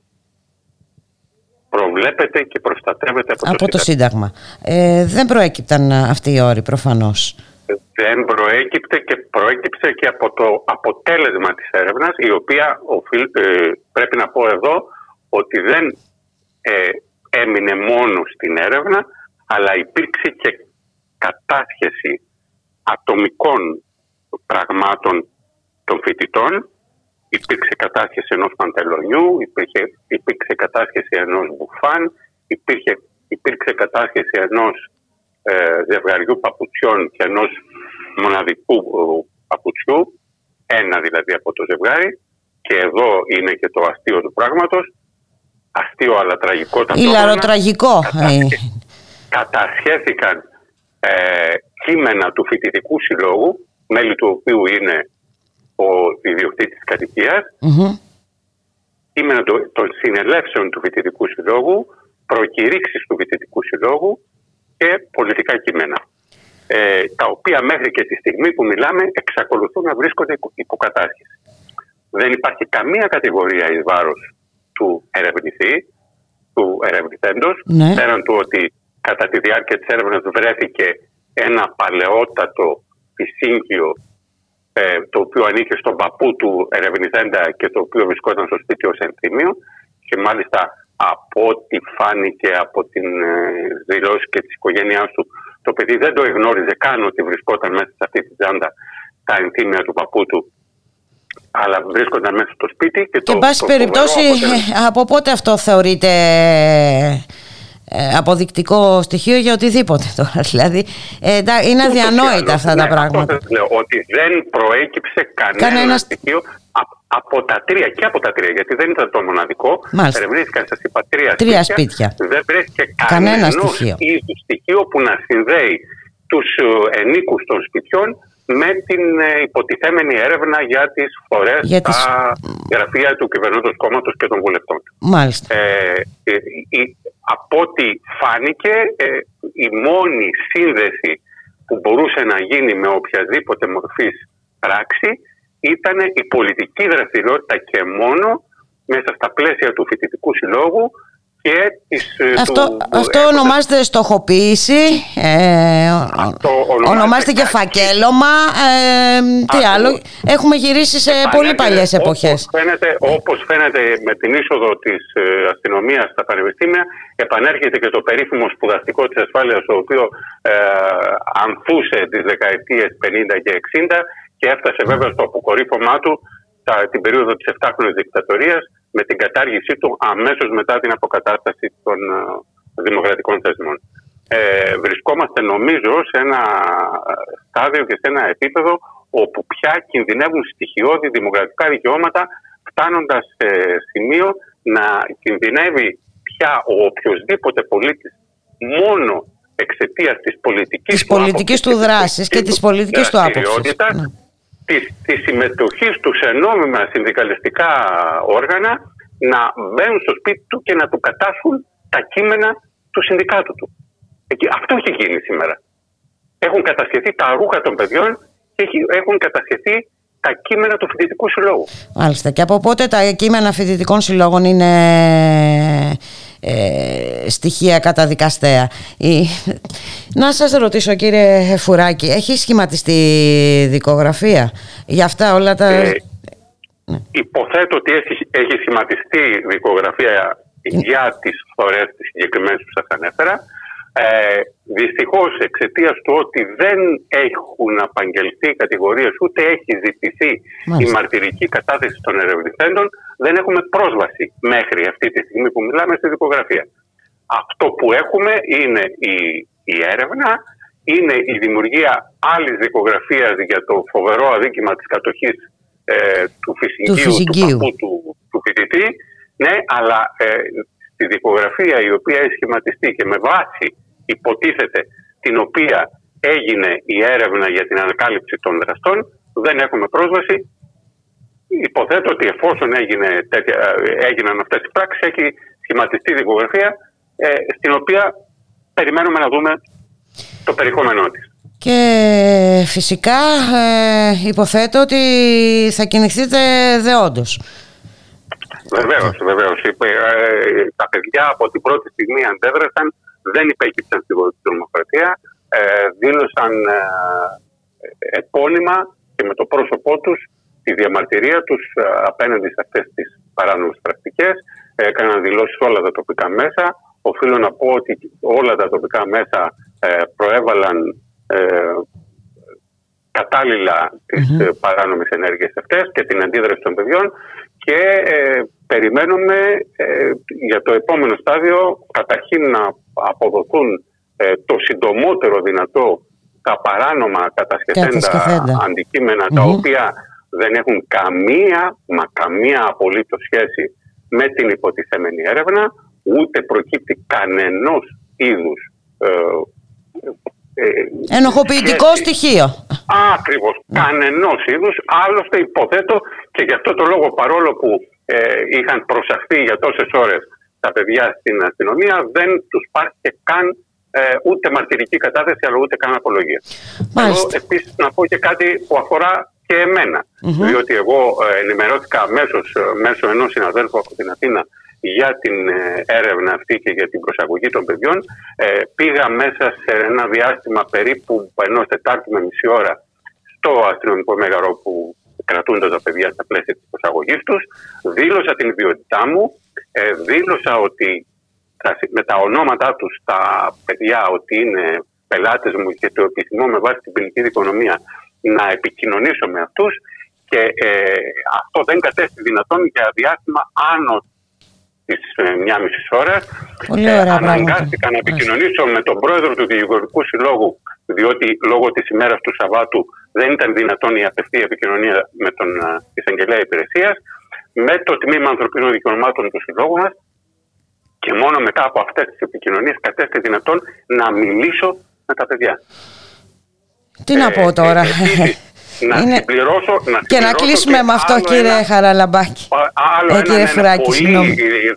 προβλέπεται και προστατεύεται από, από το, Σύνταγμα. Ε, δεν προέκυπταν αυτοί οι όροι προφανώς. Δεν προέκυπτε και προέκυψε και από το αποτέλεσμα της έρευνας η οποία οφείλ, ε, πρέπει να πω εδώ ότι δεν ε, έμεινε μόνος στην έρευνα, αλλά υπήρξε και κατάσχεση ατομικών πραγμάτων των φοιτητών. Υπήρξε κατάσχεση ενός παντελονιού, υπήρχε, υπήρξε κατάσχεση ενός μπουφάν, υπήρχε, υπήρξε κατάσχεση ενός ε, ζευγαριού παπουτσιών και ενός μοναδικού ε, παπουτσιού, ένα δηλαδή από το ζευγάρι. Και εδώ είναι και το αστείο του πράγματος, αστείο αλλά τραγικό Ηλαροτραγικό. Κατασχέθηκαν ε, κείμενα του φοιτητικού συλλόγου, μέλη του οποίου είναι ο ιδιοκτήτης κατοικίας, mm-hmm. κείμενα των συνελεύσεων του φοιτητικού συλλόγου, προκηρύξεις του φοιτητικού συλλόγου και πολιτικά κείμενα. Ε, τα οποία μέχρι και τη στιγμή που μιλάμε εξακολουθούν να βρίσκονται υποκατάσχεση. Δεν υπάρχει καμία κατηγορία εις βάρος του ερευνητή, του ερευνητέντος, ναι. πέραν του ότι κατά τη διάρκεια της έρευνας βρέθηκε ένα παλαιότατο φυσίγγιο ε, το οποίο ανήκε στον παππού του ερευνητέντα και το οποίο βρισκόταν στο σπίτι ως ενθύμιο και μάλιστα από ό,τι φάνηκε από την ε, δηλώση και της οικογένειάς του το παιδί δεν το εγνώριζε καν ότι βρισκόταν μέσα σε αυτή τη τζάντα τα ενθύμια του παππού του αλλά βρίσκονταν μέσα στο σπίτι και, και το, πάση περιπτώσει από πότε αυτό θεωρείται ε, αποδεικτικό στοιχείο για οτιδήποτε τώρα. Δηλαδή ε, είναι αδιανόητα αυτά τα ναι, πράγματα. Αυτό λέω, ότι δεν προέκυψε κανένα, κανένα... στοιχείο από τα τρία και από τα τρία, γιατί δεν ήταν το μοναδικό. Ερευνήθηκαν, σα είπα, τρία, τρία σπίτια. Δεν βρέθηκε κανένα στοιχείο. στοιχείο που να συνδέει τους ε, ενίκους των σπιτιών με την υποτιθέμενη έρευνα για τις φορές για τις... στα γραφεία του κυβερνώντος κόμματος και των βουλευτών. Μάλιστα. Ε, από ό,τι φάνηκε ε, η μόνη σύνδεση που μπορούσε να γίνει με οποιαδήποτε μορφής πράξη ήταν η πολιτική δραστηριότητα και μόνο μέσα στα πλαίσια του φοιτητικού συλλόγου και της, ε, αυτό, του, αυτό ονομάζεται στοχοποίηση, ε, αυτό ονομάζεται και φακέλωμα, ε, τι άλλο, έχουμε γυρίσει σε πολύ παλιές εποχές. Όπως φαίνεται, όπως φαίνεται με την είσοδο της ε, αστυνομίας στα πανεπιστήμια, επανέρχεται και το περίφημο σπουδαστικό της ασφάλειας, το οποίο ε, ανθούσε τις δεκαετίες 50 και 60 και έφτασε βέβαια στο αποκορύφωμά του τα, την περίοδο της 7χρονης δικτατορίας με την κατάργησή του αμέσως μετά την αποκατάσταση των ε, δημοκρατικών θεσμών. Ε, βρισκόμαστε νομίζω σε ένα στάδιο και σε ένα επίπεδο όπου πια κινδυνεύουν στοιχειώδη δημοκρατικά δικαιώματα φτάνοντας σε σημείο να κινδυνεύει πια ο οποιοδήποτε πολίτης μόνο εξαιτίας της πολιτικής, της πολιτικής του, δράσης και της πολιτικής του άποψης της, της συμμετοχής του σε νόμιμα συνδικαλιστικά όργανα να μπαίνουν στο σπίτι του και να του κατάσχουν τα κείμενα του συνδικάτου του. αυτό έχει γίνει σήμερα. Έχουν κατασχεθεί τα ρούχα των παιδιών και έχουν κατασχεθεί τα κείμενα του φοιτητικού συλλόγου. Μάλιστα. Και από πότε τα κείμενα φοιτητικών συλλόγων είναι ε, στοιχεία καταδικαστέα. Η... Να σας ρωτήσω κύριε Φουράκη, έχει σχηματιστεί δικογραφία για αυτά όλα τα... Ε, ναι. Υποθέτω ότι έχει, έχει σχηματιστεί δικογραφία για τις φορές τις συγκεκριμένες που σας ανέφερα. Ε, Δυστυχώς εξαιτίας του ότι δεν έχουν απαγγελθεί κατηγορίες ούτε έχει ζητηθεί η μαρτυρική κατάθεση των ερευνητέντων, δεν έχουμε πρόσβαση μέχρι αυτή τη στιγμή που μιλάμε στη δικογραφία. Αυτό που έχουμε είναι η, η έρευνα, είναι η δημιουργία άλλης δικογραφίας για το φοβερό αδίκημα της κατοχής ε, του φυσικίου του, του παππού του, του φοιτητή. Ναι, αλλά ε, στη δικογραφία η οποία έχει σχηματιστεί και με βάση υποτίθεται την οποία έγινε η έρευνα για την ανακάλυψη των δραστών, δεν έχουμε πρόσβαση. Υποθέτω ότι εφόσον έγινε τέτοια, έγιναν αυτές οι πράξεις, έχει σχηματιστεί δικογραφία ε, στην οποία περιμένουμε να δούμε το περιεχόμενό της. Και φυσικά ε, υποθέτω ότι θα κινηθείτε δεόντως. Βεβαίως, βεβαίως. Ε, τα παιδιά από την πρώτη στιγμή αντέδρασαν δεν υπέκυψαν στη τρομοκρατία, ε, δήλωσαν ε, επώνυμα και με το πρόσωπό τους τη διαμαρτυρία τους ε, απέναντι σε αυτές τις παράνομες πρακτικές. Έκαναν δηλώσεις όλα τα τοπικά μέσα οφείλω να πω ότι όλα τα τοπικά μέσα προέβαλαν κατάλληλα τις mm-hmm. παράνομες ενέργειες αυτές και την αντίδραση των παιδιών και περιμένουμε για το επόμενο στάδιο καταρχήν να αποδοθούν το συντομότερο δυνατό τα παράνομα κατασκευέντα αντικείμενα τα οποία δεν έχουν καμία, μα καμία απολύτως σχέση με την υποτιθέμενη έρευνα, ούτε προκύπτει κανενός είδους ε, ε, Ενοχοποιητικό στοιχείο. Ακριβώς. Mm. Κανενός είδους. Άλλωστε, υποθέτω και γι' αυτό το λόγο, παρόλο που ε, είχαν προσαχθεί για τόσες ώρες τα παιδιά στην αστυνομία, δεν τους πάρθηκε καν ε, ούτε μαρτυρική κατάθεση, αλλά ούτε καν απολογία. Θέλω επίσης να πω και κάτι που αφορά και εμένα. Mm-hmm. Διότι εγώ ε, ενημερώθηκα αμέσως ε, μέσω ενός συναδέλφου από την Αθήνα για την ε, έρευνα αυτή και για την προσαγωγή των παιδιών. πήγα μέσα σε ένα διάστημα περίπου ενός Τετάρτου με μισή ώρα στο αστυνομικό μέγαρο που κρατούνται τα παιδιά στα πλαίσια της προσαγωγής τους. Δήλωσα την ιδιότητά μου. δήλωσα ότι με τα ονόματά τους τα παιδιά ότι είναι πελάτες μου και το επιθυμώ με βάση την ποινική δικονομία να επικοινωνήσω με αυτούς και ε, αυτό δεν κατέστη δυνατόν για διάστημα άνω της ε, μια μισή ώρας. Ε, αναγκάστηκα να επικοινωνήσω με τον πρόεδρο του Δικηγορικού Συλλόγου διότι λόγω της ημέρας του Σαββάτου δεν ήταν δυνατόν η απευθεία επικοινωνία με τον ε, εισαγγελέα υπηρεσίας, με το Τμήμα Ανθρωπίνων Δικαιωμάτων του Συλλόγου μας και μόνο μετά από αυτές τις επικοινωνίες κατέστη δυνατόν να μιλήσω με τα παιδιά. Τι να πω τώρα; να Είναι... συμπληρώσω, να και να κλείσουμε με αυτό κύριε ένα, Χαραλαμπάκη. Άλλο ε, ένα, ένα πολύ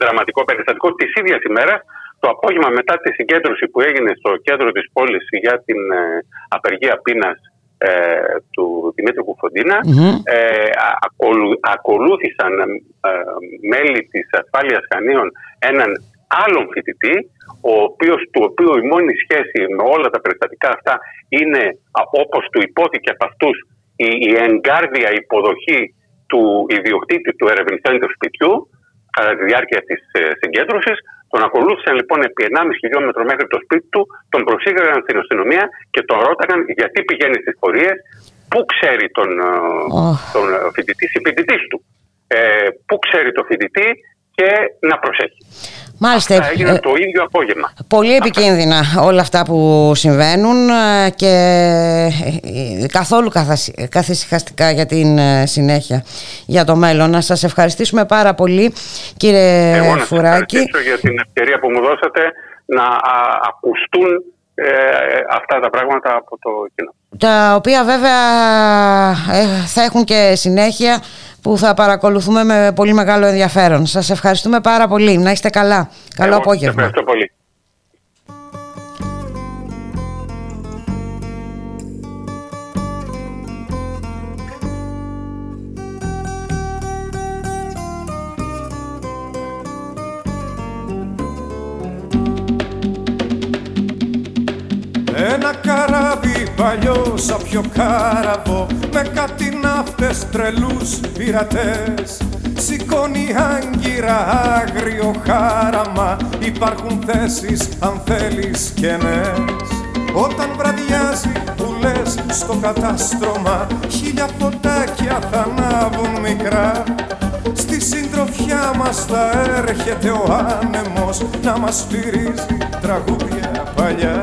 δραματικό περιστατικό της ίδιας ημέρας. Το απόγευμα μετά τη συγκέντρωση που έγινε στο κέντρο της πόλης για την ε, απεργία πείνας ε, του Δημήτρου Κουφοντίνα ε, ακολου, ακολούθησαν ε, μέλη της ασφάλειας Χανίων έναν άλλον φοιτητή ο οποίος, του οποίου η μόνη σχέση με όλα τα περιστατικά αυτά είναι όπως του υπόθηκε από αυτούς η, η εγκάρδια υποδοχή του ιδιοκτήτη του ερευνητέντου σπιτιού κατά τη διάρκεια της ε, συγκέντρωσης. Τον ακολούθησαν λοιπόν επί 1,5 χιλιόμετρο μέχρι το σπίτι του, τον προσήγαγαν στην αστυνομία και τον ρώταγαν γιατί πηγαίνεις στις πορείες, πού ξέρει τον, oh. τον φοιτητή, συμπιτητής του. Ε, πού ξέρει το φοιτητή και να προσέχει. Μάλιστα. Αυτά έγιναν ε, το ίδιο απόγευμα. Πολύ επικίνδυνα όλα αυτά που συμβαίνουν ε, και ε, καθόλου καθησυχαστικά για την συνέχεια για το μέλλον. Να σας ευχαριστήσουμε πάρα πολύ κύριε Εγώ Φουράκη. Εγώ για την ευκαιρία που μου δώσατε να ακουστούν αυτά τα πράγματα από το κοινό. Τα οποία βέβαια θα έχουν και συνέχεια που θα παρακολουθούμε με πολύ μεγάλο ενδιαφέρον. Σας ευχαριστούμε πάρα πολύ. Να είστε καλά. Καλό απόγευμα. Ευχαριστώ πολύ. Ένα καράβι παλιός σαν πιο κάραβο Με κάτι ναύτες τρελούς πειρατές. Σηκώνει άγκυρα άγριο χάραμα Υπάρχουν θέσεις αν θέλεις κενές όταν βραδιάζει που λες στο κατάστρωμα Χίλια φωτάκια θα ανάβουν μικρά. Στη συντροφιά μας θα έρχεται ο άνεμος Να μας στηρίζει τραγούδια παλιά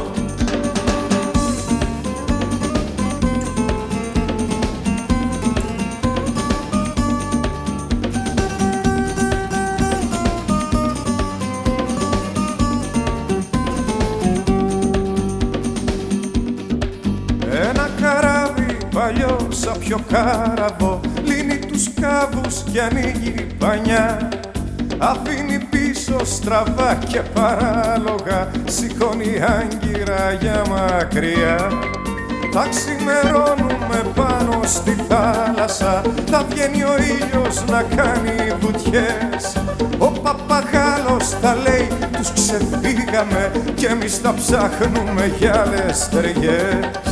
πιο κάραβο Λύνει τους κάβους και ανοίγει πανιά. Αφήνει πίσω στραβά και παράλογα Σηκώνει άγκυρα για μακριά. Θα ξημερώνουμε πάνω στη θάλασσα Θα βγαίνει ο ήλιος να κάνει βουτιές. Ο παπαγάλος τα λέει τους ξεφύγαμε και εμείς τα ψάχνουμε για άλλες ταιριές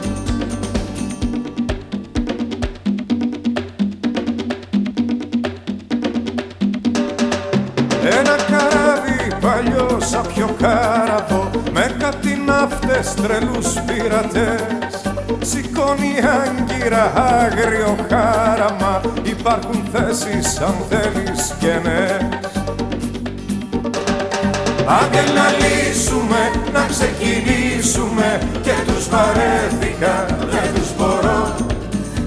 τρελούς πειρατές. Σηκώνει άγκυρα άγριο χάραμα. Υπάρχουν θέσεις αν θέλεις και ναι. Άντε να λύσουμε, να ξεκινήσουμε. Και τους βαρέθηκα, δεν τους μπορώ.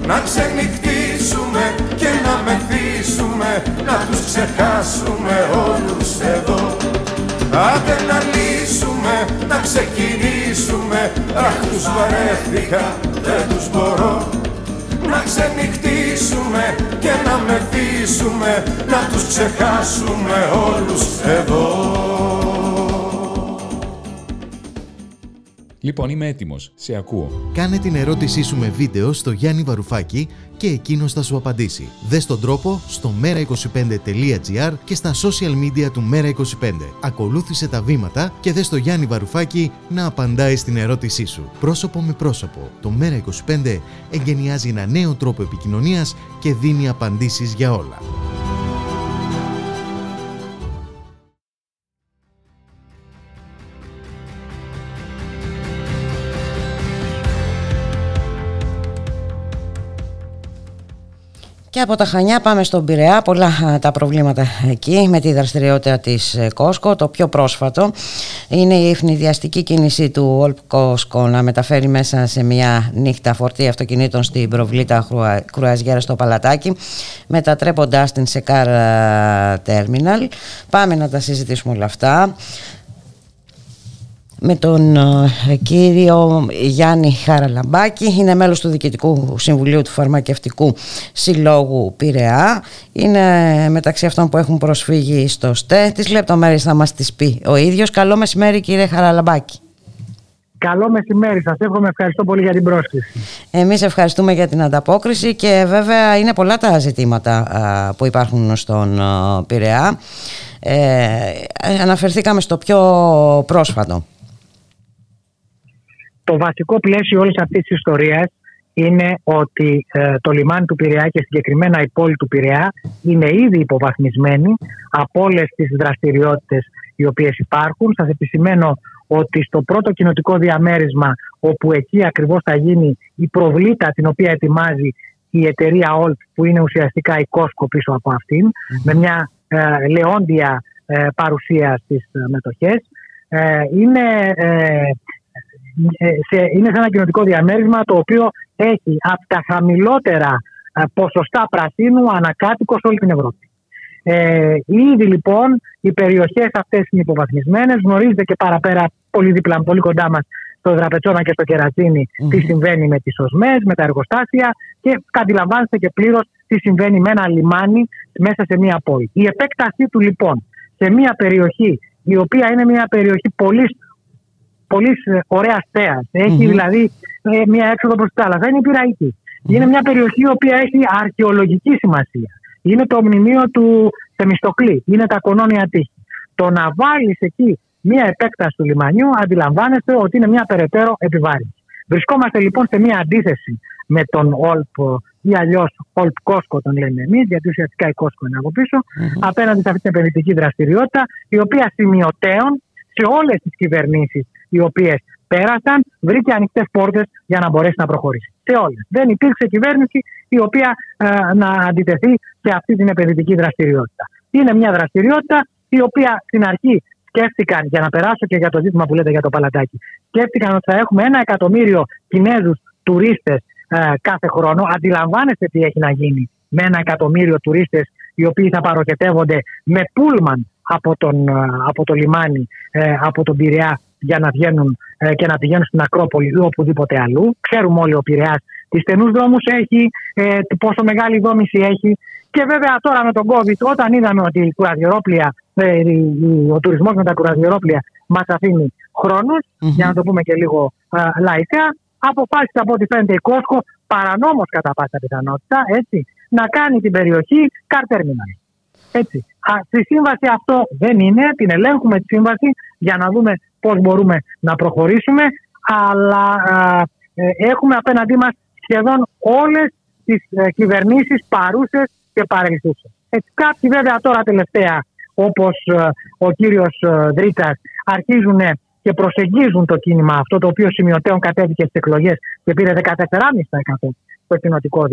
Να ξενυχτήσουμε και να μεθύσουμε, να τους ξεχάσουμε όλους εδώ. Άντε να λύσουμε, να ξεκινήσουμε. Αχ τους βαρέθηκα, δεν τους μπορώ Να ξενυχτήσουμε και να μεθύσουμε Να τους ξεχάσουμε όλους εδώ Λοιπόν, είμαι έτοιμος. Σε ακούω. Κάνε την ερώτησή σου με βίντεο στο Γιάννη Βαρουφάκη και εκείνος θα σου απαντήσει. Δες τον τρόπο στο mera25.gr και στα social media του Mera25. Ακολούθησε τα βήματα και δες το Γιάννη Βαρουφάκη να απαντάει στην ερώτησή σου. Πρόσωπο με πρόσωπο. Το Mera25 εγκαινιάζει ένα νέο τρόπο επικοινωνίας και δίνει απαντήσεις για όλα. Και από τα Χανιά πάμε στον Πειραιά, πολλά τα προβλήματα εκεί με τη δραστηριότητα της ε, Κόσκο. Το πιο πρόσφατο είναι η ευνηδιαστική κίνηση του Ολπ Κόσκο να μεταφέρει μέσα σε μια νύχτα φορτία αυτοκινήτων στην προβλήτα Κρουαζιέρα στο Παλατάκι μετατρέποντάς την σε car terminal. Πάμε να τα συζητήσουμε όλα αυτά με τον ε, κύριο Γιάννη Χαραλαμπάκη. Είναι μέλος του Διοικητικού Συμβουλίου του Φαρμακευτικού Συλλόγου Πειραιά. Είναι μεταξύ αυτών που έχουν προσφύγει στο ΣΤΕ. Τις λεπτομέρειες θα μας τις πει ο ίδιος. Καλό μεσημέρι κύριε Χαραλαμπάκη. Καλό μεσημέρι σας. Εύχομαι ευχαριστώ πολύ για την πρόσκληση. Εμείς ευχαριστούμε για την ανταπόκριση και βέβαια είναι πολλά τα ζητήματα που υπάρχουν στον Πειραιά. Ε, αναφερθήκαμε στο πιο πρόσφατο. Το βασικό πλαίσιο όλης αυτής της ιστορίας είναι ότι ε, το λιμάνι του Πειραιά και συγκεκριμένα η πόλη του Πειραιά είναι ήδη υποβαθμισμένη από όλες τις δραστηριότητες οι οποίες υπάρχουν. Σας επισημαίνω ότι στο πρώτο κοινοτικό διαμέρισμα, όπου εκεί ακριβώς θα γίνει η προβλήτα την οποία ετοιμάζει η εταιρεία Olt, που είναι ουσιαστικά η Κόσκο πίσω από αυτήν, με μια ε, λεόντια ε, παρουσία στις μετοχές. είναι ε, σε, είναι σε ένα κοινοτικό διαμέρισμα το οποίο έχει από τα χαμηλότερα ε, ποσοστά πρασίνου ανακάτοικος σε όλη την Ευρώπη. Ε, ήδη λοιπόν οι περιοχές αυτές είναι υποβαθμισμένες. Γνωρίζετε και παραπέρα πολύ δίπλα, πολύ κοντά μας στο Δραπετσόνα και στο κερατσινι τι συμβαίνει με τις οσμές, με τα εργοστάσια και αντιλαμβάνεστε και πλήρως τι συμβαίνει με ένα λιμάνι μέσα σε μια πόλη. Η επέκτασή του λοιπόν σε μια περιοχή η οποία είναι μια περιοχή πολύ πολύ ε, ωραία θέα. δηλαδή ε, μια έξοδο προς τη θάλασσα. Είναι η πυραϊκή. Είναι μια περιοχή η οποία έχει αρχαιολογική σημασία. Είναι το μνημείο του Θεμιστοκλή. Είναι τα κονόνια τείχη. Το να βάλεις εκεί μια επέκταση του λιμανιού, αντιλαμβάνεστε ότι είναι μια περαιτέρω επιβάρυνση. Βρισκόμαστε λοιπόν σε μια αντίθεση με τον ΟΛΠ ή αλλιώς ΟΛΠ Κόσκο, τον λέμε εμείς, γιατί ουσιαστικά η Κόσκο είναι από πίσω, απέναντι σε αυτή την επενδυτική δραστηριότητα, η οποία σημειωτέων σε όλες τις κυβερνήσεις οι οποίες πέρασαν, βρήκε ανοιχτές πόρτες για να μπορέσει να προχωρήσει. Σε όλε. Δεν υπήρξε κυβέρνηση η οποία ε, να αντιτεθεί σε αυτή την επενδυτική δραστηριότητα. Είναι μια δραστηριότητα η οποία στην αρχή σκέφτηκαν, για να περάσω και για το ζήτημα που λέτε για το παλατάκι, σκέφτηκαν ότι θα έχουμε ένα εκατομμύριο Κινέζους τουρίστες ε, κάθε χρόνο. Αντιλαμβάνεστε τι έχει να γίνει με ένα εκατομμύριο τουρίστες οι οποίοι θα παροχετεύονται με πούλμαν από, τον, από το λιμάνι, από τον Πειραιά για να βγαίνουν και να πηγαίνουν στην Ακρόπολη ή οπουδήποτε αλλού. Ξέρουμε όλοι ο Πειραιάς τις στενούς δρόμους έχει, πόσο μεγάλη δόμηση έχει. Και βέβαια τώρα με τον COVID, όταν είδαμε ότι η κουραζιερόπλια, ο τουρισμός με τα κουραζιερόπλια μας αφήνει για να το πούμε και λίγο λαϊκά, αποφάσισε από ό,τι φαίνεται η Κόσκο, παρανόμως κατά πάσα πιθανότητα, έτσι, να κάνει την περιοχή καρτέρμινα. Έτσι. Α, στη σύμβαση αυτό δεν είναι, την ελέγχουμε τη σύμβαση για να δούμε πώς μπορούμε να προχωρήσουμε, αλλά ε, έχουμε απέναντί μας σχεδόν όλες τις ε, κυβερνήσεις παρούσες και παρελθούσες. Κάποιοι βέβαια τώρα τελευταία, όπως ε, ο κύριος ε, Δρίτσα, αρχίζουν και προσεγγίζουν το κίνημα αυτό το οποίο σημειωτέων κατέβηκε στις εκλογές και πήρε 14,5% στο κοινοτικό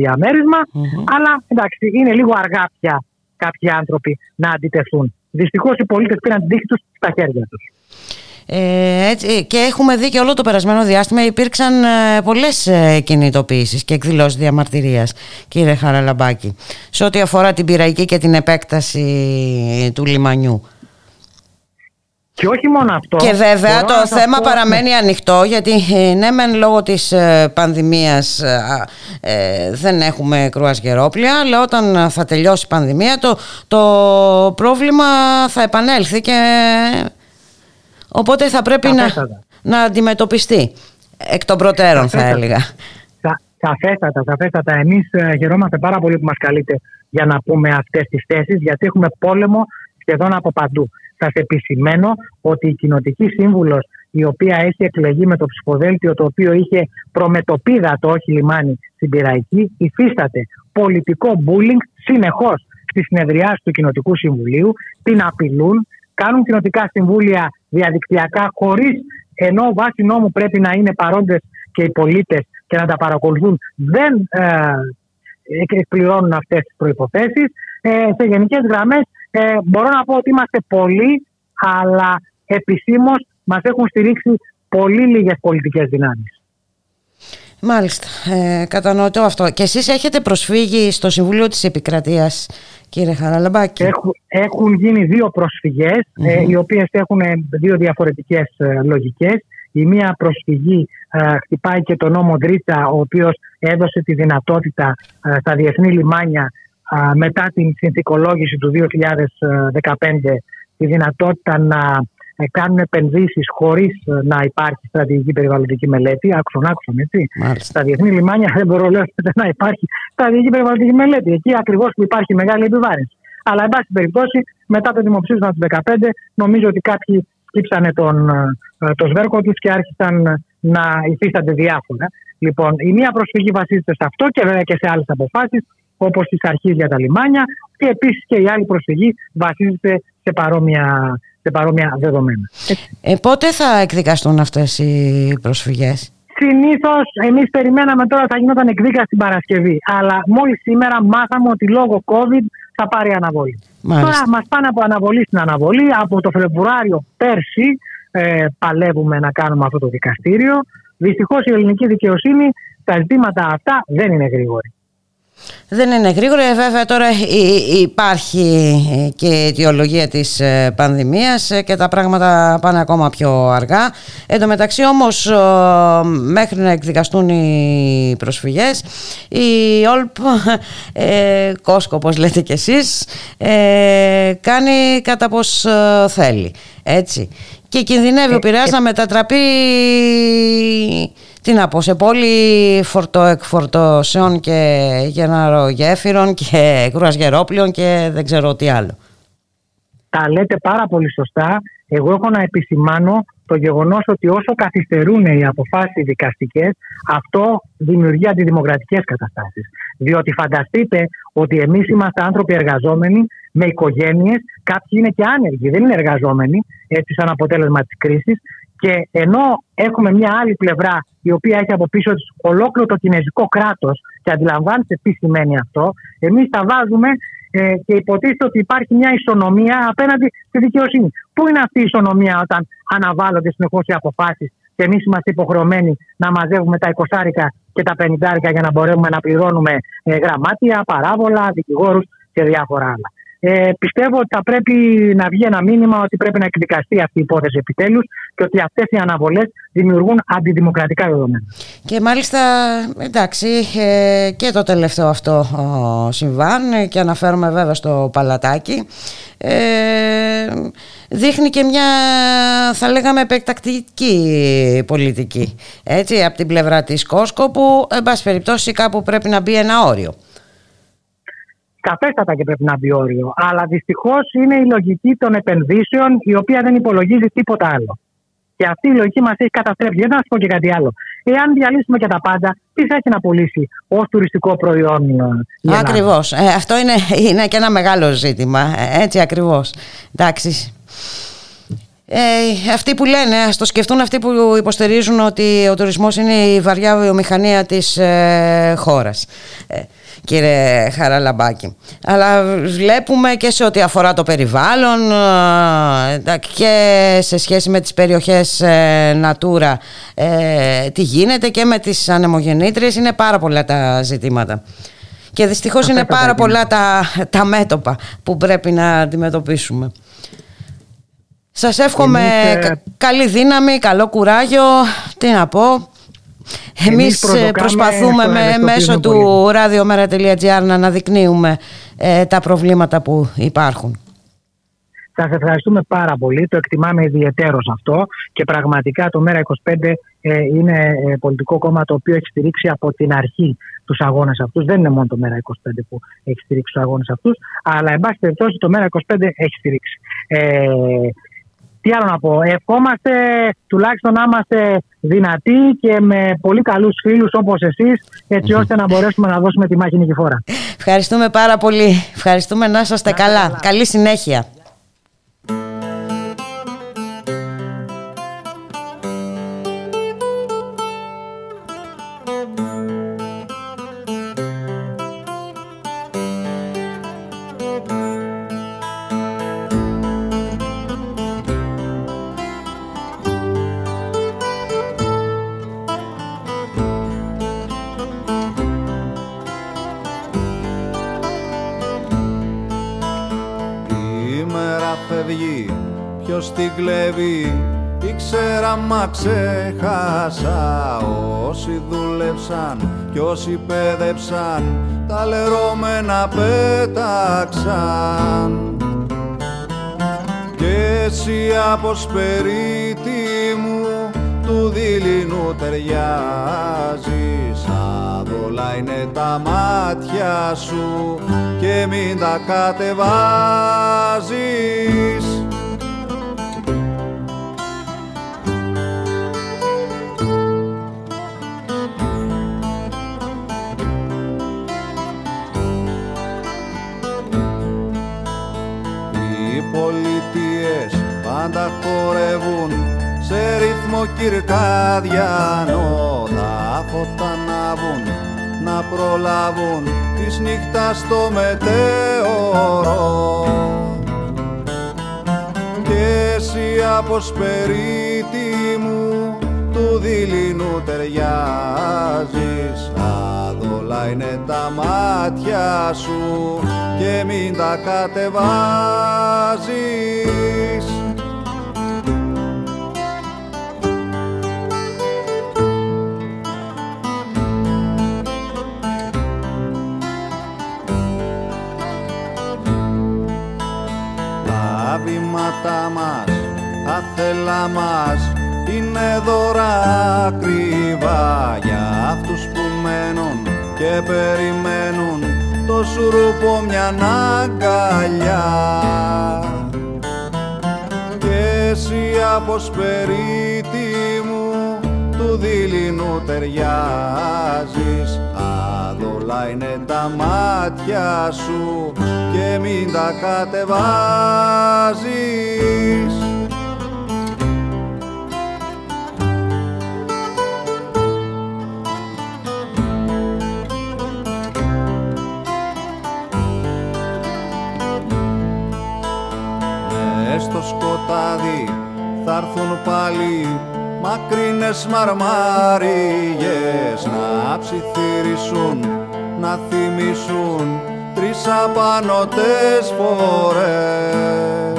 Αλλά εντάξει, είναι λίγο αργά πια κάποιοι άνθρωποι να αντιτεθούν. Δυστυχώς οι πολίτες πήραν την τύχη τους στα χέρια τους. Ε, έτσι, και έχουμε δει και όλο το περασμένο διάστημα υπήρξαν ε, πολλές ε, κινητοποιήσεις και εκδηλώσεις διαμαρτυρίας κύριε Χαραλαμπάκη σε ό,τι αφορά την πυραϊκή και την επέκταση του λιμανιού. Και όχι μόνο αυτό. Και βέβαια το θέμα παραμένει ναι. ανοιχτό γιατί ε, ναι μεν λόγω της ε, πανδημίας ε, δεν έχουμε κρουαζιερόπλια αλλά όταν θα τελειώσει η πανδημία το, το πρόβλημα θα επανέλθει και οπότε θα πρέπει να, να αντιμετωπιστεί εκ των προτέρων θα έλεγα. Σαφέστατα, σαφέστατα. Εμείς χαιρόμαστε πάρα πολύ που μας καλείτε για να πούμε αυτές τις θέσεις γιατί έχουμε πόλεμο σχεδόν από παντού. Σας επισημαίνω ότι η κοινοτική σύμβουλος, η οποία έχει εκλεγεί με το ψηφοδέλτιο το οποίο είχε προμετωπίδα το όχι λιμάνι στην Πυραϊκή, υφίσταται πολιτικό bullying συνεχώς στη συνεδριά του Κοινοτικού Συμβουλίου, την απειλούν, κάνουν κοινοτικά συμβούλια διαδικτυακά χωρίς ενώ βάσει νόμου πρέπει να είναι παρόντες και οι πολίτες και να τα παρακολουθούν, δεν ε, εκπληρώνουν αυτές τις προποθέσει. Ε, σε γενικές γραμμές ε, μπορώ να πω ότι είμαστε πολλοί, αλλά επισήμως μας έχουν στηρίξει πολύ λίγες πολιτικές δυνάμεις. Μάλιστα, ε, κατανοητό αυτό. Και εσείς έχετε προσφύγει στο Συμβούλιο της Επικρατείας, κύριε Χαραλαμπάκη. Έχουν, έχουν γίνει δύο ε, οι οποίες έχουν δύο διαφορετικές ε, λογικές. Η μία προσφυγή ε, χτυπάει και τον νόμο Δρίτσα, ο οποίος έδωσε τη δυνατότητα ε, στα διεθνή λιμάνια μετά την συνθηκολόγηση του 2015 τη δυνατότητα να ε, κάνουν επενδύσεις χωρίς ε, να υπάρχει στρατηγική περιβαλλοντική μελέτη. Άκουσαν, άκουσαν, έτσι. Μάλιστα. Στα διεθνή λιμάνια δεν μπορώ λέω, να υπάρχει στρατηγική περιβαλλοντική μελέτη. Εκεί ακριβώς που υπάρχει μεγάλη επιβάρυνση. Αλλά, εν πάση περιπτώσει, μετά το δημοψήφισμα του 2015, νομίζω ότι κάποιοι σκύψανε τον, ε, το σβέρκο τους και άρχισαν να υφίστανται διάφορα. Λοιπόν, η μία προσφυγή βασίζεται σε αυτό και βέβαια και σε άλλες αποφάσεις όπως της αρχής για τα λιμάνια και επίσης και η άλλη προσφυγή βασίζεται σε παρόμοια, σε παρόμοια δεδομένα. Ε, πότε θα εκδικαστούν αυτές οι προσφυγές; Συνήθως εμείς περιμέναμε τώρα θα γινόταν εκδίκαση την Παρασκευή. Αλλά μόλις σήμερα μάθαμε ότι λόγω COVID θα πάρει αναβολή. Μάλιστα. Τώρα μας πάνε από αναβολή στην αναβολή. Από το Φεβρουάριο πέρσι ε, παλεύουμε να κάνουμε αυτό το δικαστήριο. Δυστυχώς η ελληνική δικαιοσύνη τα ζητήματα αυτά δεν είναι γρήγορη. Δεν είναι γρήγορα. Ε, βέβαια τώρα υπάρχει και η αιτιολογία της ε, πανδημίας ε, και τα πράγματα πάνε ακόμα πιο αργά. Εν τω μεταξύ όμως μέχρι να εκδικαστούν οι προσφυγές η ΟΛΠ, ε, Κόσκο όπως λέτε κι εσείς, κάνει κατά πως θέλει. Έτσι. Και κινδυνεύει ο Πειραιάς να μετατραπεί τι να πω, σε πόλη φορτοεκφορτώσεων και γεναρογέφυρων και κρουαζιερόπλων και δεν ξέρω τι άλλο. Τα λέτε πάρα πολύ σωστά. Εγώ έχω να επισημάνω το γεγονός ότι όσο καθυστερούν οι αποφάσεις δικαστικές, αυτό δημιουργεί αντιδημοκρατικές καταστάσεις. Διότι φανταστείτε ότι εμείς είμαστε άνθρωποι εργαζόμενοι με οικογένειες, κάποιοι είναι και άνεργοι, δεν είναι εργαζόμενοι, έτσι σαν αποτέλεσμα της κρίσης, και ενώ έχουμε μια άλλη πλευρά η οποία έχει από πίσω της ολόκληρο το κινέζικο κράτος και αντιλαμβάνεται τι σημαίνει αυτό, εμείς τα βάζουμε ε, και υποτίθεται ότι υπάρχει μια ισονομία απέναντι στη δικαιοσύνη. Πού είναι αυτή η ισονομία όταν αναβάλλονται συνεχώς οι αποφάσεις και εμείς είμαστε υποχρεωμένοι να μαζεύουμε τα 20 και τα 50 για να μπορέσουμε να πληρώνουμε ε, γραμμάτια, παράβολα, δικηγόρους και διάφορα άλλα. Ε, πιστεύω ότι θα πρέπει να βγει ένα μήνυμα ότι πρέπει να εκδικαστεί αυτή η υπόθεση επιτέλους και ότι αυτές οι αναβολές δημιουργούν αντιδημοκρατικά δεδομένα. Και μάλιστα, εντάξει, ε, και το τελευταίο αυτό συμβάν και αναφέρομαι βέβαια στο παλατάκι ε, δείχνει και μια θα λέγαμε επεκτακτική πολιτική έτσι από την πλευρά της Κόσκο που εν πάση περιπτώσει κάπου πρέπει να μπει ένα όριο. Καφέστατα και πρέπει να μπει όριο. Αλλά δυστυχώς είναι η λογική των επενδύσεων η οποία δεν υπολογίζει τίποτα άλλο. Και αυτή η λογική μας έχει καταστρέψει. Δεν θα σας πω και κάτι άλλο. Εάν διαλύσουμε και τα πάντα, τι θα έχει να πουλήσει ως τουριστικό προϊόν. Ακριβώς. Ε, αυτό είναι, είναι και ένα μεγάλο ζήτημα. Ε, έτσι ακριβώς. Εντάξει. Ε, αυτοί που λένε, ας το σκεφτούν αυτοί που υποστηρίζουν ότι ο τουρισμός είναι η βαριά βιομηχανία της ε, χώρας. Ε, κύριε Χαραλαμπάκη. Αλλά βλέπουμε και σε ό,τι αφορά το περιβάλλον ε, και σε σχέση με τις περιοχές ε, Natura ε, τι γίνεται και με τις ανεμογεννήτριες είναι πάρα πολλά τα ζητήματα. Και δυστυχώς είναι πάρα πολλά τα, τα μέτωπα που πρέπει να αντιμετωπίσουμε. Σας εύχομαι καλή δύναμη, καλό κουράγιο, τι να πω, εμείς, ε, προσπαθούμε με, μέσω του radiomera.gr να αναδεικνύουμε ε, τα προβλήματα που υπάρχουν. Σα ευχαριστούμε πάρα πολύ. Το εκτιμάμε ιδιαίτερος αυτό και πραγματικά το ΜΕΡΑ25 ε, είναι πολιτικό κόμμα το οποίο έχει στηρίξει από την αρχή τους αγώνες αυτούς. Δεν είναι μόνο το ΜΕΡΑ25 που έχει στηρίξει τους αγώνες αυτούς, αλλά εν πάση περιπτώσει το ΜΕΡΑ25 έχει στηρίξει. Ε, τι άλλο να πω. Ευχόμαστε τουλάχιστον να είμαστε δυνατοί και με πολύ καλούς φίλους όπως εσείς έτσι ώστε να μπορέσουμε να δώσουμε τη μάχη νικηφόρα. Ευχαριστούμε πάρα πολύ. Ευχαριστούμε να είστε καλά. Καλή συνέχεια. Ήξερα μα ξέχασα. Όσοι δούλεψαν κι όσοι πέδεψαν τα λερώμενα πέταξαν. Και εσύ από σπερίτη μου του δειλινού ταιριάζεις. Άδολα είναι τα μάτια σου και μην τα κατεβάζεις κυρκάδιανο τα φώτα ανάβουν να προλάβουν της νύχτας στο μετέωρο. Και εσύ από σπερίτη μου του δειλινού ταιριάζεις. Αδόλα είναι τα μάτια σου και μην τα κατεβάζεις βήματα μας, άθελα μας. Είναι δώρα ακριβά για αυτούς που μένουν και περιμένουν το σουρούπο μια αγκαλιά. Και εσύ από σπερίτη μου του δειλινού ταιριάζεις. Άδολα είναι τα μάτια σου και μην τα κατεβάζεις. Μες στο σκοτάδι θα έρθουν πάλι μακρινές μαρμάριες να ψιθυρίσουν, να θυμίσουν τρεις απανωτές φορές.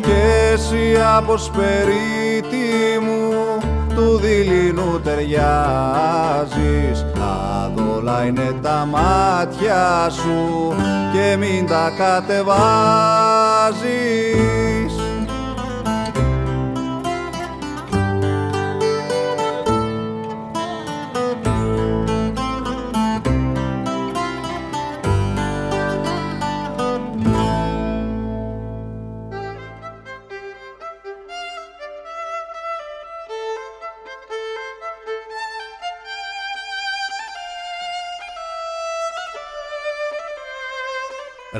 Και εσύ από σπερίτη μου του δειλινού ταιριάζεις. Αδόλα είναι τα μάτια σου και μην τα κατεβάζεις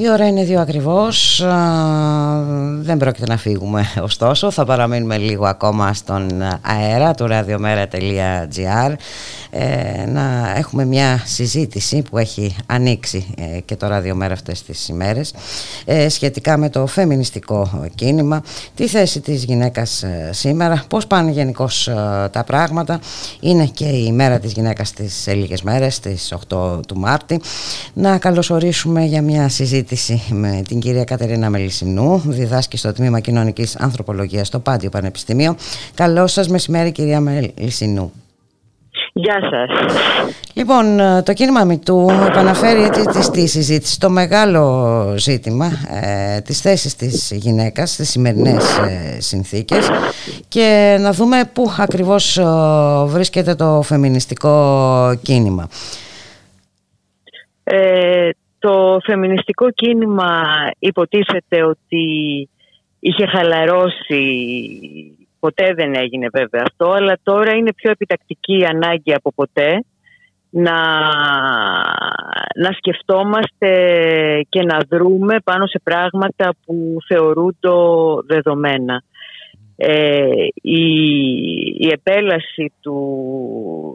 Η ώρα είναι δύο ακριβώς, δεν πρόκειται να φύγουμε ωστόσο, θα παραμείνουμε λίγο ακόμα στον αέρα του radiomera.gr ε, να έχουμε μια συζήτηση που έχει ανοίξει ε, και το ραδιομέρα αυτές τις ημέρες ε, σχετικά με το φεμινιστικό κίνημα, τη θέση της γυναίκας σήμερα, πώς πάνε γενικώς τα πράγματα, είναι και η μέρα της γυναίκας στις λίγες μέρες, στις 8 του Μάρτη, να καλωσορίσουμε για μια συζήτηση με την κυρία Κατερίνα Μελισσινού, διδάσκει στο Τμήμα Κοινωνικής Ανθρωπολογίας στο Πάντιο Πανεπιστήμιο. Καλό σας μεσημέρι κυρία Μελισσινού. Γεια σας. Λοιπόν, το κίνημα Μητού επαναφέρει έτσι τη συζήτηση το μεγάλο ζήτημα ε, της θέσης της γυναίκας στις σημερινές ε, συνθήκες και να δούμε πού ακριβώς ε, βρίσκεται το φεμινιστικό κίνημα. Ε, το φεμινιστικό κίνημα υποτίθεται ότι είχε χαλαρώσει, ποτέ δεν έγινε βέβαια αυτό, αλλά τώρα είναι πιο επιτακτική ανάγκη από ποτέ να, να σκεφτόμαστε και να δρούμε πάνω σε πράγματα που θεωρούνται δεδομένα. Ε, η, η επέλαση του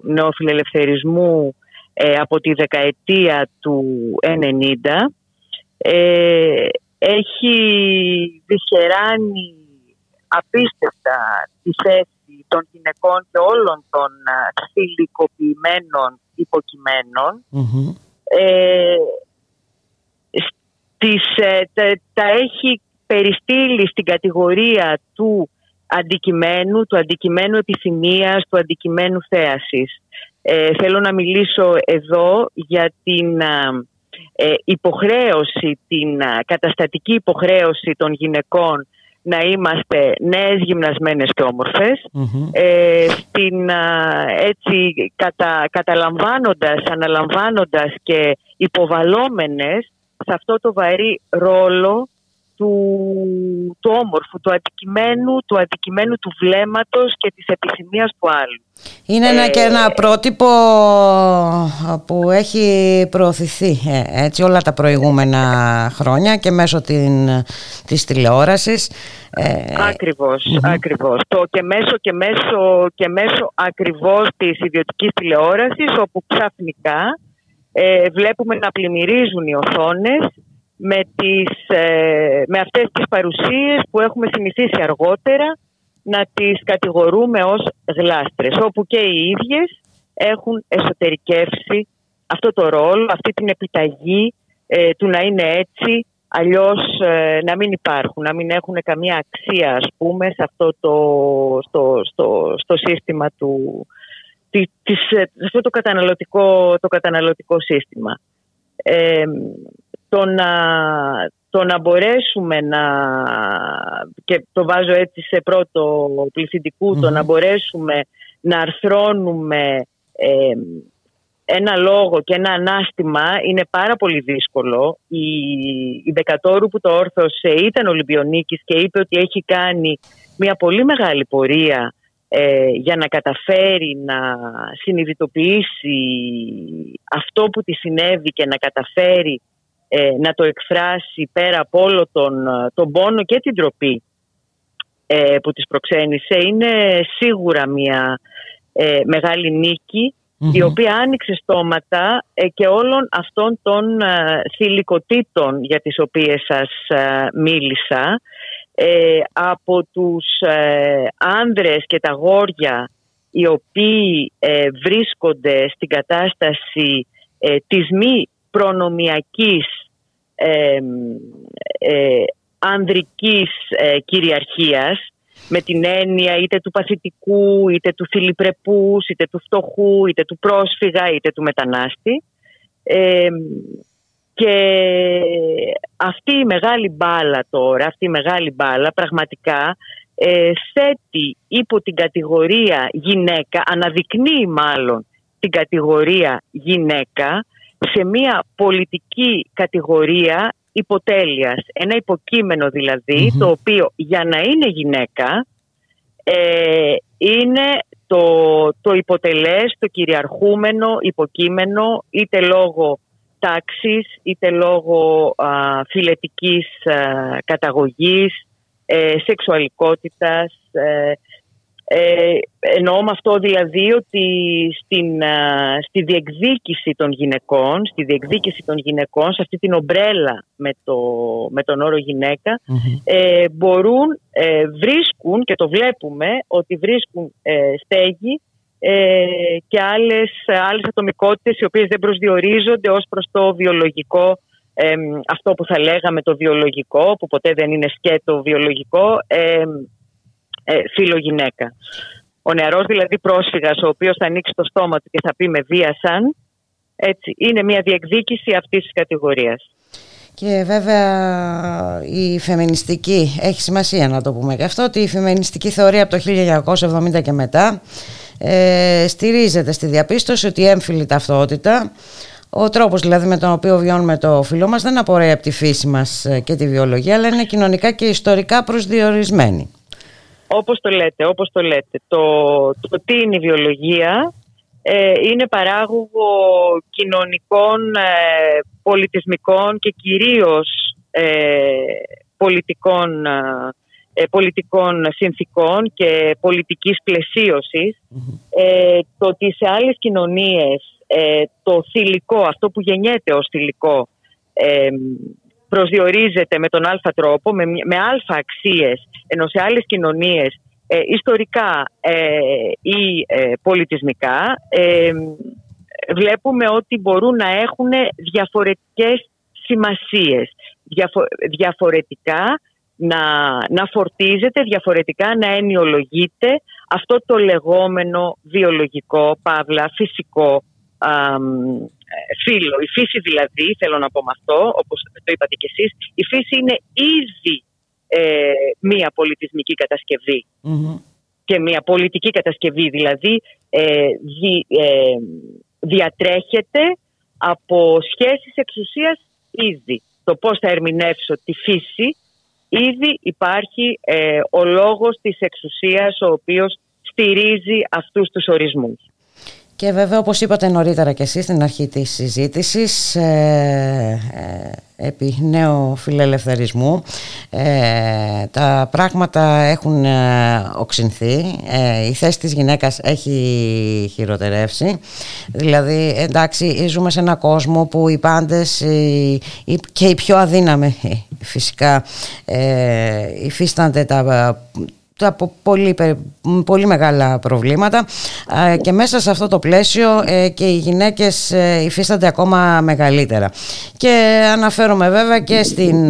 νεοφιλελευθερισμού ε, από τη δεκαετία του 90 ε, έχει δυσχεράνει απίστευτα τη θέση των γυναικών και όλων των θηλυκοποιημένων ε, τα, έχει περιστήλει στην κατηγορία του αντικειμένου, του αντικειμένου επιθυμίας, του αντικειμένου θέασης. Ε, θέλω να μιλήσω εδώ για την ε, υποχρέωση, την καταστατική υποχρέωση των γυναικών να είμαστε νέες γυμνασμένες και ομορφες ε, στην, έτσι κατα, καταλαμβάνοντας, αναλαμβάνοντας και υποβαλόμενες σε αυτό το βαρύ ρόλο του, του όμορφου, του αντικειμένου, του αντικειμένου του βλέμματος και της επιθυμίας του άλλου. Είναι ένα και ένα ε, πρότυπο που έχει προωθηθεί ε, έτσι όλα τα προηγούμενα χρόνια και μέσω την, της τηλεόρασης. Ε, ακριβώς, ακριβώς. Το και μέσω και μέσω και μέσω ακριβώς της ιδιωτικής τηλεόρασης όπου ξαφνικά ε, βλέπουμε να πλημμυρίζουν οι οθόνες με, τις, ε, με αυτές τις παρουσίες που έχουμε συνηθίσει αργότερα να τις κατηγορούμε ως γλάστρες, όπου και οι ίδιες έχουν εσωτερικεύσει αυτό το ρόλο, αυτή την επιταγή ε, του να είναι έτσι, αλλιώς ε, να μην υπάρχουν, να μην έχουν καμία αξία ας πούμε σε αυτό το, στο, στο, στο σύστημα του, της, σε αυτό το καταναλωτικό, το καταναλωτικό σύστημα το να, το να μπορέσουμε να, και το βάζω έτσι σε πρώτο το να μπορέσουμε να αρθρώνουμε ένα λόγο και ένα ανάστημα είναι πάρα πολύ δύσκολο. Η, η Δεκατόρου που το όρθωσε ήταν Ολυμπιονίκης και είπε ότι έχει κάνει μια πολύ μεγάλη πορεία ε, για να καταφέρει να συνειδητοποιήσει αυτό που της συνέβη και να καταφέρει ε, να το εκφράσει πέρα από όλο τον, τον πόνο και την τροπή ε, που της προξένησε είναι σίγουρα μια ε, μεγάλη νίκη η οποία άνοιξε στόματα ε, και όλων αυτών των ε, θηλυκοτήτων για τις οποίες σας ε, μίλησα από τους άνδρες και τα γόρια οι οποίοι βρίσκονται στην κατάσταση της μη προνομιακής ανδρικής κυριαρχίας με την έννοια είτε του παθητικού, είτε του φιλιπρεπούς, είτε του φτωχού, είτε του πρόσφυγα, είτε του μετανάστη. και αυτή η μεγάλη μπάλα τώρα, αυτή η μεγάλη μπάλα πραγματικά ε, θέτει υπό την κατηγορία γυναίκα, αναδεικνύει μάλλον την κατηγορία γυναίκα σε μια πολιτική κατηγορία υποτέλειας. Ένα υποκείμενο δηλαδή, το οποίο για να είναι γυναίκα ε, είναι το, το υποτελές, το κυριαρχούμενο υποκείμενο είτε λόγω τάξης είτε λόγω α, φιλετικής καταγωγής, ε, σεξουαλικότητας, ε, ε, εννοώ με αυτό δηλαδή ότι στην, στη διεκδίκηση των γυναικών, στη διεκδίκηση των γυναικών, σε αυτή την ομπρέλα με, το, με τον όρο ε, μπορούν, ε, βρίσκουν και το βλέπουμε ότι βρίσκουν ε, στέγη ε, και άλλες, άλλες ατομικότητες οι οποίες δεν προσδιορίζονται ως προς το βιολογικό αυτό που θα λέγαμε το βιολογικό, που ποτέ δεν είναι σκέτο βιολογικό, ε, φίλο-γυναίκα. Ο νεαρός δηλαδή πρόσφυγας ο οποίος θα ανοίξει το στόμα του και θα πει με βίασαν, έτσι, είναι μια διεκδίκηση αυτής της κατηγορίας. Και βέβαια η φεμινιστική, έχει σημασία να το πούμε και αυτό, ότι η φεμινιστική θεωρία από το 1970 και μετά ε, στηρίζεται στη διαπίστωση ότι η έμφυλη ταυτότητα, ο τρόπος δηλαδή με τον οποίο βιώνουμε το φίλο μας δεν απορρέει από τη φύση μας και τη βιολογία, αλλά είναι κοινωνικά και ιστορικά προσδιορισμένη. Όπως το λέτε, όπως το λέτε. Το, το τι είναι η βιολογία ε, είναι παράγωγο κοινωνικών, ε, πολιτισμικών και κυρίως ε, πολιτικών, ε, πολιτικών συνθήκων και πολιτικής το ότι σε άλλες κοινωνίες το θηλυκό, αυτό που γεννιέται ως θηλυκό προσδιορίζεται με τον αλφα τρόπο, με, με αλφα αξίες, ενώ σε άλλες κοινωνίες ε, ιστορικά ε, ή ε, πολιτισμικά ε, βλέπουμε ότι μπορούν να έχουν διαφορετικές σημασίες, διαφορετικά να, να φορτίζεται, διαφορετικά να ενιολογείται αυτό το λεγόμενο βιολογικό, παύλα, φυσικό φύλλο. Η φύση δηλαδή, θέλω να πω με αυτό, όπως το είπατε κι εσείς, η φύση είναι ήδη ε, μία πολιτισμική και μία πολιτική κατασκευή δηλαδή ε, ε, διατρέχεται από σχέσεις εξουσίας ήδη. Το πώς θα ερμηνεύσω τη φύση ήδη υπάρχει ε, ο λόγος της εξουσίας ο οποίος στηρίζει αυτούς τους ορισμούς. Και βέβαια όπως είπατε νωρίτερα και εσείς στην αρχή της συζήτησης ε, ε, επί νέου φιλελευθερισμού ε, τα πράγματα έχουν ε, οξυνθεί. Η θέση της γυναίκας έχει χειροτερεύσει. Δηλαδή εντάξει ζούμε σε ένα κόσμο που οι πάντες και οι πιο αδύναμοι φυσικά υφίστανται τα από πολύ, πολύ μεγάλα προβλήματα. Και μέσα σε αυτό το πλαίσιο ε, και οι γυναίκες ε, υφίστανται ακόμα μεγαλύτερα. Και αναφέρομαι βέβαια και στην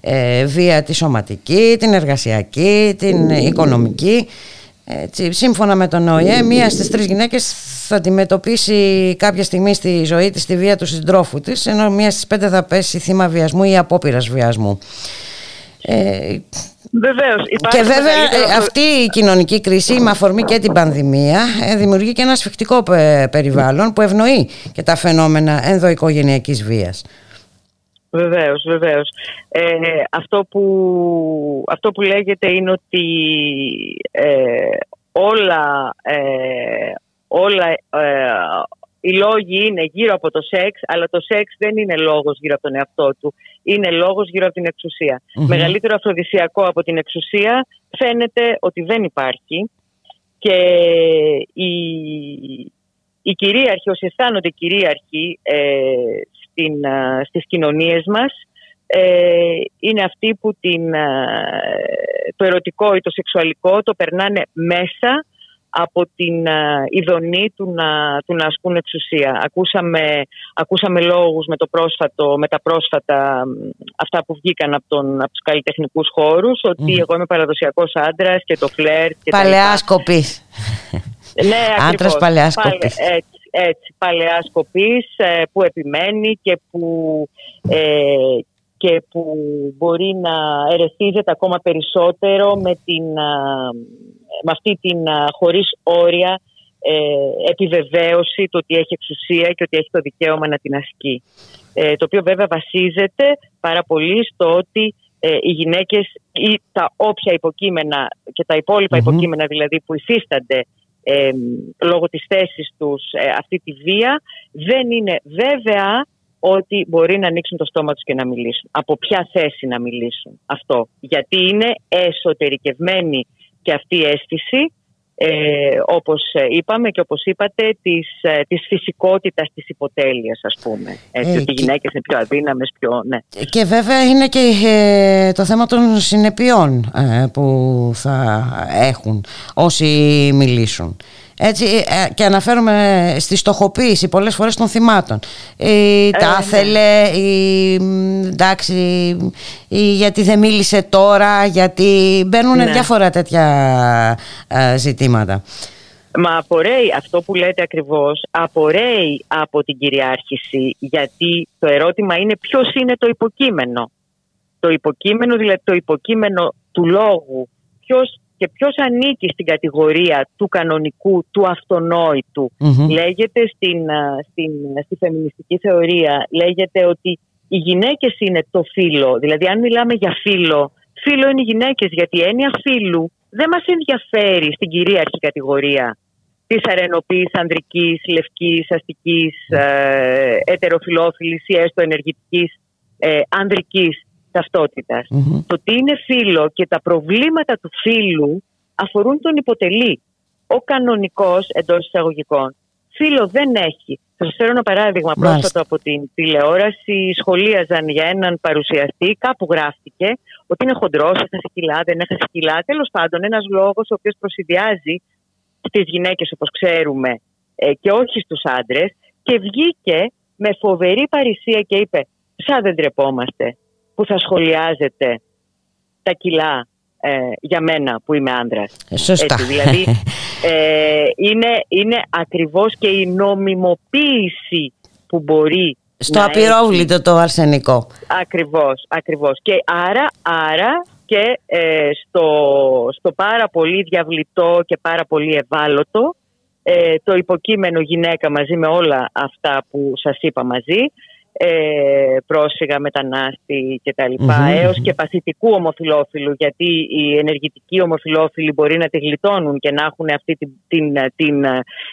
ε, βία τη σωματική, την εργασιακή, την οικονομική. Έτσι, σύμφωνα με τον ΟΗΕ, μία στις τρεις γυναίκες θα αντιμετωπίσει κάποια στιγμή στη ζωή της τη βία του συντρόφου της, ενώ μία στις πέντε θα πέσει θύμα βιασμού ή απόπειρας βιασμού. Ε, Βεβαίως, και βέβαια ε, αυτή η κοινωνική κρίση με αφορμή και την πανδημία ε, δημιουργεί και ένα σφιχτικό περιβάλλον που ευνοεί και τα φαινόμενα ενδοοικογενειακής βίας. Βεβαίως, βεβαίως. Ε, αυτό, που, αυτό που λέγεται είναι ότι όλα, όλα οι λόγοι είναι γύρω από το σεξ, αλλά το σεξ δεν είναι λόγος γύρω από τον εαυτό του. Είναι λόγος γύρω από την εξουσια Μεγαλύτερο αφροδισιακό από την εξουσία φαίνεται ότι δεν υπάρχει. Και η, οι κυρίαρχοι, όσοι αισθάνονται κυρίαρχοι ε, στην, στις κοινωνίες μας, ε, είναι αυτοί που την, το ερωτικό ή το σεξουαλικό το περνάνε μέσα από την ειδονή του να, του να ασκούν εξουσία. Ακούσαμε, ακούσαμε λόγους με, το πρόσφατο, με τα πρόσφατα αυτά που βγήκαν από, τον, από τους καλλιτεχνικούς χώρους ότι εγώ είμαι παραδοσιακός άντρας και το φλερ και Παλαιά σκοπής. Ναι, Άντρας παλαιά σκοπής. Έτσι, έτσι παλαιά σκοπής ε, που επιμένει και που, ε, και που μπορεί να ερεθίζεται ακόμα περισσότερο με, την, με αυτή την χωρίς όρια ε, επιβεβαίωση του ότι έχει εξουσία και ότι έχει το δικαίωμα να την ασκεί. Ε, το οποίο βέβαια βασίζεται πάρα πολύ στο ότι ε, οι γυναίκες ή τα όποια υποκείμενα και τα υπολοιπα υποκείμενα δηλαδή που υφίστανται ε, λόγω της θέσης τους αυτή τη βία δεν είναι βέβαια ότι μπορεί να ανοίξουν το στόμα τους και να μιλήσουν. Από ποια θέση να μιλήσουν αυτό. Γιατί είναι εσωτερικευμένη και αυτή η αίσθηση ε, όπως είπαμε και όπως είπατε της, ε, της φυσικότητας της υποτέλειας ας πούμε έτσι, ε, ότι οι γυναίκες είναι πιο αδύναμες πιο, ναι. και βέβαια είναι και ε, το θέμα των συνεπειών που θα έχουν όσοι μιλήσουν έτσι, ε, και αναφέρομαι στη στοχοποίηση πολλές φορές των θυμάτων. Η, τα ναι. άθελε, η, εντάξει, η, γιατί δεν μίλησε τώρα, γιατί μπαίνουν ναι. διάφορα τέτοια ε, ζητήματα. Μα απορρέει αυτό που λέτε ακριβώς, απορρέει από την κυριάρχηση, γιατί το ερώτημα είναι ποιος είναι το υποκείμενο. Το υποκείμενο, δηλαδή το υποκείμενο του λόγου, ποιος και ποιος ανήκει στην κατηγορία του κανονικού, του αυτονοητου Λέγεται στην, στην, στη φεμινιστική θεωρία, λέγεται ότι οι γυναίκες είναι το φύλλο. Δηλαδή αν μιλάμε για φύλλο, φύλλο είναι οι γυναίκες γιατί η έννοια φύλλου δεν μας ενδιαφέρει στην κυρίαρχη κατηγορία της αρενοποίης ανδρικής, λευκής, αστικής, ε, ετεροφιλόφιλης ή έστω ενεργητικής ε, ανδρικής ταυτοτητας Το τι είναι φίλο και τα προβλήματα του φίλου αφορούν τον υποτελή. Ο κανονικός εντός εισαγωγικών φίλο δεν έχει. Θα σας φέρω ένα παράδειγμα πρόσφατο από την τηλεόραση. Σχολίαζαν για έναν παρουσιαστή, κάπου γράφτηκε ότι είναι χοντρός, έχασε κιλά, δεν έχασε κιλά. Τέλος πάντων, ένας λόγος ο οποίος προσυδειάζει στις γυναίκες, όπως ξέρουμε, ε, και όχι στους άντρες. Και βγήκε με φοβερή παρησία και είπε: Σαν δεν τρεπόμαστε που θα σχολιάζετε τα κιλά ε, για μένα που είμαι άντρας. Ε, σωστά. Έτσι, δηλαδή ε, είναι, είναι ακριβώς και η νομιμοποίηση που μπορεί στο απειρόβλητο το αρσενικό. Ακριβώς, ακριβώς. Και άρα, άρα και ε, στο, στο πάρα πολύ διαβλητό και πάρα πολύ ευάλωτο το υποκείμενο γυναίκα μαζί με όλα αυτά που σας είπα μαζί ε, πρόσφυγα, μετανάστη κτλ. Mm-hmm. Έως και παθητικού ομοφιλόφιλου γιατί οι ενεργητικοί ομοφιλόφιλοι μπορεί να τη γλιτώνουν και να έχουν αυτή την... την, την,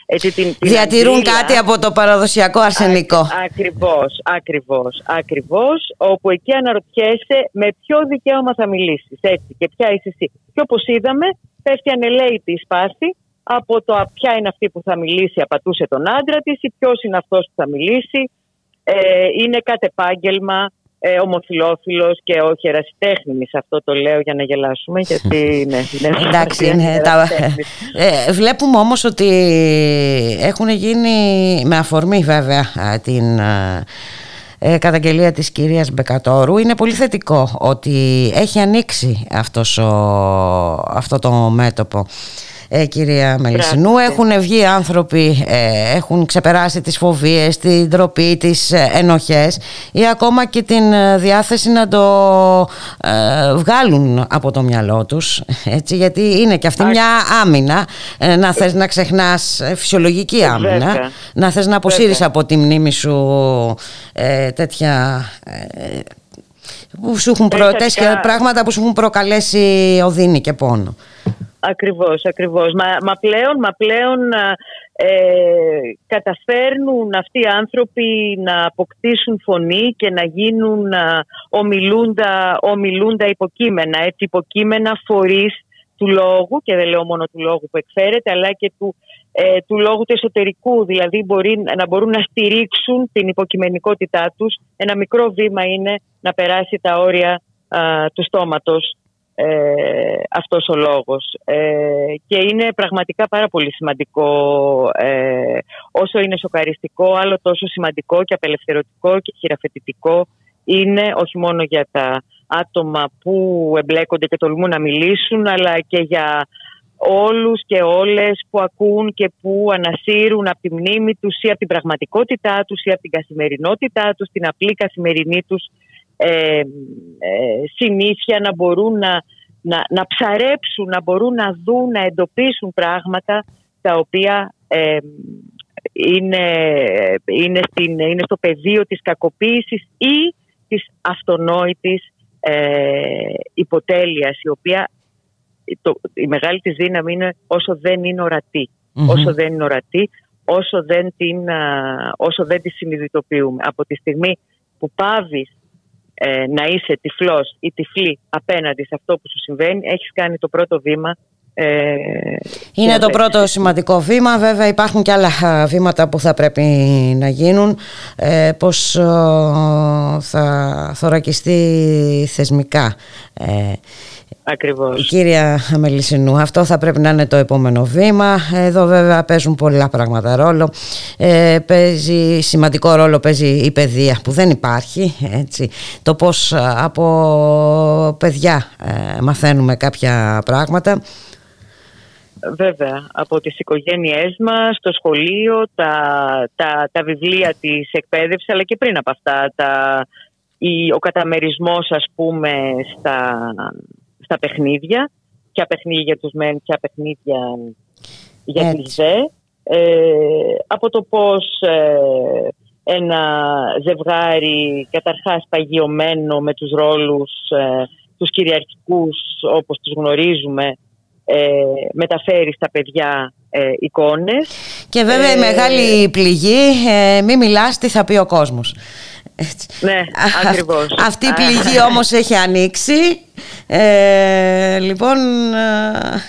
έτσι, την, την Διατηρούν κάτι από το παραδοσιακό αρσενικό. Α, ακριβώς, ακριβώς, ακριβώς. Όπου εκεί αναρωτιέσαι με ποιο δικαίωμα θα μιλήσεις. Έτσι και ποια είσαι εσύ. Και όπως είδαμε πέφτει ανελαίτη η σπάση από το ποια είναι αυτή που θα μιλήσει, απατούσε τον άντρα της ή ποιος είναι αυτός που θα μιλήσει ε, είναι κάτι επάγγελμα ε, ομοφιλόφιλος και όχι ερασιτέχνης. Αυτό το λέω για να γελάσουμε γιατί ναι, ναι Εντάξει, ναι, τα... ε, βλέπουμε όμως ότι έχουν γίνει με αφορμή βέβαια την ε, καταγγελία της κυρίας Μπεκατόρου είναι πολύ θετικό ότι έχει ανοίξει αυτός ο, αυτό το μέτωπο ε, κυρία Μελισσινού. Έχουν βγει άνθρωποι, ε, έχουν ξεπεράσει τις φοβίες, την ντροπή, τις ε, ενοχές ή ακόμα και την ε, διάθεση να το βγάλουν από το μυαλό τους. Έτσι, γιατί είναι και αυτή μια άμυνα, να θες να ξεχνάς φυσιολογική άμυνα, να θες να αποσύρεις από τη μνήμη σου τέτοια που σου έχουν προ... πράγματα που σου έχουν προκαλέσει οδύνη και πόνο. Ακριβώς, ακριβώς. Μα, μα πλέον, μα πλέον ε, καταφέρνουν αυτοί οι άνθρωποι να αποκτήσουν φωνή και να γίνουν ομιλούντα, ομιλούντα υποκείμενα, έτσι υποκείμενα φορείς του λόγου και δεν λέω μόνο του λόγου που εκφέρεται αλλά και του, ε, του λόγου του εσωτερικού. Δηλαδή μπορεί, να μπορούν να στηρίξουν την υποκειμενικότητά τους. Ένα μικρό βήμα είναι να περάσει τα όρια του στόματος ε, αυτός ο λόγος. Ε, και είναι πραγματικά πάρα πολύ σημαντικό ε, όσο είναι σοκαριστικό άλλο τόσο σημαντικό και απελευθερωτικό και χειραφετητικό είναι όχι μόνο για τα άτομα που εμπλέκονται και τολμούν να μιλήσουν αλλά και για όλους και όλες που ακούν και που ανασύρουν από τη μνήμη τους ή από την πραγματικότητά τους ή από την καθημερινότητά τους, την απλή καθημερινή τους ε, ε, συνήθεια να μπορούν να, να, να ψαρέψουν, να μπορούν να δουν, να εντοπίσουν πράγματα τα οποία ε, είναι, είναι, στην, είναι στο πεδίο της κακοποίησης ή της αυτονόητης ε, υποτέλειας η οποία το, η μεγάλη της δύναμη είναι όσο δεν είναι όσο δεν είναι ορατή όσο δεν την, όσο δεν τη συνειδητοποιούμε. Από τη στιγμή που πάβεις ε, να είσαι τυφλός ή τυφλή απέναντι σε αυτό που σου συμβαίνει έχεις κάνει το πρώτο βήμα ε, είναι το πρώτο σημαντικό βήμα βέβαια υπάρχουν και άλλα βήματα που θα πρέπει να γίνουν. Ε, πως θα θωρακιστεί θεσμικά ε, Ακριβώς. Κύρια Μελισσινού, αυτό θα πρέπει να είναι το επόμενο βήμα. Εδώ βέβαια παίζουν πολλά πράγματα ρόλο. Ε, παίζει, σημαντικό ρόλο παίζει η παιδεία που δεν υπάρχει. Έτσι. Το πώς από παιδιά ε, μαθαίνουμε κάποια πράγματα. Βέβαια, από τις οικογένειές μας, το σχολείο, τα, τα, τα βιβλία της εκπαίδευσης, αλλά και πριν από αυτά, τα, η, ο καταμερισμός ας πούμε στα, στα παιχνίδια, ποια παιχνίδια για τους μεν, ποια παιχνίδια για τις δε. Ε, από το πώς ε, ένα ζευγάρι καταρχάς παγιωμένο με τους ρόλους ε, τους κυριαρχικούς όπως τους γνωρίζουμε ε, μεταφέρει στα παιδιά ε, εικόνες. Και βέβαια η μεγάλη πληγή, ε, μη μιλάς τι θα πει ο κόσμος. Ναι, ακριβώς. Αυτή η πληγή όμως έχει ανοίξει. Ε, λοιπόν, ε,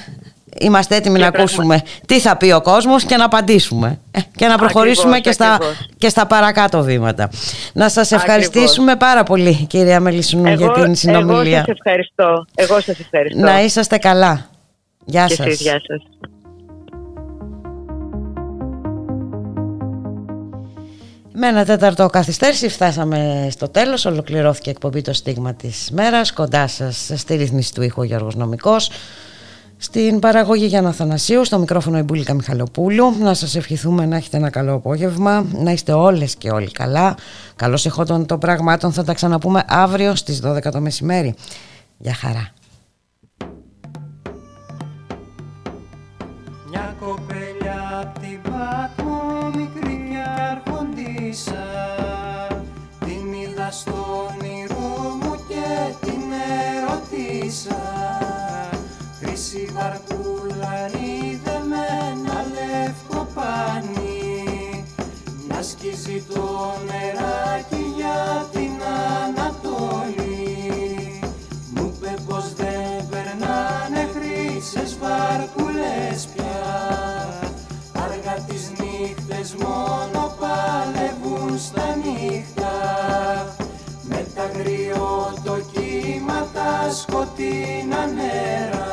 είμαστε έτοιμοι να ακούσουμε τι θα πει ο κόσμος και να απαντήσουμε. Ε, και να προχωρήσουμε και, στα, και στα παρακάτω βήματα. Να σας ευχαριστήσουμε πάρα πολύ κυρία Μελισσουνού για την συνομιλία. Εγώ σας ευχαριστώ. Εγώ σας ευχαριστώ. Να είσαστε καλά. Γεια και σας. γεια σας. Με ένα τέταρτο καθυστέρηση φτάσαμε στο τέλος, ολοκληρώθηκε η εκπομπή το στίγμα της μέρας, κοντά σας στη ρύθμιση του ήχου Γιώργος Νομικός, στην παραγωγή Γιάννα Θανασίου, στο μικρόφωνο η Μπούλικα Μιχαλοπούλου. Να σας ευχηθούμε να έχετε ένα καλό απόγευμα, να είστε όλες και όλοι καλά. Καλώς εχόντων των πραγμάτων θα τα ξαναπούμε αύριο στις 12 το μεσημέρι. Γεια χαρά. Σκίζει το νεράκι για την Ανατολή. Μου είπε πως δεν περνάνε χρυσές βαρκούλες πια. Αργά τις νύχτες μόνο παλεύουν στα νύχτα. Με τα τα σκοτεινά νερά.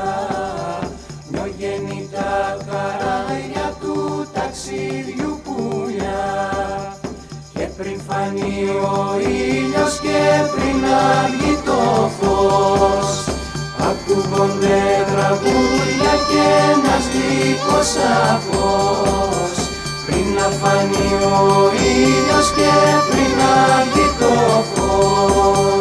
Νιογέννητα καράγια του ταξίδιου πουλιά και πριν φανεί ο ήλιος και πριν βγει το φως ακούγονται τραγούδια και ένας λύκος αφός. Πριν να φανεί ο ήλιος και πριν βγει το φως